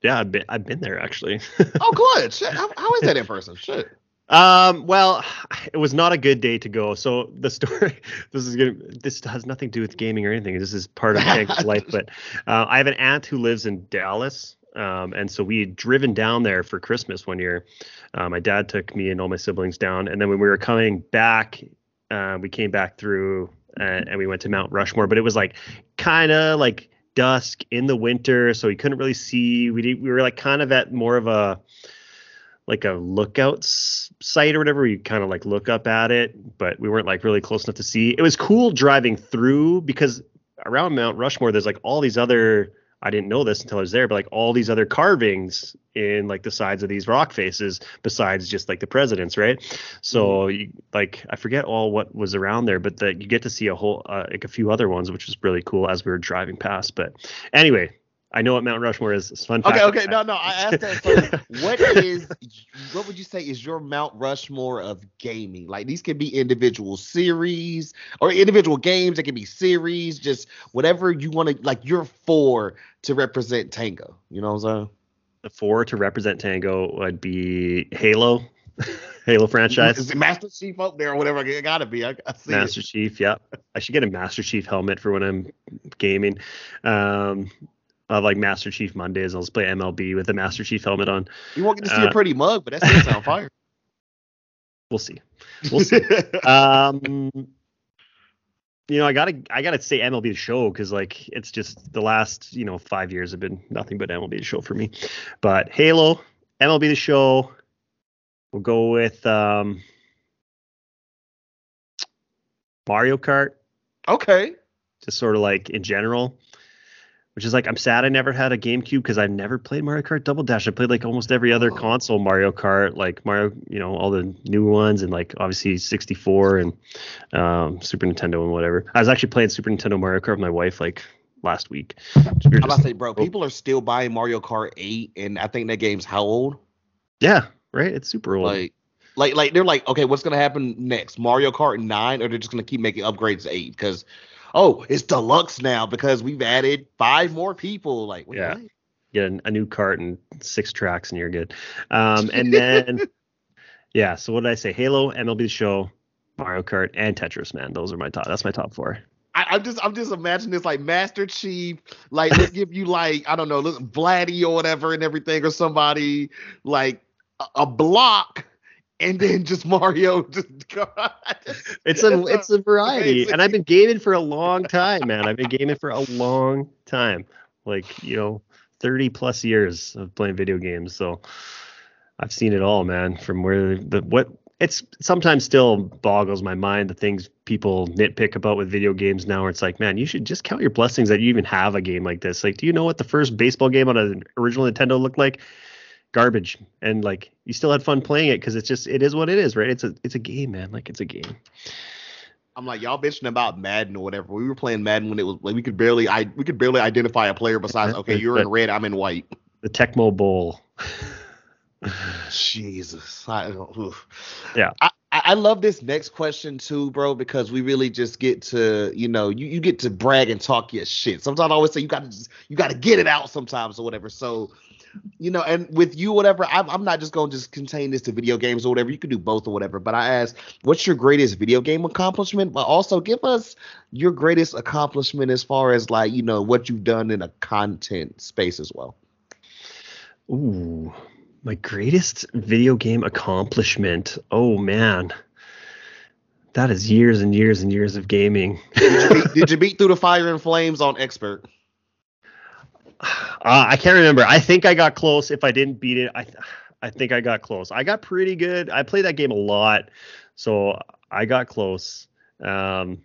Yeah, I've been I've been there actually. oh, good. Shit. How, how is that in person? Shit. Um, well, it was not a good day to go. So the story, this is gonna, this has nothing to do with gaming or anything. This is part of Hank's life. But uh, I have an aunt who lives in Dallas, um, and so we had driven down there for Christmas one year. Uh, my dad took me and all my siblings down, and then when we were coming back, uh, we came back through and, and we went to Mount Rushmore. But it was like kind of like dusk in the winter, so we couldn't really see. We we were like kind of at more of a like a lookout site or whatever. We kind of like look up at it, but we weren't like really close enough to see. It was cool driving through because around Mount Rushmore, there's like all these other I didn't know this until I was there, but like all these other carvings in like the sides of these rock faces, besides just like the presidents, right? So mm-hmm. you, like I forget all what was around there, but that you get to see a whole uh, like a few other ones, which was really cool as we were driving past. But anyway, I know what Mount Rushmore is. It's fun. Okay, okay, no, no. I asked that. So what is? What would you say is your Mount Rushmore of gaming? Like these can be individual series or individual games. It can be series, just whatever you want to. Like you're four to represent Tango. You know what I'm saying? The four to represent Tango would be Halo. Halo franchise. Is it Master Chief up there or whatever? It gotta be. I, I Master it. Chief, yeah. I should get a Master Chief helmet for when I'm gaming. Um, of like Master Chief Mondays. I'll just play MLB with a Master Chief helmet on. You won't get to see uh, a pretty mug, but that's sound fire. We'll see. We'll see. um, you know, I gotta I gotta say MLB the Show because like it's just the last you know five years have been nothing but MLB the Show for me. But Halo, MLB the Show. We'll go with um, Mario Kart. Okay. Just sort of like in general which is like I'm sad I never had a GameCube because I've never played Mario Kart Double Dash. I played like almost every other oh. console Mario Kart, like Mario, you know, all the new ones and like obviously 64 and um, Super Nintendo and whatever. I was actually playing Super Nintendo Mario Kart with my wife like last week. I'm about to say, bro, people are still buying Mario Kart 8, and I think that game's how old? Yeah, right. It's super old. Like, like, like they're like, okay, what's gonna happen next? Mario Kart 9, or they're just gonna keep making upgrades to 8? Because oh, it's deluxe now because we've added five more people. Like, wait, yeah, what? get a, a, new cart and six tracks, and you're good. Um, and then, yeah. So what did I say? Halo, MLB Show, Mario Kart, and Tetris. Man, those are my top. That's my top four. I, am just I'm just imagining this like Master Chief, like let's give you like I don't know, look Vladdy or whatever and everything, or somebody like a, a block and then just Mario. Just it's a it's a variety, and I've been gaming for a long time, man. I've been gaming for a long time, like you know, thirty plus years of playing video games. So I've seen it all, man. From where the what it's sometimes still boggles my mind the things people nitpick about with video games now. Where it's like, man, you should just count your blessings that you even have a game like this. Like, do you know what the first baseball game on an original Nintendo looked like? Garbage and like you still had fun playing it because it's just it is what it is right? It's a it's a game man. Like it's a game. I'm like y'all bitching about madden or whatever. We were playing madden when it was like we could barely i we could barely identify a player besides okay you're in red i'm in white. The tecmo bowl. Jesus. I, yeah. I, I love this next question too, bro, because we really just get to, you know, you, you get to brag and talk your shit. Sometimes I always say you got to just, you got to get it out sometimes or whatever. So you know, and with you, whatever, I'm, I'm not just going to just contain this to video games or whatever. You can do both or whatever. But I ask, what's your greatest video game accomplishment? But also give us your greatest accomplishment as far as like, you know, what you've done in a content space as well. Ooh, my greatest video game accomplishment. Oh man. That is years and years and years of gaming. did, you beat, did you beat through the fire and flames on expert? Uh, I can't remember. I think I got close. If I didn't beat it, I I think I got close. I got pretty good. I played that game a lot, so I got close. Um,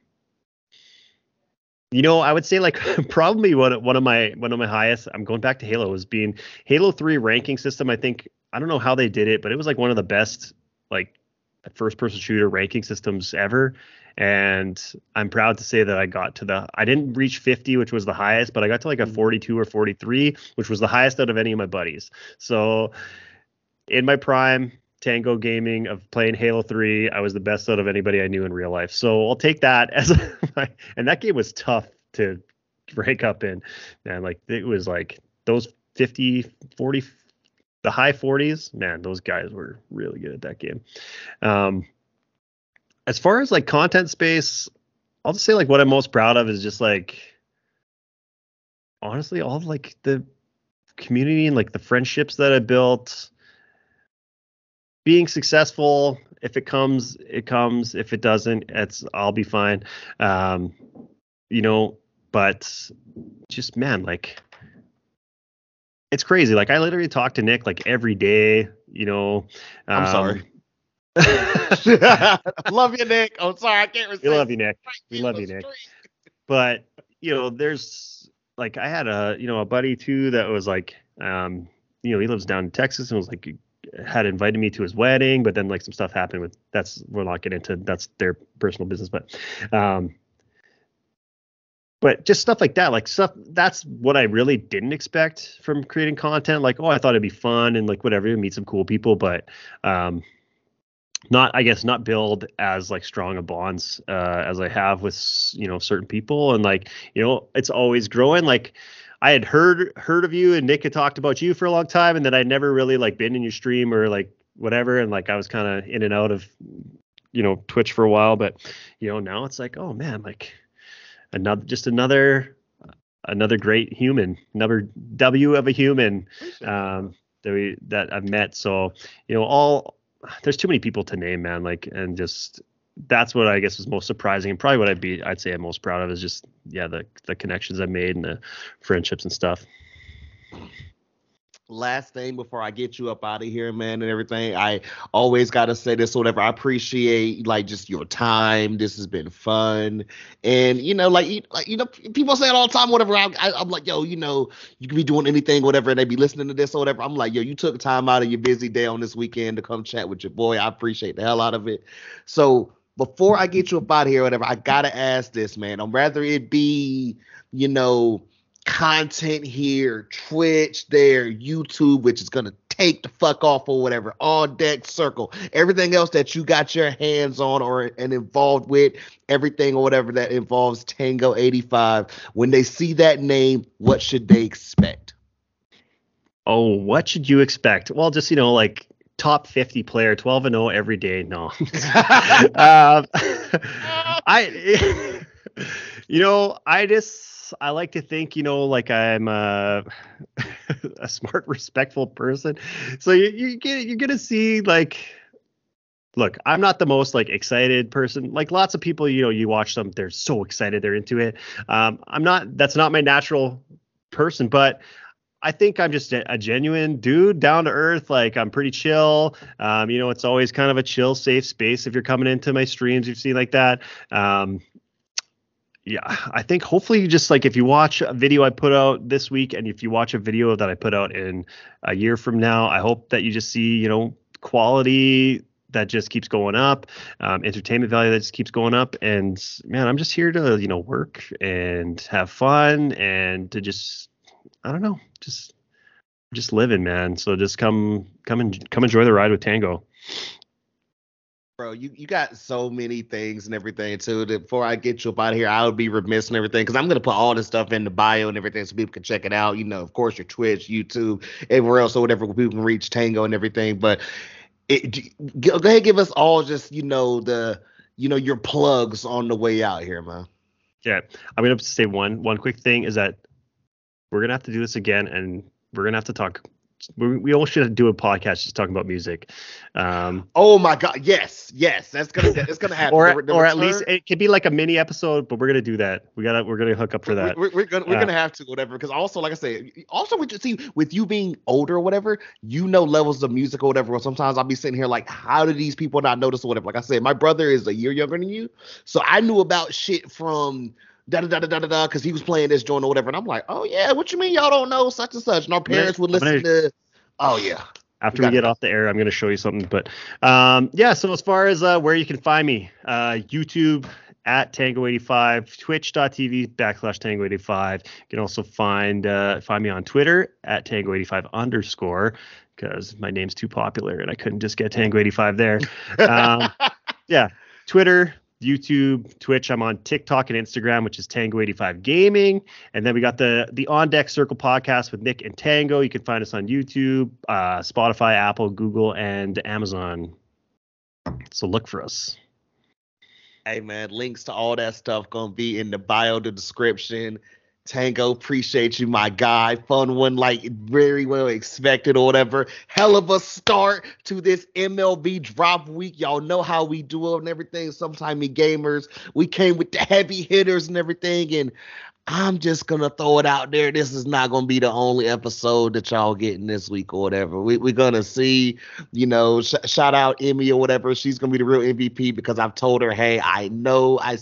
you know, I would say like probably one one of my one of my highest. I'm going back to Halo was being Halo Three ranking system. I think I don't know how they did it, but it was like one of the best like first person shooter ranking systems ever and I'm proud to say that I got to the I didn't reach 50 which was the highest but I got to like a mm-hmm. 42 or 43 which was the highest out of any of my buddies so in my prime Tango gaming of playing Halo 3 I was the best out of anybody I knew in real life so I'll take that as my and that game was tough to break up in man like it was like those 50, 40, the high 40s. Man, those guys were really good at that game. Um, as far as like content space, I'll just say like what I'm most proud of is just like honestly all of like the community and like the friendships that I built. Being successful, if it comes, it comes. If it doesn't, it's I'll be fine. Um, you know, but just man, like it's crazy. Like I literally talk to Nick like every day. You know, I'm um, sorry. love you, Nick. I'm sorry, I can't. We love you, Nick. We love you, Nick. But you know, there's like I had a you know a buddy too that was like um you know he lives down in Texas and was like had invited me to his wedding, but then like some stuff happened with that's we're not getting into that's their personal business, but um but just stuff like that like stuff that's what i really didn't expect from creating content like oh i thought it'd be fun and like whatever meet some cool people but um not i guess not build as like strong a bonds uh as i have with you know certain people. And like you know it's always growing. Like i had heard heard of you and nick had talked about you for a long time and then i'd never really like been in your stream or like whatever. And like i was kind of in and out of you know twitch for a while. But you know now it's like oh man like another just another another great human another w of a human um that we that i've met. So you know all there's too many people to name man like and just that's what i guess is most surprising and probably what i'd be i'd say i'm most proud of is just yeah the the connections i made and the friendships and stuff last thing before I get you up out of here, man, and everything. I always gotta say this, whatever. I appreciate like just your time. This has been fun, and you know, like, you, like you know, people say it all the time, whatever. I, am like, yo, you know, you can be doing anything, whatever, and they be listening to this or whatever. I'm like, yo, you took time out of your busy day on this weekend to come chat with your boy. I appreciate the hell out of it. So before I get you up out of here, whatever, I gotta ask this, man. I'm rather it be, you know content here, Twitch there, YouTube, which is gonna take the fuck off or whatever, On Deck Circle, everything else that you got your hands on or and involved with, everything or whatever that involves Tango 85. When they see that name, what should they expect? Oh, what should you expect? Well, just you know, like top 50 player, 12 and 0 every day. No. um, I you know, I just I like to think, you know, like I'm a, a smart, respectful person. So you, you get, you're gonna see like, look, I'm not the most like excited person. Like lots of people, you know, you watch them, they're so excited, they're into it. Um, I'm not. That's not my natural person, but I think I'm just a, genuine dude, down to earth. Like I'm pretty chill. Um, you know, it's always kind of a chill, safe space if you're coming into my streams. You've seen like that. Um, yeah, I think hopefully just like if you watch a video I put out this week and if you watch a video that I put out in a year from now, I hope that you just see, you know, quality that just keeps going up, um, entertainment value that just keeps going up. And man, I'm just here to, you know, work and have fun and to just, I don't know, just, just living, man. So just come, come and come enjoy the ride with Tango. Bro, you, you got so many things and everything too. That before I get you up out of here, I would be remiss and everything because I'm gonna put all this stuff in the bio and everything so people can check it out. You know, of course, your Twitch, YouTube, everywhere else or whatever people can reach Tango and everything. But it, go ahead, give us all just you know the you know your plugs on the way out here, man. Yeah, I'm gonna say one one quick thing is that we're gonna have to do this again, and we're gonna have to talk we, we all should do a podcast just talking about music. Um, oh my god, yes, yes, that's gonna it's gonna happen. or the, the or return, at least it could be like a mini episode, but we're gonna do that. We gotta we're gonna hook up for that. We're, we're gonna we're uh, gonna have to whatever because also like I say, also with you see with you being older or whatever, you know levels of music or whatever. sometimes I'll be sitting here like, how do these people not notice or whatever? Like I said, my brother is a year younger than you, so I knew about shit from da da da da da da because he was playing this joint or whatever. And I'm like, oh yeah, what you mean y'all don't know such and such? And our parents would listen to Oh yeah. After we get it. off the air, I'm going to show you something. But um, yeah, so as far as uh, where you can find me, uh, YouTube at Tango85, twitch.tv backslash Tango85. You can also find uh, find me on Twitter at Tango85 underscore because my name's too popular and I couldn't just get Tango85 there. Um, yeah, Twitter, YouTube, Twitch. I'm on TikTok and Instagram, which is Tango85 Gaming. And then we got the the On Deck Circle podcast with Nick and Tango. You can find us on YouTube, uh, Spotify, Apple, Google, and Amazon. So look for us. Hey man, links to all that stuff gonna be in the bio, the description. Tango, appreciate you, my guy. Fun one, like very well expected or whatever. Hell of a start to this MLB drop week. Y'all know how we do it and everything. Sometimey Gamers, we came with the heavy hitters and everything. And I'm just gonna throw it out there. This is not gonna be the only episode that y'all getting this week or whatever. We, we're gonna see, you know, sh- shout out Emmy or whatever. She's gonna be the real MVP because I've told her, hey, I know I,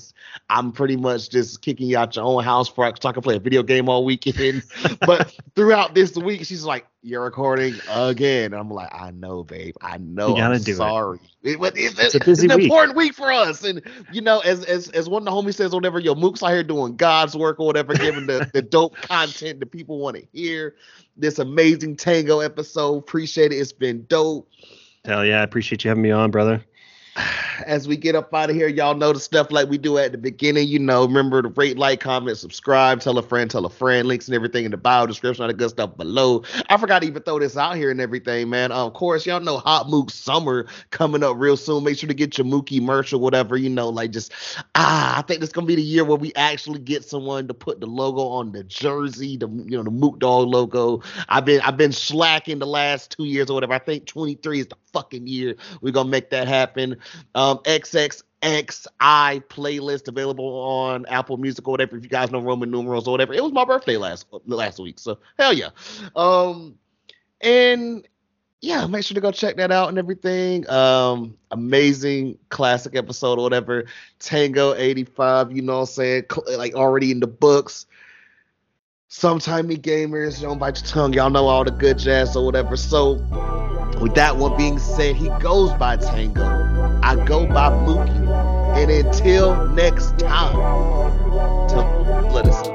I'm pretty much just kicking you out your own house for so I can play a video game all weekend. but throughout this week, she's like, you're recording again. I'm like, I know, babe. I know. You gotta I'm do sorry. It. It, it, it's, a busy it's an week. important week for us. And you know, as as as one of the homies says, whatever, yo, Mook's out here doing God's work or whatever, giving the, the dope content that people want to hear. This amazing Tango episode. Appreciate it. It's been dope. Hell yeah, I appreciate you having me on, brother as we get up out of here, y'all know the stuff like we do at the beginning. You know, remember to rate, like, comment, subscribe, tell a friend, tell a friend. Links and everything in the bio description, all the good stuff below. I forgot to even throw this out here and everything, man. Um, of course, y'all know Hot Mook Summer coming up real soon. Make sure to get your Mooky merch or whatever. You know, like just ah, I think this gonna be the year where we actually get someone to put the logo on the jersey, the you know the Mook Dog logo. I've been I've been slacking the last two years or whatever. I think 23 is the fucking year. We're gonna make that happen. Um, XXXI playlist available on Apple Music or whatever. If you guys know Roman numerals or whatever, it was my birthday last last week, so hell yeah. Um, and yeah, make sure to go check that out and everything. Um, amazing classic episode or whatever. Tango 85, you know what I'm saying? Like already in the books. Sometimey Gamers, don't bite your tongue. Y'all know all the good jazz or whatever. So with that one being said, he goes by Tango. I go by Mooky. And until next time, let us